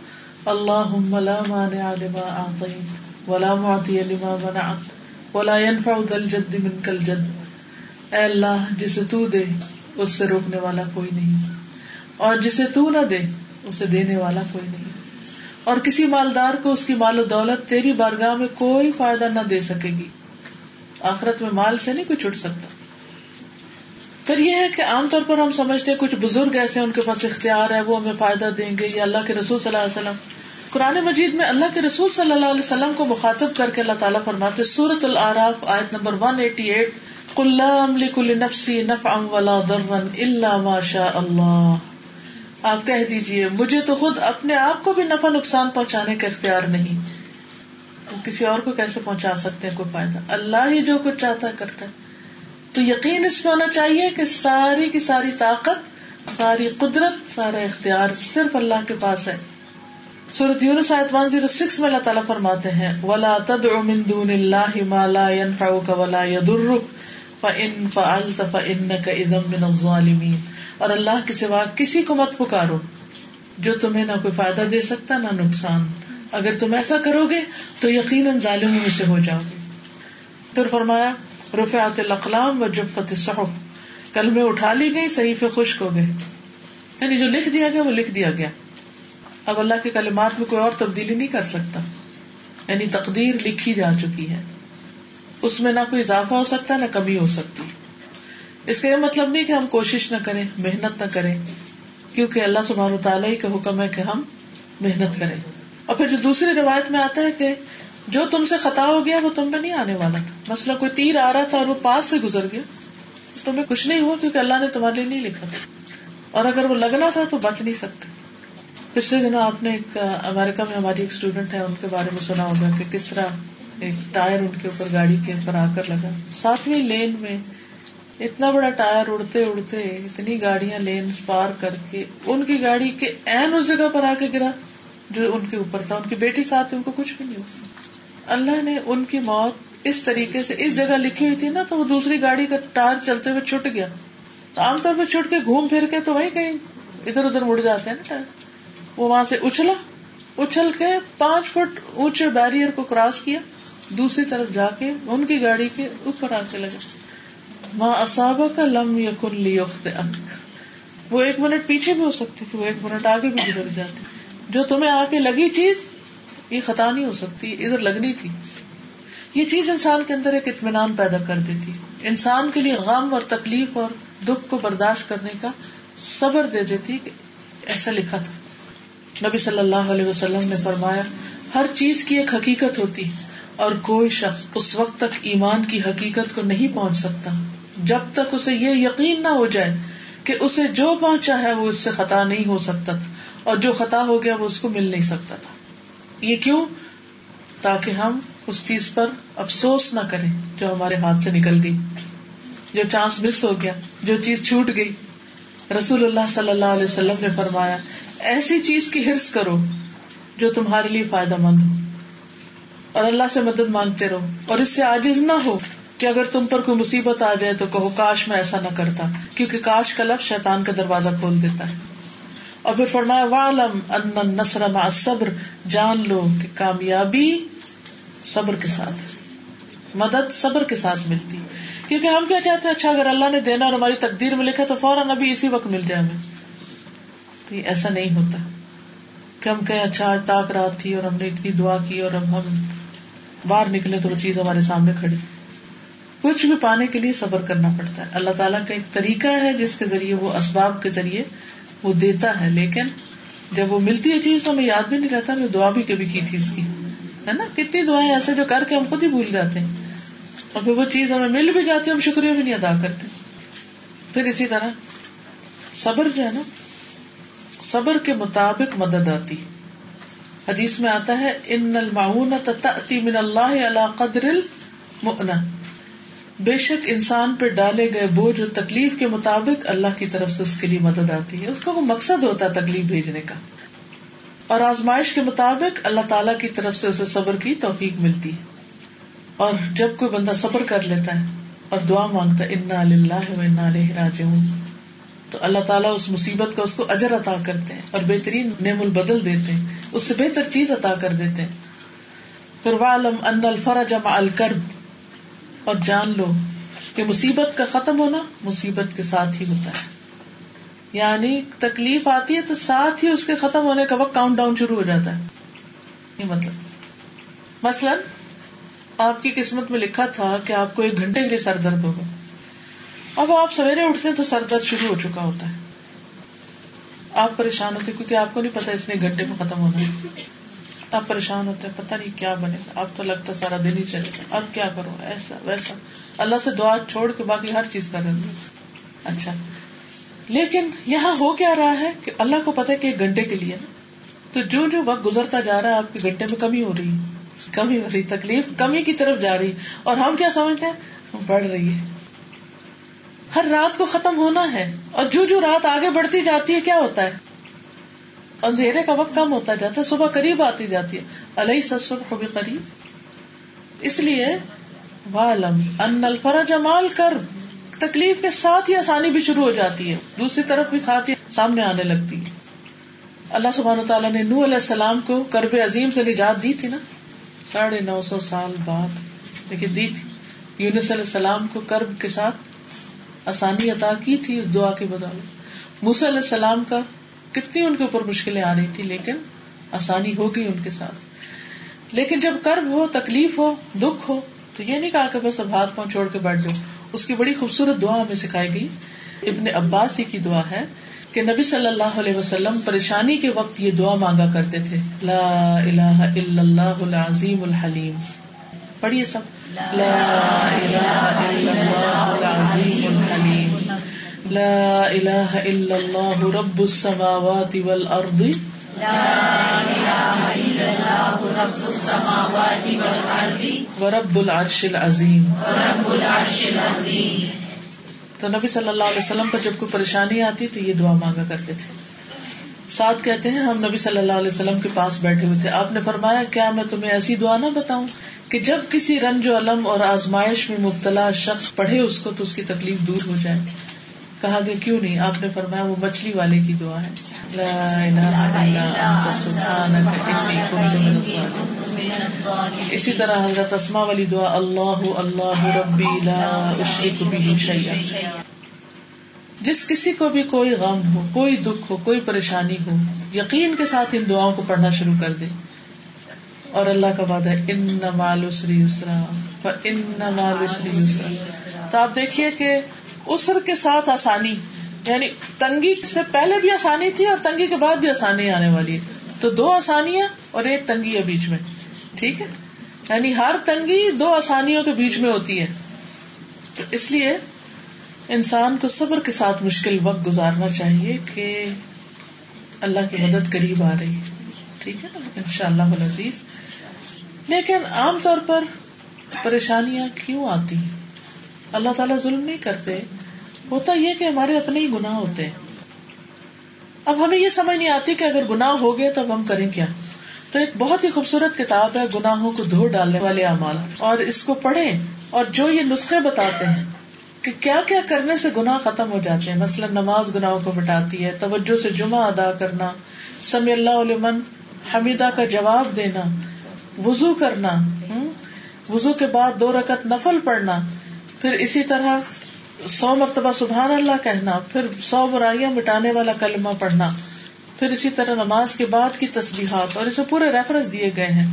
اللہ لا مانع لما اعطيت ولا معطي لما منعت ولا ينفع ذا الجد منك الجد۔ اے اللہ، جسے تو دے اس سے روکنے والا کوئی نہیں۔ اور جسے تو نہ دے، اسے دینے والا کوئی نہیں۔ اور کسی مالدار کو اس کی مال و دولت تیری بارگاہ میں کوئی فائدہ نہ دے سکے گی۔ آخرت میں مال سے نہیں کوئی چھٹ سکتا۔ پھر یہ ہے کہ عام طور پر ہم سمجھتے ہیں کچھ بزرگ ایسے ان کے پاس اختیار ہے، وہ ہمیں فائدہ دیں گے یا اللہ کے رسول صلی اللہ علیہ وسلم۔ قرآن مجید میں اللہ کے رسول صلی اللہ علیہ وسلم کو مخاطب کر کے اللہ تعالیٰ فرماتے سورت العراف، آیت نمبر 188 قل لا املک نفعا ولا ضرا الا ما شاء اللہ۔ آپ کہہ دیجیے، مجھے تو خود اپنے آپ کو بھی نفع نقصان پہنچانے کا اختیار نہیں۔ کسی اور کو کیسے پہنچا سکتے ہیں؟ کوئی فائدہ۔ اللہ ہی جو کچھ چاہتا کرتا ہے۔ تو یقین اس میں ہونا چاہیے کہ ساری کی ساری طاقت، ساری قدرت، سارا اختیار صرف اللہ کے پاس ہے۔ سورت یونس آیت ون زیرو سکس میں اللہ تعالیٰ فرماتے ہیں، ولا تدع من دون اللہ ما لا ينفعك ولا يضرك۔ فإن فعلت فإنك إذا من الظالمين۔ اور اللہ کے سوا کسی کو مت پکارو جو تمہیں نہ کوئی فائدہ دے سکتا، نہ نقصان۔ اگر تم ایسا کرو گے تو یقیناً ظالموں میں سے ہو جاؤ گے۔ پھر فرمایا، رفعت الاقلام و جفت الصحف۔ کلمے اٹھا لی گئی صحیح خشک ہو گئے۔ یعنی جو لکھ دیا گیا، وہ لکھ دیا گیا۔ اب اللہ کے کلمات میں کوئی اور تبدیلی نہیں کر سکتا۔ یعنی تقدیر لکھی جا چکی ہے۔ اس میں نہ کوئی اضافہ ہو سکتا، نہ کمی ہو سکتی۔ اس کا یہ مطلب نہیں کہ ہم کوشش نہ کریں، محنت نہ کریں، کیونکہ اللہ سبحانہ تعالیٰ ہی کا حکم ہے کہ ہم محنت کریں۔ اور پھر جو دوسری روایت میں آتا ہے کہ جو تم سے خطا ہو گیا، وہ تم پہ نہیں آنے والا تھا۔ مسئلہ کوئی تیر آ رہا تھا اور وہ پاس سے گزر گیا تمہیں کچھ نہیں ہوا کیونکہ اللہ نے تمہارے لیے نہیں لکھا۔ تھا اور اگر وہ لگنا تھا تو بچ نہیں سکتے۔ پچھلے دنوں آپ نے ایک امیرکا میں ہماری ایک اسٹوڈینٹ ہے، ان کے بارے میں سنا ہوگا کہ کس طرح ایک ٹائر ان کے اوپر گاڑی کے اوپر آ کر لگا۔ ساتویں لین میں اتنا بڑا ٹائر اڑتے اڑتے اتنی گاڑیاں لین پار کر کے ان کی گاڑی کے این اس جگہ پر آ کے گرا جو ان کے اوپر تھا۔ ان کی بیٹی ساتھ ان کو کچھ بھی نہیں ہوا۔ اللہ نے ان کی موت اس طریقے سے اس جگہ لکھی ہوئی تھی نا تو وہ دوسری گاڑی کا ٹائر چلتے ہوئے چھٹ گیا۔ تو عام طور پہ چھٹ کے گھوم پھر کے تو وہی کہیں ادھر ادھر مڑ جاتے ہیں نا ٹائر۔ وہ وہاں سے اچھلا، اچھل کے پانچ فٹ اونچے بیریئر کو کراس کیا۔ دوسری طرف جا کے ان کی گاڑی کے اوپر آ کے لگا ماں اصابہ کا لم یقن لی وہ ایک منٹ پیچھے بھی ہو سکتی تھی وہ ایک منٹ آگے بھی گزر جاتی جو تمہیں آ کے لگی چیز، یہ خطا نہیں ہو سکتی، ادھر لگنی تھی۔ یہ چیز انسان کے اندر ایک اطمینان پیدا کر دیتی۔ انسان کے لیے غم اور تکلیف اور دکھ کو برداشت کرنے کا صبر دے دیتی کہ ایسا لکھا تھا۔ نبی صلی اللہ علیہ وسلم نے فرمایا، ہر چیز کی ایک حقیقت ہوتی اور کوئی شخص اس وقت تک ایمان کی حقیقت کو نہیں پہنچ سکتا۔ جب تک اسے یہ یقین نہ ہو جائے کہ اسے جو پہنچا ہے وہ اس سے خطا نہیں ہو سکتا تھا اور جو خطا ہو گیا وہ اس کو مل نہیں سکتا تھا۔ یہ کیوں؟ تاکہ ہم اس چیز پر افسوس نہ کریں جو ہمارے ہاتھ سے نکل گئی، جو چانس مس ہو گیا، جو چیز چھوٹ گئی۔ رسول اللہ صلی اللہ علیہ وسلم نے فرمایا، ایسی چیز کی ہرس کرو جو تمہارے لیے فائدہ مند ہو۔ اور اللہ سے مدد مانگتے رہو اور اس سے آجز نہ ہو کہ اگر تم پر کوئی مصیبت آ جائے تو کہو کاش میں ایسا نہ کرتا، کیونکہ کاش کا لفظ شیطان کا دروازہ کھول دیتا ہے۔ اور پھر فرمایا والم ان نسر مع صبر جان لو کہ کامیابی صبر کے ساتھ، مدد صبر کے ساتھ ملتی۔ کیونکہ ہم کیا چاہتے ہیں اچھا اگر اللہ نے دینا اور ہماری تقدیر میں لکھا تو فوراً ابھی اسی وقت مل جائے ہمیں۔ تو یہ ایسا نہیں ہوتا کہ ہم کہیں اچھا آج تاک رات تھی اور ہم نے اتنی دعا کی اور اب ہم باہر نکلے تو وہ چیز ہمارے سامنے کھڑی۔ کچھ بھی پانے کے لیے صبر کرنا پڑتا ہے۔ اللہ تعالیٰ کا ایک طریقہ ہے جس کے ذریعے وہ اسباب کے ذریعے وہ دیتا ہے۔ لیکن جب وہ ملتی ہے چیز تو ہمیں یاد بھی نہیں رہتا میں دعا بھی کبھی کی تھی اس کی۔ ہے نا؟ کتنی دعائیں ایسے جو کر کے ہم خود ہی بھول جاتے ہیں۔ اور پھر وہ چیز ہمیں مل بھی جاتی ہے، ہم شکریہ بھی نہیں ادا کرتے۔ پھر اسی طرح صبر جو ہے نا، صبر کے مطابق مدد آتی۔ حدیث میں آتا ہے ان المعون تأتی من اللہ علی قدر المؤنہ بے شک انسان پہ ڈالے گئے بوجھ اور تکلیف کے مطابق اللہ کی طرف سے اس کے لیے مدد آتی ہے۔ اس کا وہ مقصد ہوتا ہے تکلیف بھیجنے کا۔ اور آزمائش کے مطابق اللہ تعالیٰ کی طرف سے اسے صبر کی توفیق ملتی ہے۔ اور جب کوئی بندہ صبر کر لیتا ہے اور دعا مانگتا ہے انا اللہ و انا راجعون. تو اللہ تعالیٰ اس مصیبت کا اس کو اجر عطا کرتے ہیں اور بہترین نعم البدل دیتے ہیں، اس سے بہتر چیز عطا کر دیتے ہیں۔ پھر وعلم ان الفرج مع الکرب اور جان لو کہ مصیبت کا ختم ہونا مصیبت کے ساتھ ہی ہوتا ہے۔ یعنی تکلیف آتی ہے تو ساتھ ہی اس کے ختم ہونے کا وقت کاؤنٹ ڈاؤن شروع ہو جاتا ہے۔ یہ مطلب۔ مثلاً آپ کی قسمت میں لکھا تھا کہ آپ کو ایک گھنٹے کے لیے سر درد ہوگا۔ اب آپ سویرے اٹھتے ہیں تو سر درد شروع ہو چکا ہوتا ہے۔ آپ پریشان ہوتے کیونکہ آپ کو نہیں پتا اس نے گھنٹے میں ختم ہونا ہے۔ آپ پریشان ہوتے ہیں، پتا نہیں کیا بنے۔ گا آپ تو لگتا سارا دن ہی چلے گا۔ اب کیا کرو ایسا، ویسا۔ اللہ سے دعا چھوڑ کے باقی ہر چیز کر رہے ہیں۔ اچھا۔ لیکن یہاں ہو کیا رہا ہے کہ اللہ کو پتا کہ ایک گھنٹے کے لیے تو جو جو وقت گزرتا جا رہا ہے، آپ کے گھنٹے میں کمی ہو رہی ہے۔ کمی ہو رہی، تکلیف کمی کی طرف جا رہی۔ اور ہم کیا سمجھتے ہیں؟ بڑھ رہی ہے۔ ہر رات کو ختم ہونا ہے اور جو جو رات آگے بڑھتی جاتی ہے، کیا ہوتا ہے؟ اندھیرے کا وقت کم ہوتا جاتا ہے، صبح قریب آتی جاتی ہے۔ علیہ سب قریب اس لیے والم ان الفرا جمال کر تکلیف کے ساتھ ہی آسانی بھی شروع ہو جاتی ہے۔ دوسری طرف بھی ساتھ ہی سامنے آنے لگتی ہے۔ اللہ سبحان تعالیٰ نے نو علیہ السلام کو کرب عظیم سے نجات دی تھی نا؟ ساڑھے نو سو سال بعد، لیکن دی تھی۔ یونس علیہ السلام کو کرب کے ساتھ آسانی عطا کی تھی اس دعا کے بدولت موسی علیہ السلام کا کتنی ان کے اوپر مشکلیں آ رہی تھی، لیکن آسانی ہو گئی ان کے ساتھ۔ لیکن جب کرب ہو، تکلیف ہو، دکھ ہو، تو یہ نہیں کہا کہ بس اب ہاتھ پاؤں چھوڑ کے بیٹھ جاؤ۔ اس کی بڑی خوبصورت دعا ہمیں سکھائی گئی۔ ابن عباس ہی کی دعا ہے کہ نبی صلی اللہ علیہ وسلم پریشانی کے وقت یہ دعا مانگا کرتے تھے۔ لا الہ الا اللہ العظیم الحلیم۔ پڑھیے سب۔ لا الہ الا اللہ العظیم الحلیم لا الہ الا اللہ رب السماوات والارض۔ ورب العرش العظیم۔ تو نبی صلی اللہ علیہ وسلم پر جب کوئی پریشانی آتی تو یہ دعا مانگا کرتے تھے۔ ساتھ کہتے ہیں، ہم نبی صلی اللہ علیہ وسلم کے پاس بیٹھے ہوئے تھے۔ آپ نے فرمایا، کیا میں تمہیں ایسی دعا نہ بتاؤں کہ جب کسی رنج و علم اور آزمائش میں مبتلا شخص پڑھے اس کو تو اس کی تکلیف دور ہو جائے؟ کہا گیا کیوں نہیں؟ آپ نے فرمایا، وہ مچھلی والے کی دعا ہے۔ اسی طرح حضرت اسما والی دعا، اللہ اللہ ربی لا اشرک بھی شیا جس کسی کو بھی کوئی غم ہو، کوئی دکھ ہو، کوئی پریشانی ہو، یقین کے ساتھ ان دعاؤں کو پڑھنا شروع کر دے۔ اور اللہ کا وعدہ ہے ان نمال اسری اسرا ان نمال اسری اسرا تو آپ دیکھیے کہ اسر کے ساتھ آسانی یعنی تنگی سے پہلے بھی آسانی تھی اور تنگی کے بعد بھی آسانی آنے والی ہے۔ تو دو آسانیاں اور ایک تنگی ہے بیچ میں، ٹھیک ہے؟ یعنی ہر تنگی دو آسانیوں کے بیچ میں ہوتی ہے۔ تو اس لیے انسان کو صبر کے ساتھ مشکل وقت گزارنا چاہیے کہ اللہ کی مدد قریب آ رہی ہے۔ ٹھیک ہے ان شاء اللہ عزیز۔ لیکن عام طور پر پریشانیاں کیوں آتی ہیں؟ اللہ تعالیٰ ظلم نہیں کرتے۔ ہوتا یہ کہ ہمارے اپنے ہی گناہ ہوتے ہیں۔ اب ہمیں یہ سمجھ نہیں آتی کہ اگر گناہ ہو گئے تو ہم کریں کیا؟ تو ایک بہت ہی خوبصورت کتاب ہے، گناہوں کو دھو ڈالنے والے اعمال۔ اور اس کو پڑھیں اور جو یہ نسخے بتاتے ہیں کہ کیا کیا کرنے سے گناہ ختم ہو جاتے ہیں؟ مثلاً نماز گناہوں کو مٹاتی ہے، توجہ سے جمعہ ادا کرنا، سمی اللہ علمن حمیدہ کا جواب دینا، وضو کرنا وضو کے بعد دو رکت نفل پڑھنا، پھر اسی طرح سو مرتبہ سبحان اللہ کہنا، پھر سو برائیاں مٹانے والا کلمہ پڑھنا، پھر اسی طرح نماز کے بعد کی تصویرات اور اسے پورے ریفرنس دیے گئے ہیں۔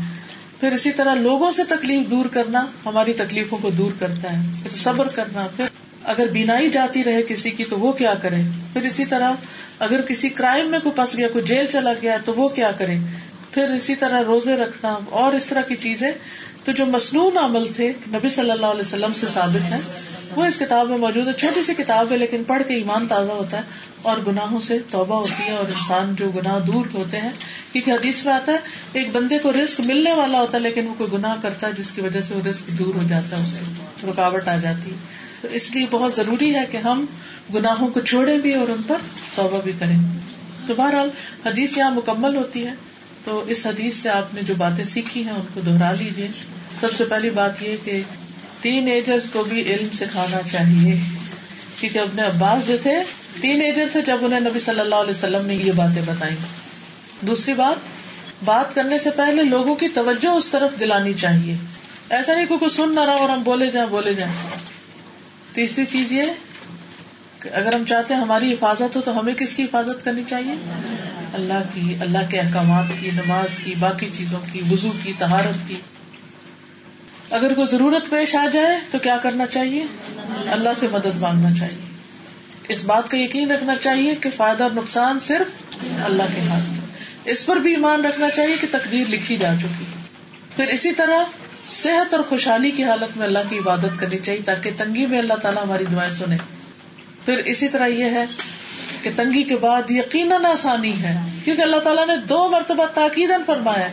پھر اسی طرح لوگوں سے تکلیف دور کرنا، ہماری تکلیفوں کو دور کرتا ہے، پھر صبر کرنا، پھر اگر بینائی جاتی رہے کسی کی تو وہ کیا کرے پھر اسی طرح اگر کسی کرائم میں کوئی پس گیا، کوئی جیل چلا گیا، تو وہ کیا کرے پھر اسی طرح روزے رکھنا اور اس طرح کی چیزیں۔ تو جو مصنون عمل تھے، نبی صلی اللہ علیہ وسلم سے ثابت ہے وہ اس کتاب میں موجود ہے۔ چھوٹی سی کتاب ہے، لیکن پڑھ کے ایمان تازہ ہوتا ہے اور گناہوں سے توبہ ہوتی ہے اور انسان جو گناہ دور ہوتے ہیں، کیونکہ حدیث میں آتا ہے، ایک بندے کو رسک ملنے والا ہوتا ہے، لیکن وہ کوئی گناہ کرتا ہے، جس کی وجہ سے وہ رسک دور ہو جاتا ہے، اس سے رکاوٹ آ جاتی ہے۔ تو اس لیے بہت ضروری ہے کہ ہم گناہوں کو چھوڑے بھی اور ان پر توبہ بھی کریں۔ تو بہرحال حدیث یہاں مکمل ہوتی ہے۔ تو اس حدیث سے آپ نے جو باتیں سیکھی ہیں ان کو دوہرا لیجیے سب سے پہلی بات یہ کہ ٹین ایجرس کو بھی علم سکھانا چاہیے۔ کیونکہ اپنے عباس جو تھے ٹین ایجر تھے جب انہیں نبی صلی اللہ علیہ وسلم نے یہ باتیں بتائی دوسری بات بات کرنے سے پہلے لوگوں کی توجہ اس طرف دلانی چاہیے۔ ایسا نہیں کوئی سن نہ رہا اور ہم بولے جائیں بولے جائیں۔ تیسری چیز یہ کہ اگر ہم چاہتے ہیں ہماری حفاظت ہو تو ہمیں کس کی حفاظت کرنی چاہیے؟ اللہ کی، اللہ کے احکامات کی، نماز کی، باقی چیزوں کی وزو کی تہارت کی۔ اگر کوئی ضرورت پیش آ جائے تو کیا کرنا چاہیے؟ اللہ سے مدد مانگنا چاہیے۔ اس بات کا یقین رکھنا چاہیے کہ فائدہ اور نقصان صرف اللہ کے ہاتھ۔ اس پر بھی ایمان رکھنا چاہیے کہ تقدیر لکھی جا چکی۔ پھر اسی طرح صحت اور خوشحالی کی حالت میں اللہ کی عبادت کرنی چاہیے تاکہ تنگی میں اللہ تعالیٰ ہماری دعائیں سنے پھر اسی طرح یہ ہے کہ تنگی کے بعد یقیناً آسانی ہے، کیونکہ اللہ تعالیٰ نے دو مرتبہ تاکید فرمایا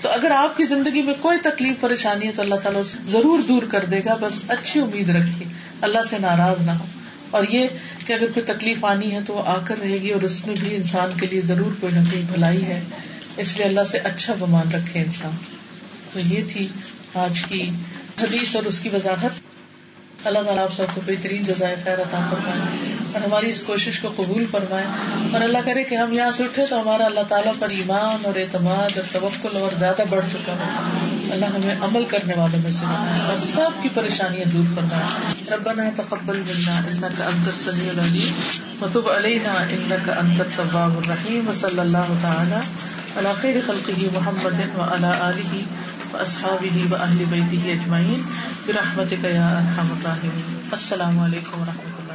تو اگر آپ کی زندگی میں کوئی تکلیف، پریشانی ہے تو اللہ تعالیٰ ضرور دور کر دے گا۔ بس اچھی امید رکھیے، اللہ سے ناراض نہ ہو۔ اور یہ کہ اگر کوئی تکلیف آنی ہے تو وہ آ کر رہے گی اور اس میں بھی انسان کے لیے ضرور کوئی نہ کوئی بھلائی ہے۔ اس لیے اللہ سے اچھا گمان رکھے انسان۔ تو یہ تھی آج کی حدیث اور اس کی وضاحت اللہ تعالیٰ آپ سب کو بہترین جزائے خیر عطا فرمائے اور ہماری اس کوشش کو قبول فرمائے اور اللہ کرے کہ ہم یہاں سے اٹھے تو ہمارا اللہ تعالیٰ پر ایمان اور اعتماد اور توکل اور زیادہ بڑھ چکا ہے اللہ ہمیں عمل کرنے والوں میں سے بنائے اور سب کی پریشانیاں دور فرمائے۔ ربنا تقبل منا انك انت السميع العليم وتب علينا انك انت التواب الرحيم وصلى الله تعالى على خير خلقه محمد وعلى اله اصحابہ و اہل بیتہ اجمعین برحمتک یا ارحم الراحمین۔ السلام علیکم و رحمۃ اللہ